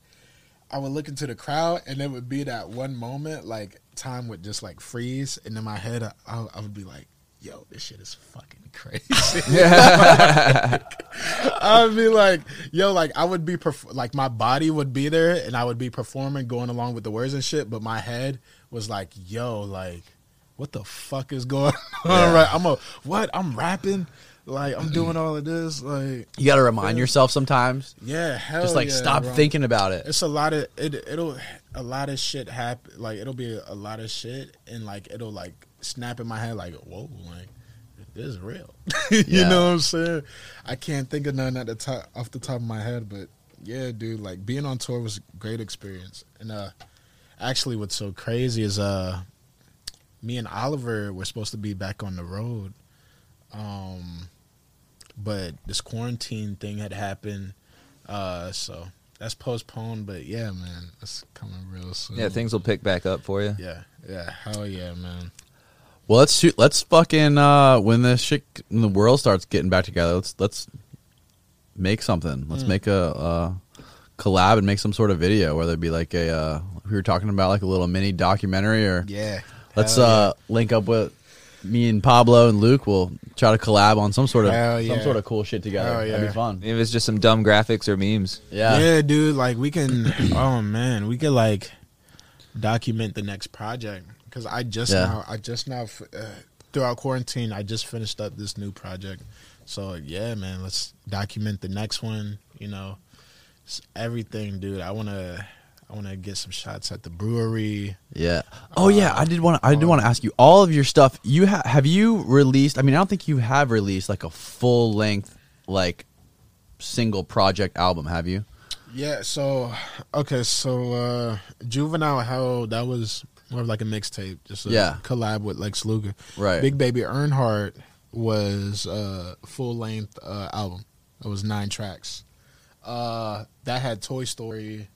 I would look into the crowd and it would be that one moment like time would just like freeze and in my head I, I, I would be like yo this shit is fucking crazy. I would be like yo like i would be perf- like my body would be there and i would be performing going along with the words and shit but my head was like yo like what the fuck is going on right? I'm a what? I'm rapping? Like i'm doing all of this? Like You got to remind yourself sometimes. yeah hell Just like yeah, stop bro. thinking about it. it's a lot of it it'll a lot of shit happen like it'll be a, lot of shit and like it'll like snap in my head like whoa like this is real. You Yeah. know what i'm saying? I can't think of none at the top off the top of my head but yeah dude like being on tour was a great experience. And uh actually what's so crazy is uh me and oliver were supposed to be back on the road um but this quarantine thing had happened uh so that's postponed but yeah man it's coming real soon Yeah, things will pick back up for you. yeah yeah hell yeah man Well, let's shoot. Let's fucking uh, when the shit when the world starts getting back together. Let's let's make something. Let's make a, uh collab and make some sort of video, whether it be like a uh, we were talking about like a little mini documentary, or yeah let's Hell uh, link up with me and Pablo and Luke. We'll try to collab on some sort of Hell some sort of cool shit together. Hell That'd yeah. be fun. If it's just some dumb graphics or memes. Yeah. yeah. dude like we can oh man we could like document the next project because i just Yeah. now i just now uh, throughout quarantine i just finished up this new project so yeah man let's document the next one you know It's everything dude i want to i want to get some shots at the brewery Yeah. Oh yeah, I did want to. I did want to ask you all of your stuff. You ha- have you released? I mean, I don't think you have released like a full length like single project album. Have you? Yeah, so okay, so uh Juvenile Hell that was more of like a mixtape, just a Yeah. collab with Lex Luger. Right. Big Baby Earnhardt was a full length uh album. It was nine tracks. Uh that had Toy Story.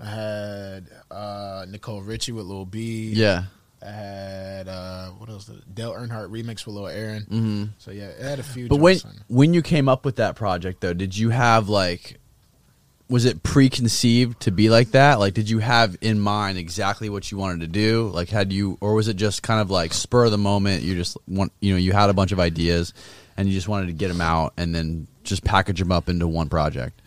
I had uh Nicole Richie with Lil B. Yeah. I had uh what else? Dale Earnhardt remix with Lil Aaron. hmm So yeah, it had a few But when on when you came up with that project though, did you have like was it preconceived to be like that? Like did you have in mind exactly what you wanted to do? Like had you or was it just kind of like spur of the moment, you just want you know, you had a bunch of ideas and you just wanted to get them out and then just package them up into one project?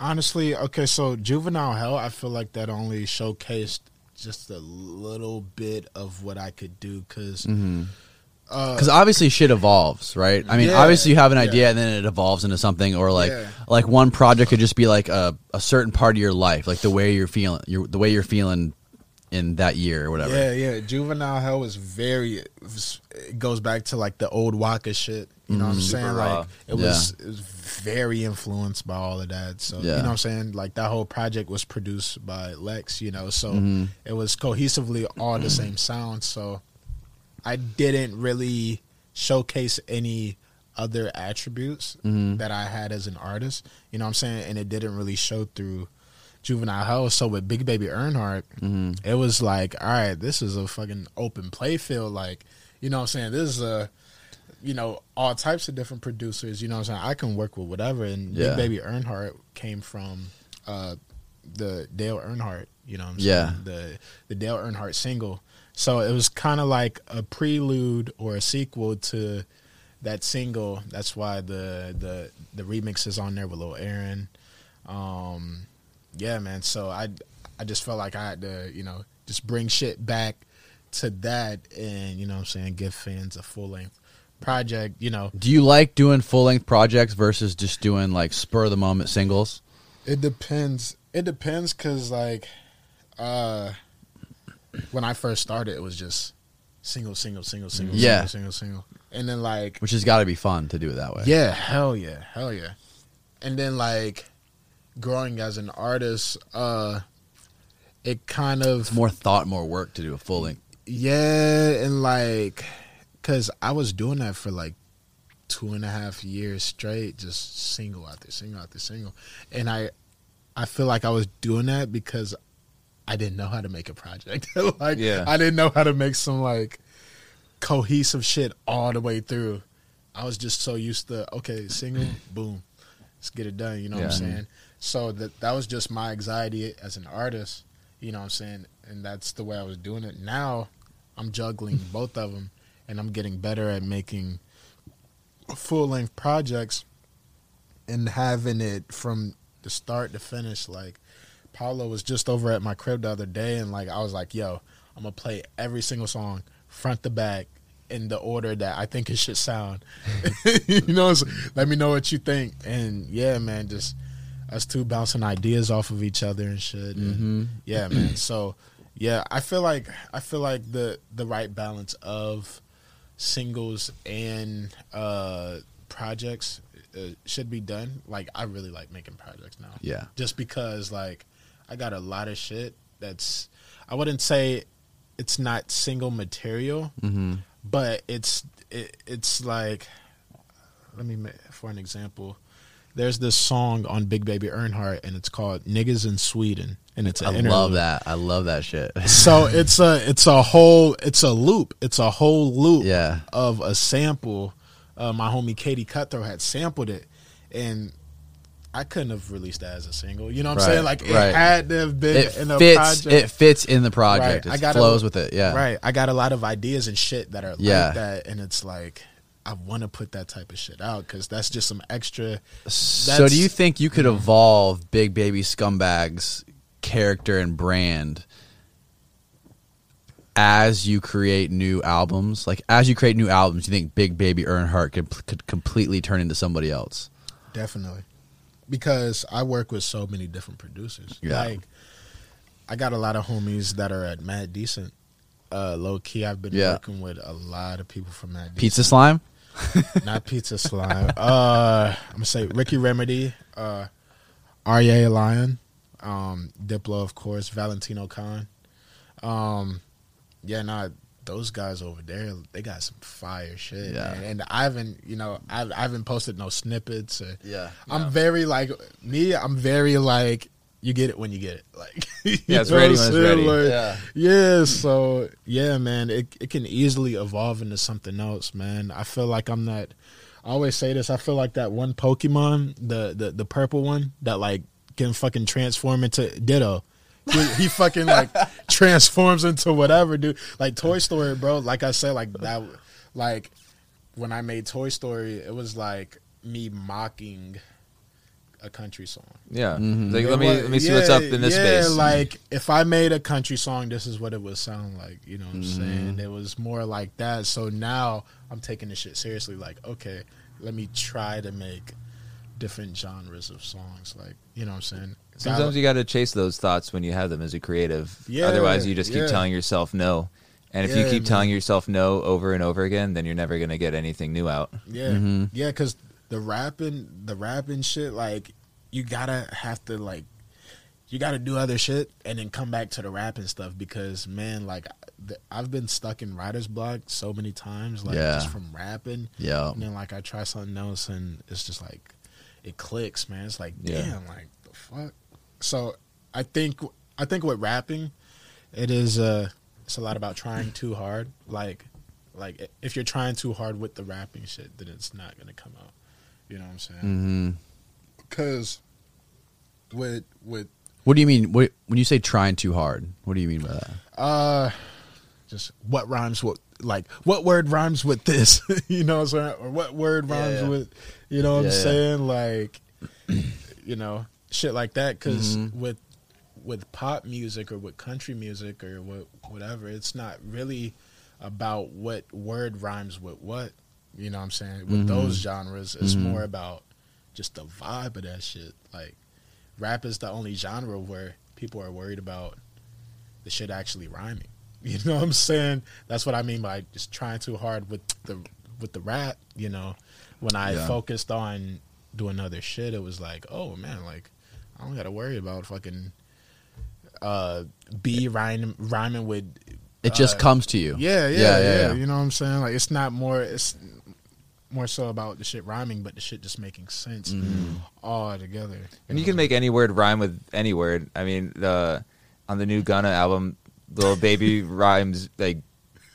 Honestly, okay, so Juvenile Hell, I feel like that only showcased just a little bit of what I could do because Because mm-hmm. uh, obviously shit evolves, right? I mean, Yeah, obviously you have an yeah. idea and then it evolves into something, or like Yeah. like one project could just be like a, a certain part of your life, like the way you're feeling, your the way you're feeling in that year or whatever. yeah, yeah, Juvenile Hell was very. It, was- it goes back to like the old Waka shit. You know what I'm mm-hmm. saying? Like it was, it was very influenced by all of that. So Yeah. you know what I'm saying? Like that whole project was produced by Lex. You know, so Mm-hmm. it was cohesively all the same sound. So I didn't really showcase any other attributes Mm-hmm. that I had as an artist. You know what I'm saying? And it didn't really show through Juvenile Hell. So with Big Baby Earnhardt, Mm-hmm. it was like, all right, this is a fucking open play field. Like, you know what I'm saying? This is a, you know, all types of different producers. You know what I'm saying? I can work with whatever. And Yeah. Big Baby Earnhardt came from uh, the Dale Earnhardt. You know what I'm Yeah. saying? The the Dale Earnhardt single. So it was kind of like a prelude or a sequel to that single. That's why the the the remix is on there with Lil Aaron. Um, yeah, man. So I I just felt like I had to, you know, just bring shit back to that and, you know what I'm saying, give fans a full length project, you know. Do you like doing full length projects versus just doing like spur of the moment singles? It depends. It depends cuz like uh when I first started it was just single single single single Yeah. single single single. And then like Which has got to be fun to do it that way. Yeah, hell yeah, hell yeah. And then like growing as an artist, uh it kind of It's more thought, more work to do a full length. yeah, and like cause I was doing that for like two and a half years straight, just single after single after single. And I I feel like I was doing that because I didn't know how to make a project. like Yeah. I didn't know how to make some like cohesive shit all the way through. I was just so used to okay, single, boom, let's get it done. You know what I'm saying? So that that was just my anxiety as an artist. You know what I'm saying? And that's the way I was doing it. Now I'm juggling both of them, and I'm getting better at making full length projects and having it from the start to finish. Like Paulo was just over at my crib the other day, and like I was like, "Yo, I'm gonna play every single song front to back in the order that I think it should sound." you know, so let me know what you think. And yeah, man, just us two bouncing ideas off of each other and shit. And mm-hmm. Yeah, man. So yeah, I feel like I feel like the the right balance of singles and uh projects uh, should be done. Like I really like making projects now Yeah. just because like I got a lot of shit that's I wouldn't say it's not single material, Mm-hmm. but it's it, it's like let me ma- for an example. There's this song on Big Baby Earnhardt and it's called "Niggas in Sweden" and it's I interlude. love that. I love that shit. So it's a it's a whole it's a loop. It's a whole loop Yeah. of a sample. Uh, my homie Katie Cutthroat had sampled it, and I couldn't have released that as a single. You know what I'm Right, saying? Like it right. had to have been it in a fits. project. It fits in the project. Right. I It got a- flows with it. Yeah. Right. I got a lot of ideas and shit that are Yeah. like that, and it's like I want to put that type of shit out because that's just some extra. So do you think you could evolve Big Baby Scumbag's character and brand as you create new albums? Like as you create new albums, you think Big Baby Earnhardt could could completely turn into somebody else? Definitely. Because I work with so many different producers. Yeah. Like I got a lot of homies that are at Mad Decent. Uh low key I've been Yeah. working with a lot of people from Mad Pizza Slime? Not Pizza Slime. uh I'm gonna say Ricky Remedy, uh Arye Lion, um, Diplo of course, Valentino Khan. Um yeah, nah, those guys over there, they got some fire shit. Yeah. man. And I haven't, you know, I, I haven't posted no snippets. Or, Yeah. I'm very like me. I'm very like you get it when you get it. Like Yeah, it's ready when it's ready. Like, Yeah. yeah. So yeah, man, it it can easily evolve into something else, man. I feel like I'm that. I always say this. I feel like that one Pokemon, the the the purple one, that like can fucking transform into Ditto. He, he fucking like transforms into whatever, dude. Like Toy Story, bro. Like I said, like that. Like when I made Toy Story, it was like me mocking a country song. Yeah. Mhm. Like, It let me was- let me see what's up in this yeah, space. like if I made a country song, this is what it would sound like. You know what I'm Mm-hmm. saying? It was more like that. So now I'm taking this shit seriously. Like, okay, let me try to make different genres of songs. Like, you know what I'm saying? Sometimes you got to chase those thoughts when you have them as a creative. Yeah, Otherwise, you just keep yeah. telling yourself no. And if you keep man. telling yourself no over and over again, then you're never going to get anything new out. Yeah, Mm-hmm. yeah, because the rapping, the rapping shit, like you gotta have to like, you gotta do other shit and then come back to the rapping stuff because man, like I've been stuck in writer's block so many times, like Yeah. just from rapping, Yeah. and then like I try something else and it's just like it clicks, man. It's like Yeah. damn, like the fuck. So I think I think with rapping, it is uh it's a lot about trying too hard. Like like if you're trying too hard with the rapping shit, then it's not gonna come out. You know what I'm saying? Mm-hmm. Because with with What do you mean? What, when you say trying too hard, what do you mean by that? uh just what rhymes with like what word rhymes with this you know what i'm saying or what word rhymes Yeah. with you know what Yeah, i'm saying like you know shit like that because Mhm. with with pop music or with country music or what whatever, it's not really about what word rhymes with what. You know what I'm saying? With those genres, it's more about just the vibe of that shit. Like rap is the only genre where people are worried about the shit actually rhyming. You know what I'm saying? That's what I mean by just trying too hard with the with the rap. You know, when I Yeah. focused on doing other shit, it was like, oh man, like I don't got to worry about fucking uh B rhyming rhyming with It just uh, comes to you. yeah, yeah, Yeah, yeah, yeah, yeah. You know what I'm saying? Like it's not more it's more so about the shit rhyming, but the shit just making sense Mm-hmm. all together. And you can make any word rhyme with any word. I mean, the on the new Gunna album, Lil Baby rhymes like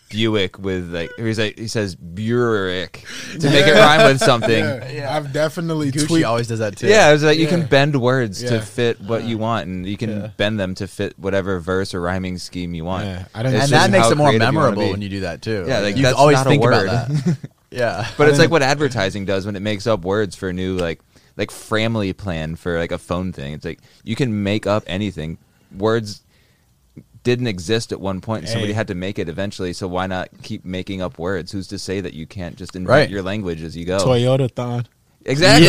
Buick with like he's like he says Buick to make it rhyme with something. Yeah, Yeah, I've definitely Gucci tweaked. always does that too. Yeah, it was like you can bend words Yeah. to fit what you uh, want, and you can Yeah. bend them to fit whatever verse or rhyming scheme you want. Yeah, I don't- It's and that makes it more creative you memorable when you do that too. Yeah, like, you always think word. about that. yeah, But it's I like what advertising does when it makes up words for a new like like family plan for like a phone thing. It's like you can make up anything. Words didn't exist at one point and somebody had to make it eventually, so why not keep making up words? Who's to say that you can't just invent Right. your language as you go? Toyotathon. Exactly.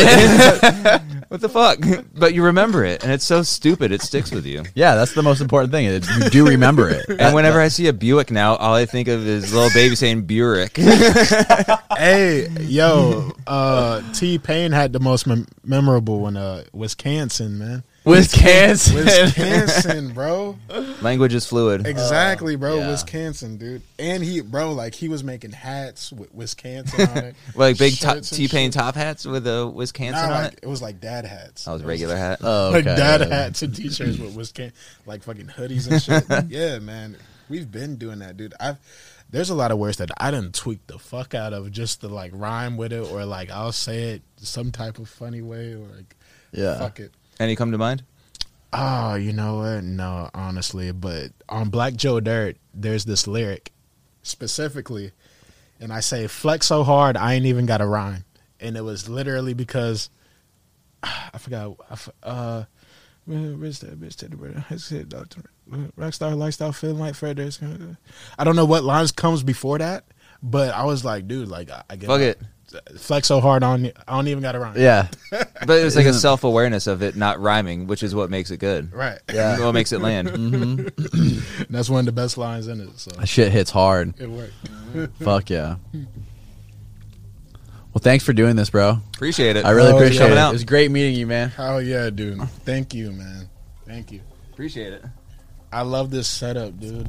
what the fuck? But you remember it and it's so stupid it sticks with you. yeah, that's the most important thing. is You do remember it. And whenever I see a Buick now, all I think of is Lil Baby saying Buick. hey, yo, uh, T Pain had the most mem- memorable one. Uh, Wisconsin, man. Wisconsin. Wisconsin, bro. Language is fluid. Exactly, bro. yeah. Wisconsin, dude. And he, bro, like he was making hats with Wisconsin on it. Like big top, Shirts T Pain top hats with a Wisconsin Nah, on like, it. it was like dad hats. Oh, that was It regular hat. Oh, like dad hats and t-shirts with Wisconsin, like fucking hoodies and shit. yeah, man, we've been doing that, dude. I've there's a lot of words that I didn't tweak the fuck out of just to like rhyme with it, or like I'll say it some type of funny way, or like Yeah. fuck it. Any come to mind? Oh, you know what? No, honestly, but on Black Joe Dirt, there's this lyric specifically, and I say flex so hard I ain't even got a rhyme, and it was literally because I forgot. Uh, where's that bitch? Teddy Bear? I said, Rockstar lifestyle, feeling like Fred. I don't know what lines comes before that, but I was like, dude, like I, I get Fuck it. Flex so hard on I don't even got a rhyme. Yeah. But it was like a self awareness of it not rhyming, which is what makes it good. right. Yeah. What makes it land. Mm-hmm. That's one of the best lines in it. So That shit hits hard. it worked. Fuck yeah. Well, thanks for doing this, bro. Appreciate it. I really Oh, appreciate coming it. out. It was great meeting you, man. Hell yeah, dude. Thank you, man. Thank you. Appreciate it. I love this setup, dude.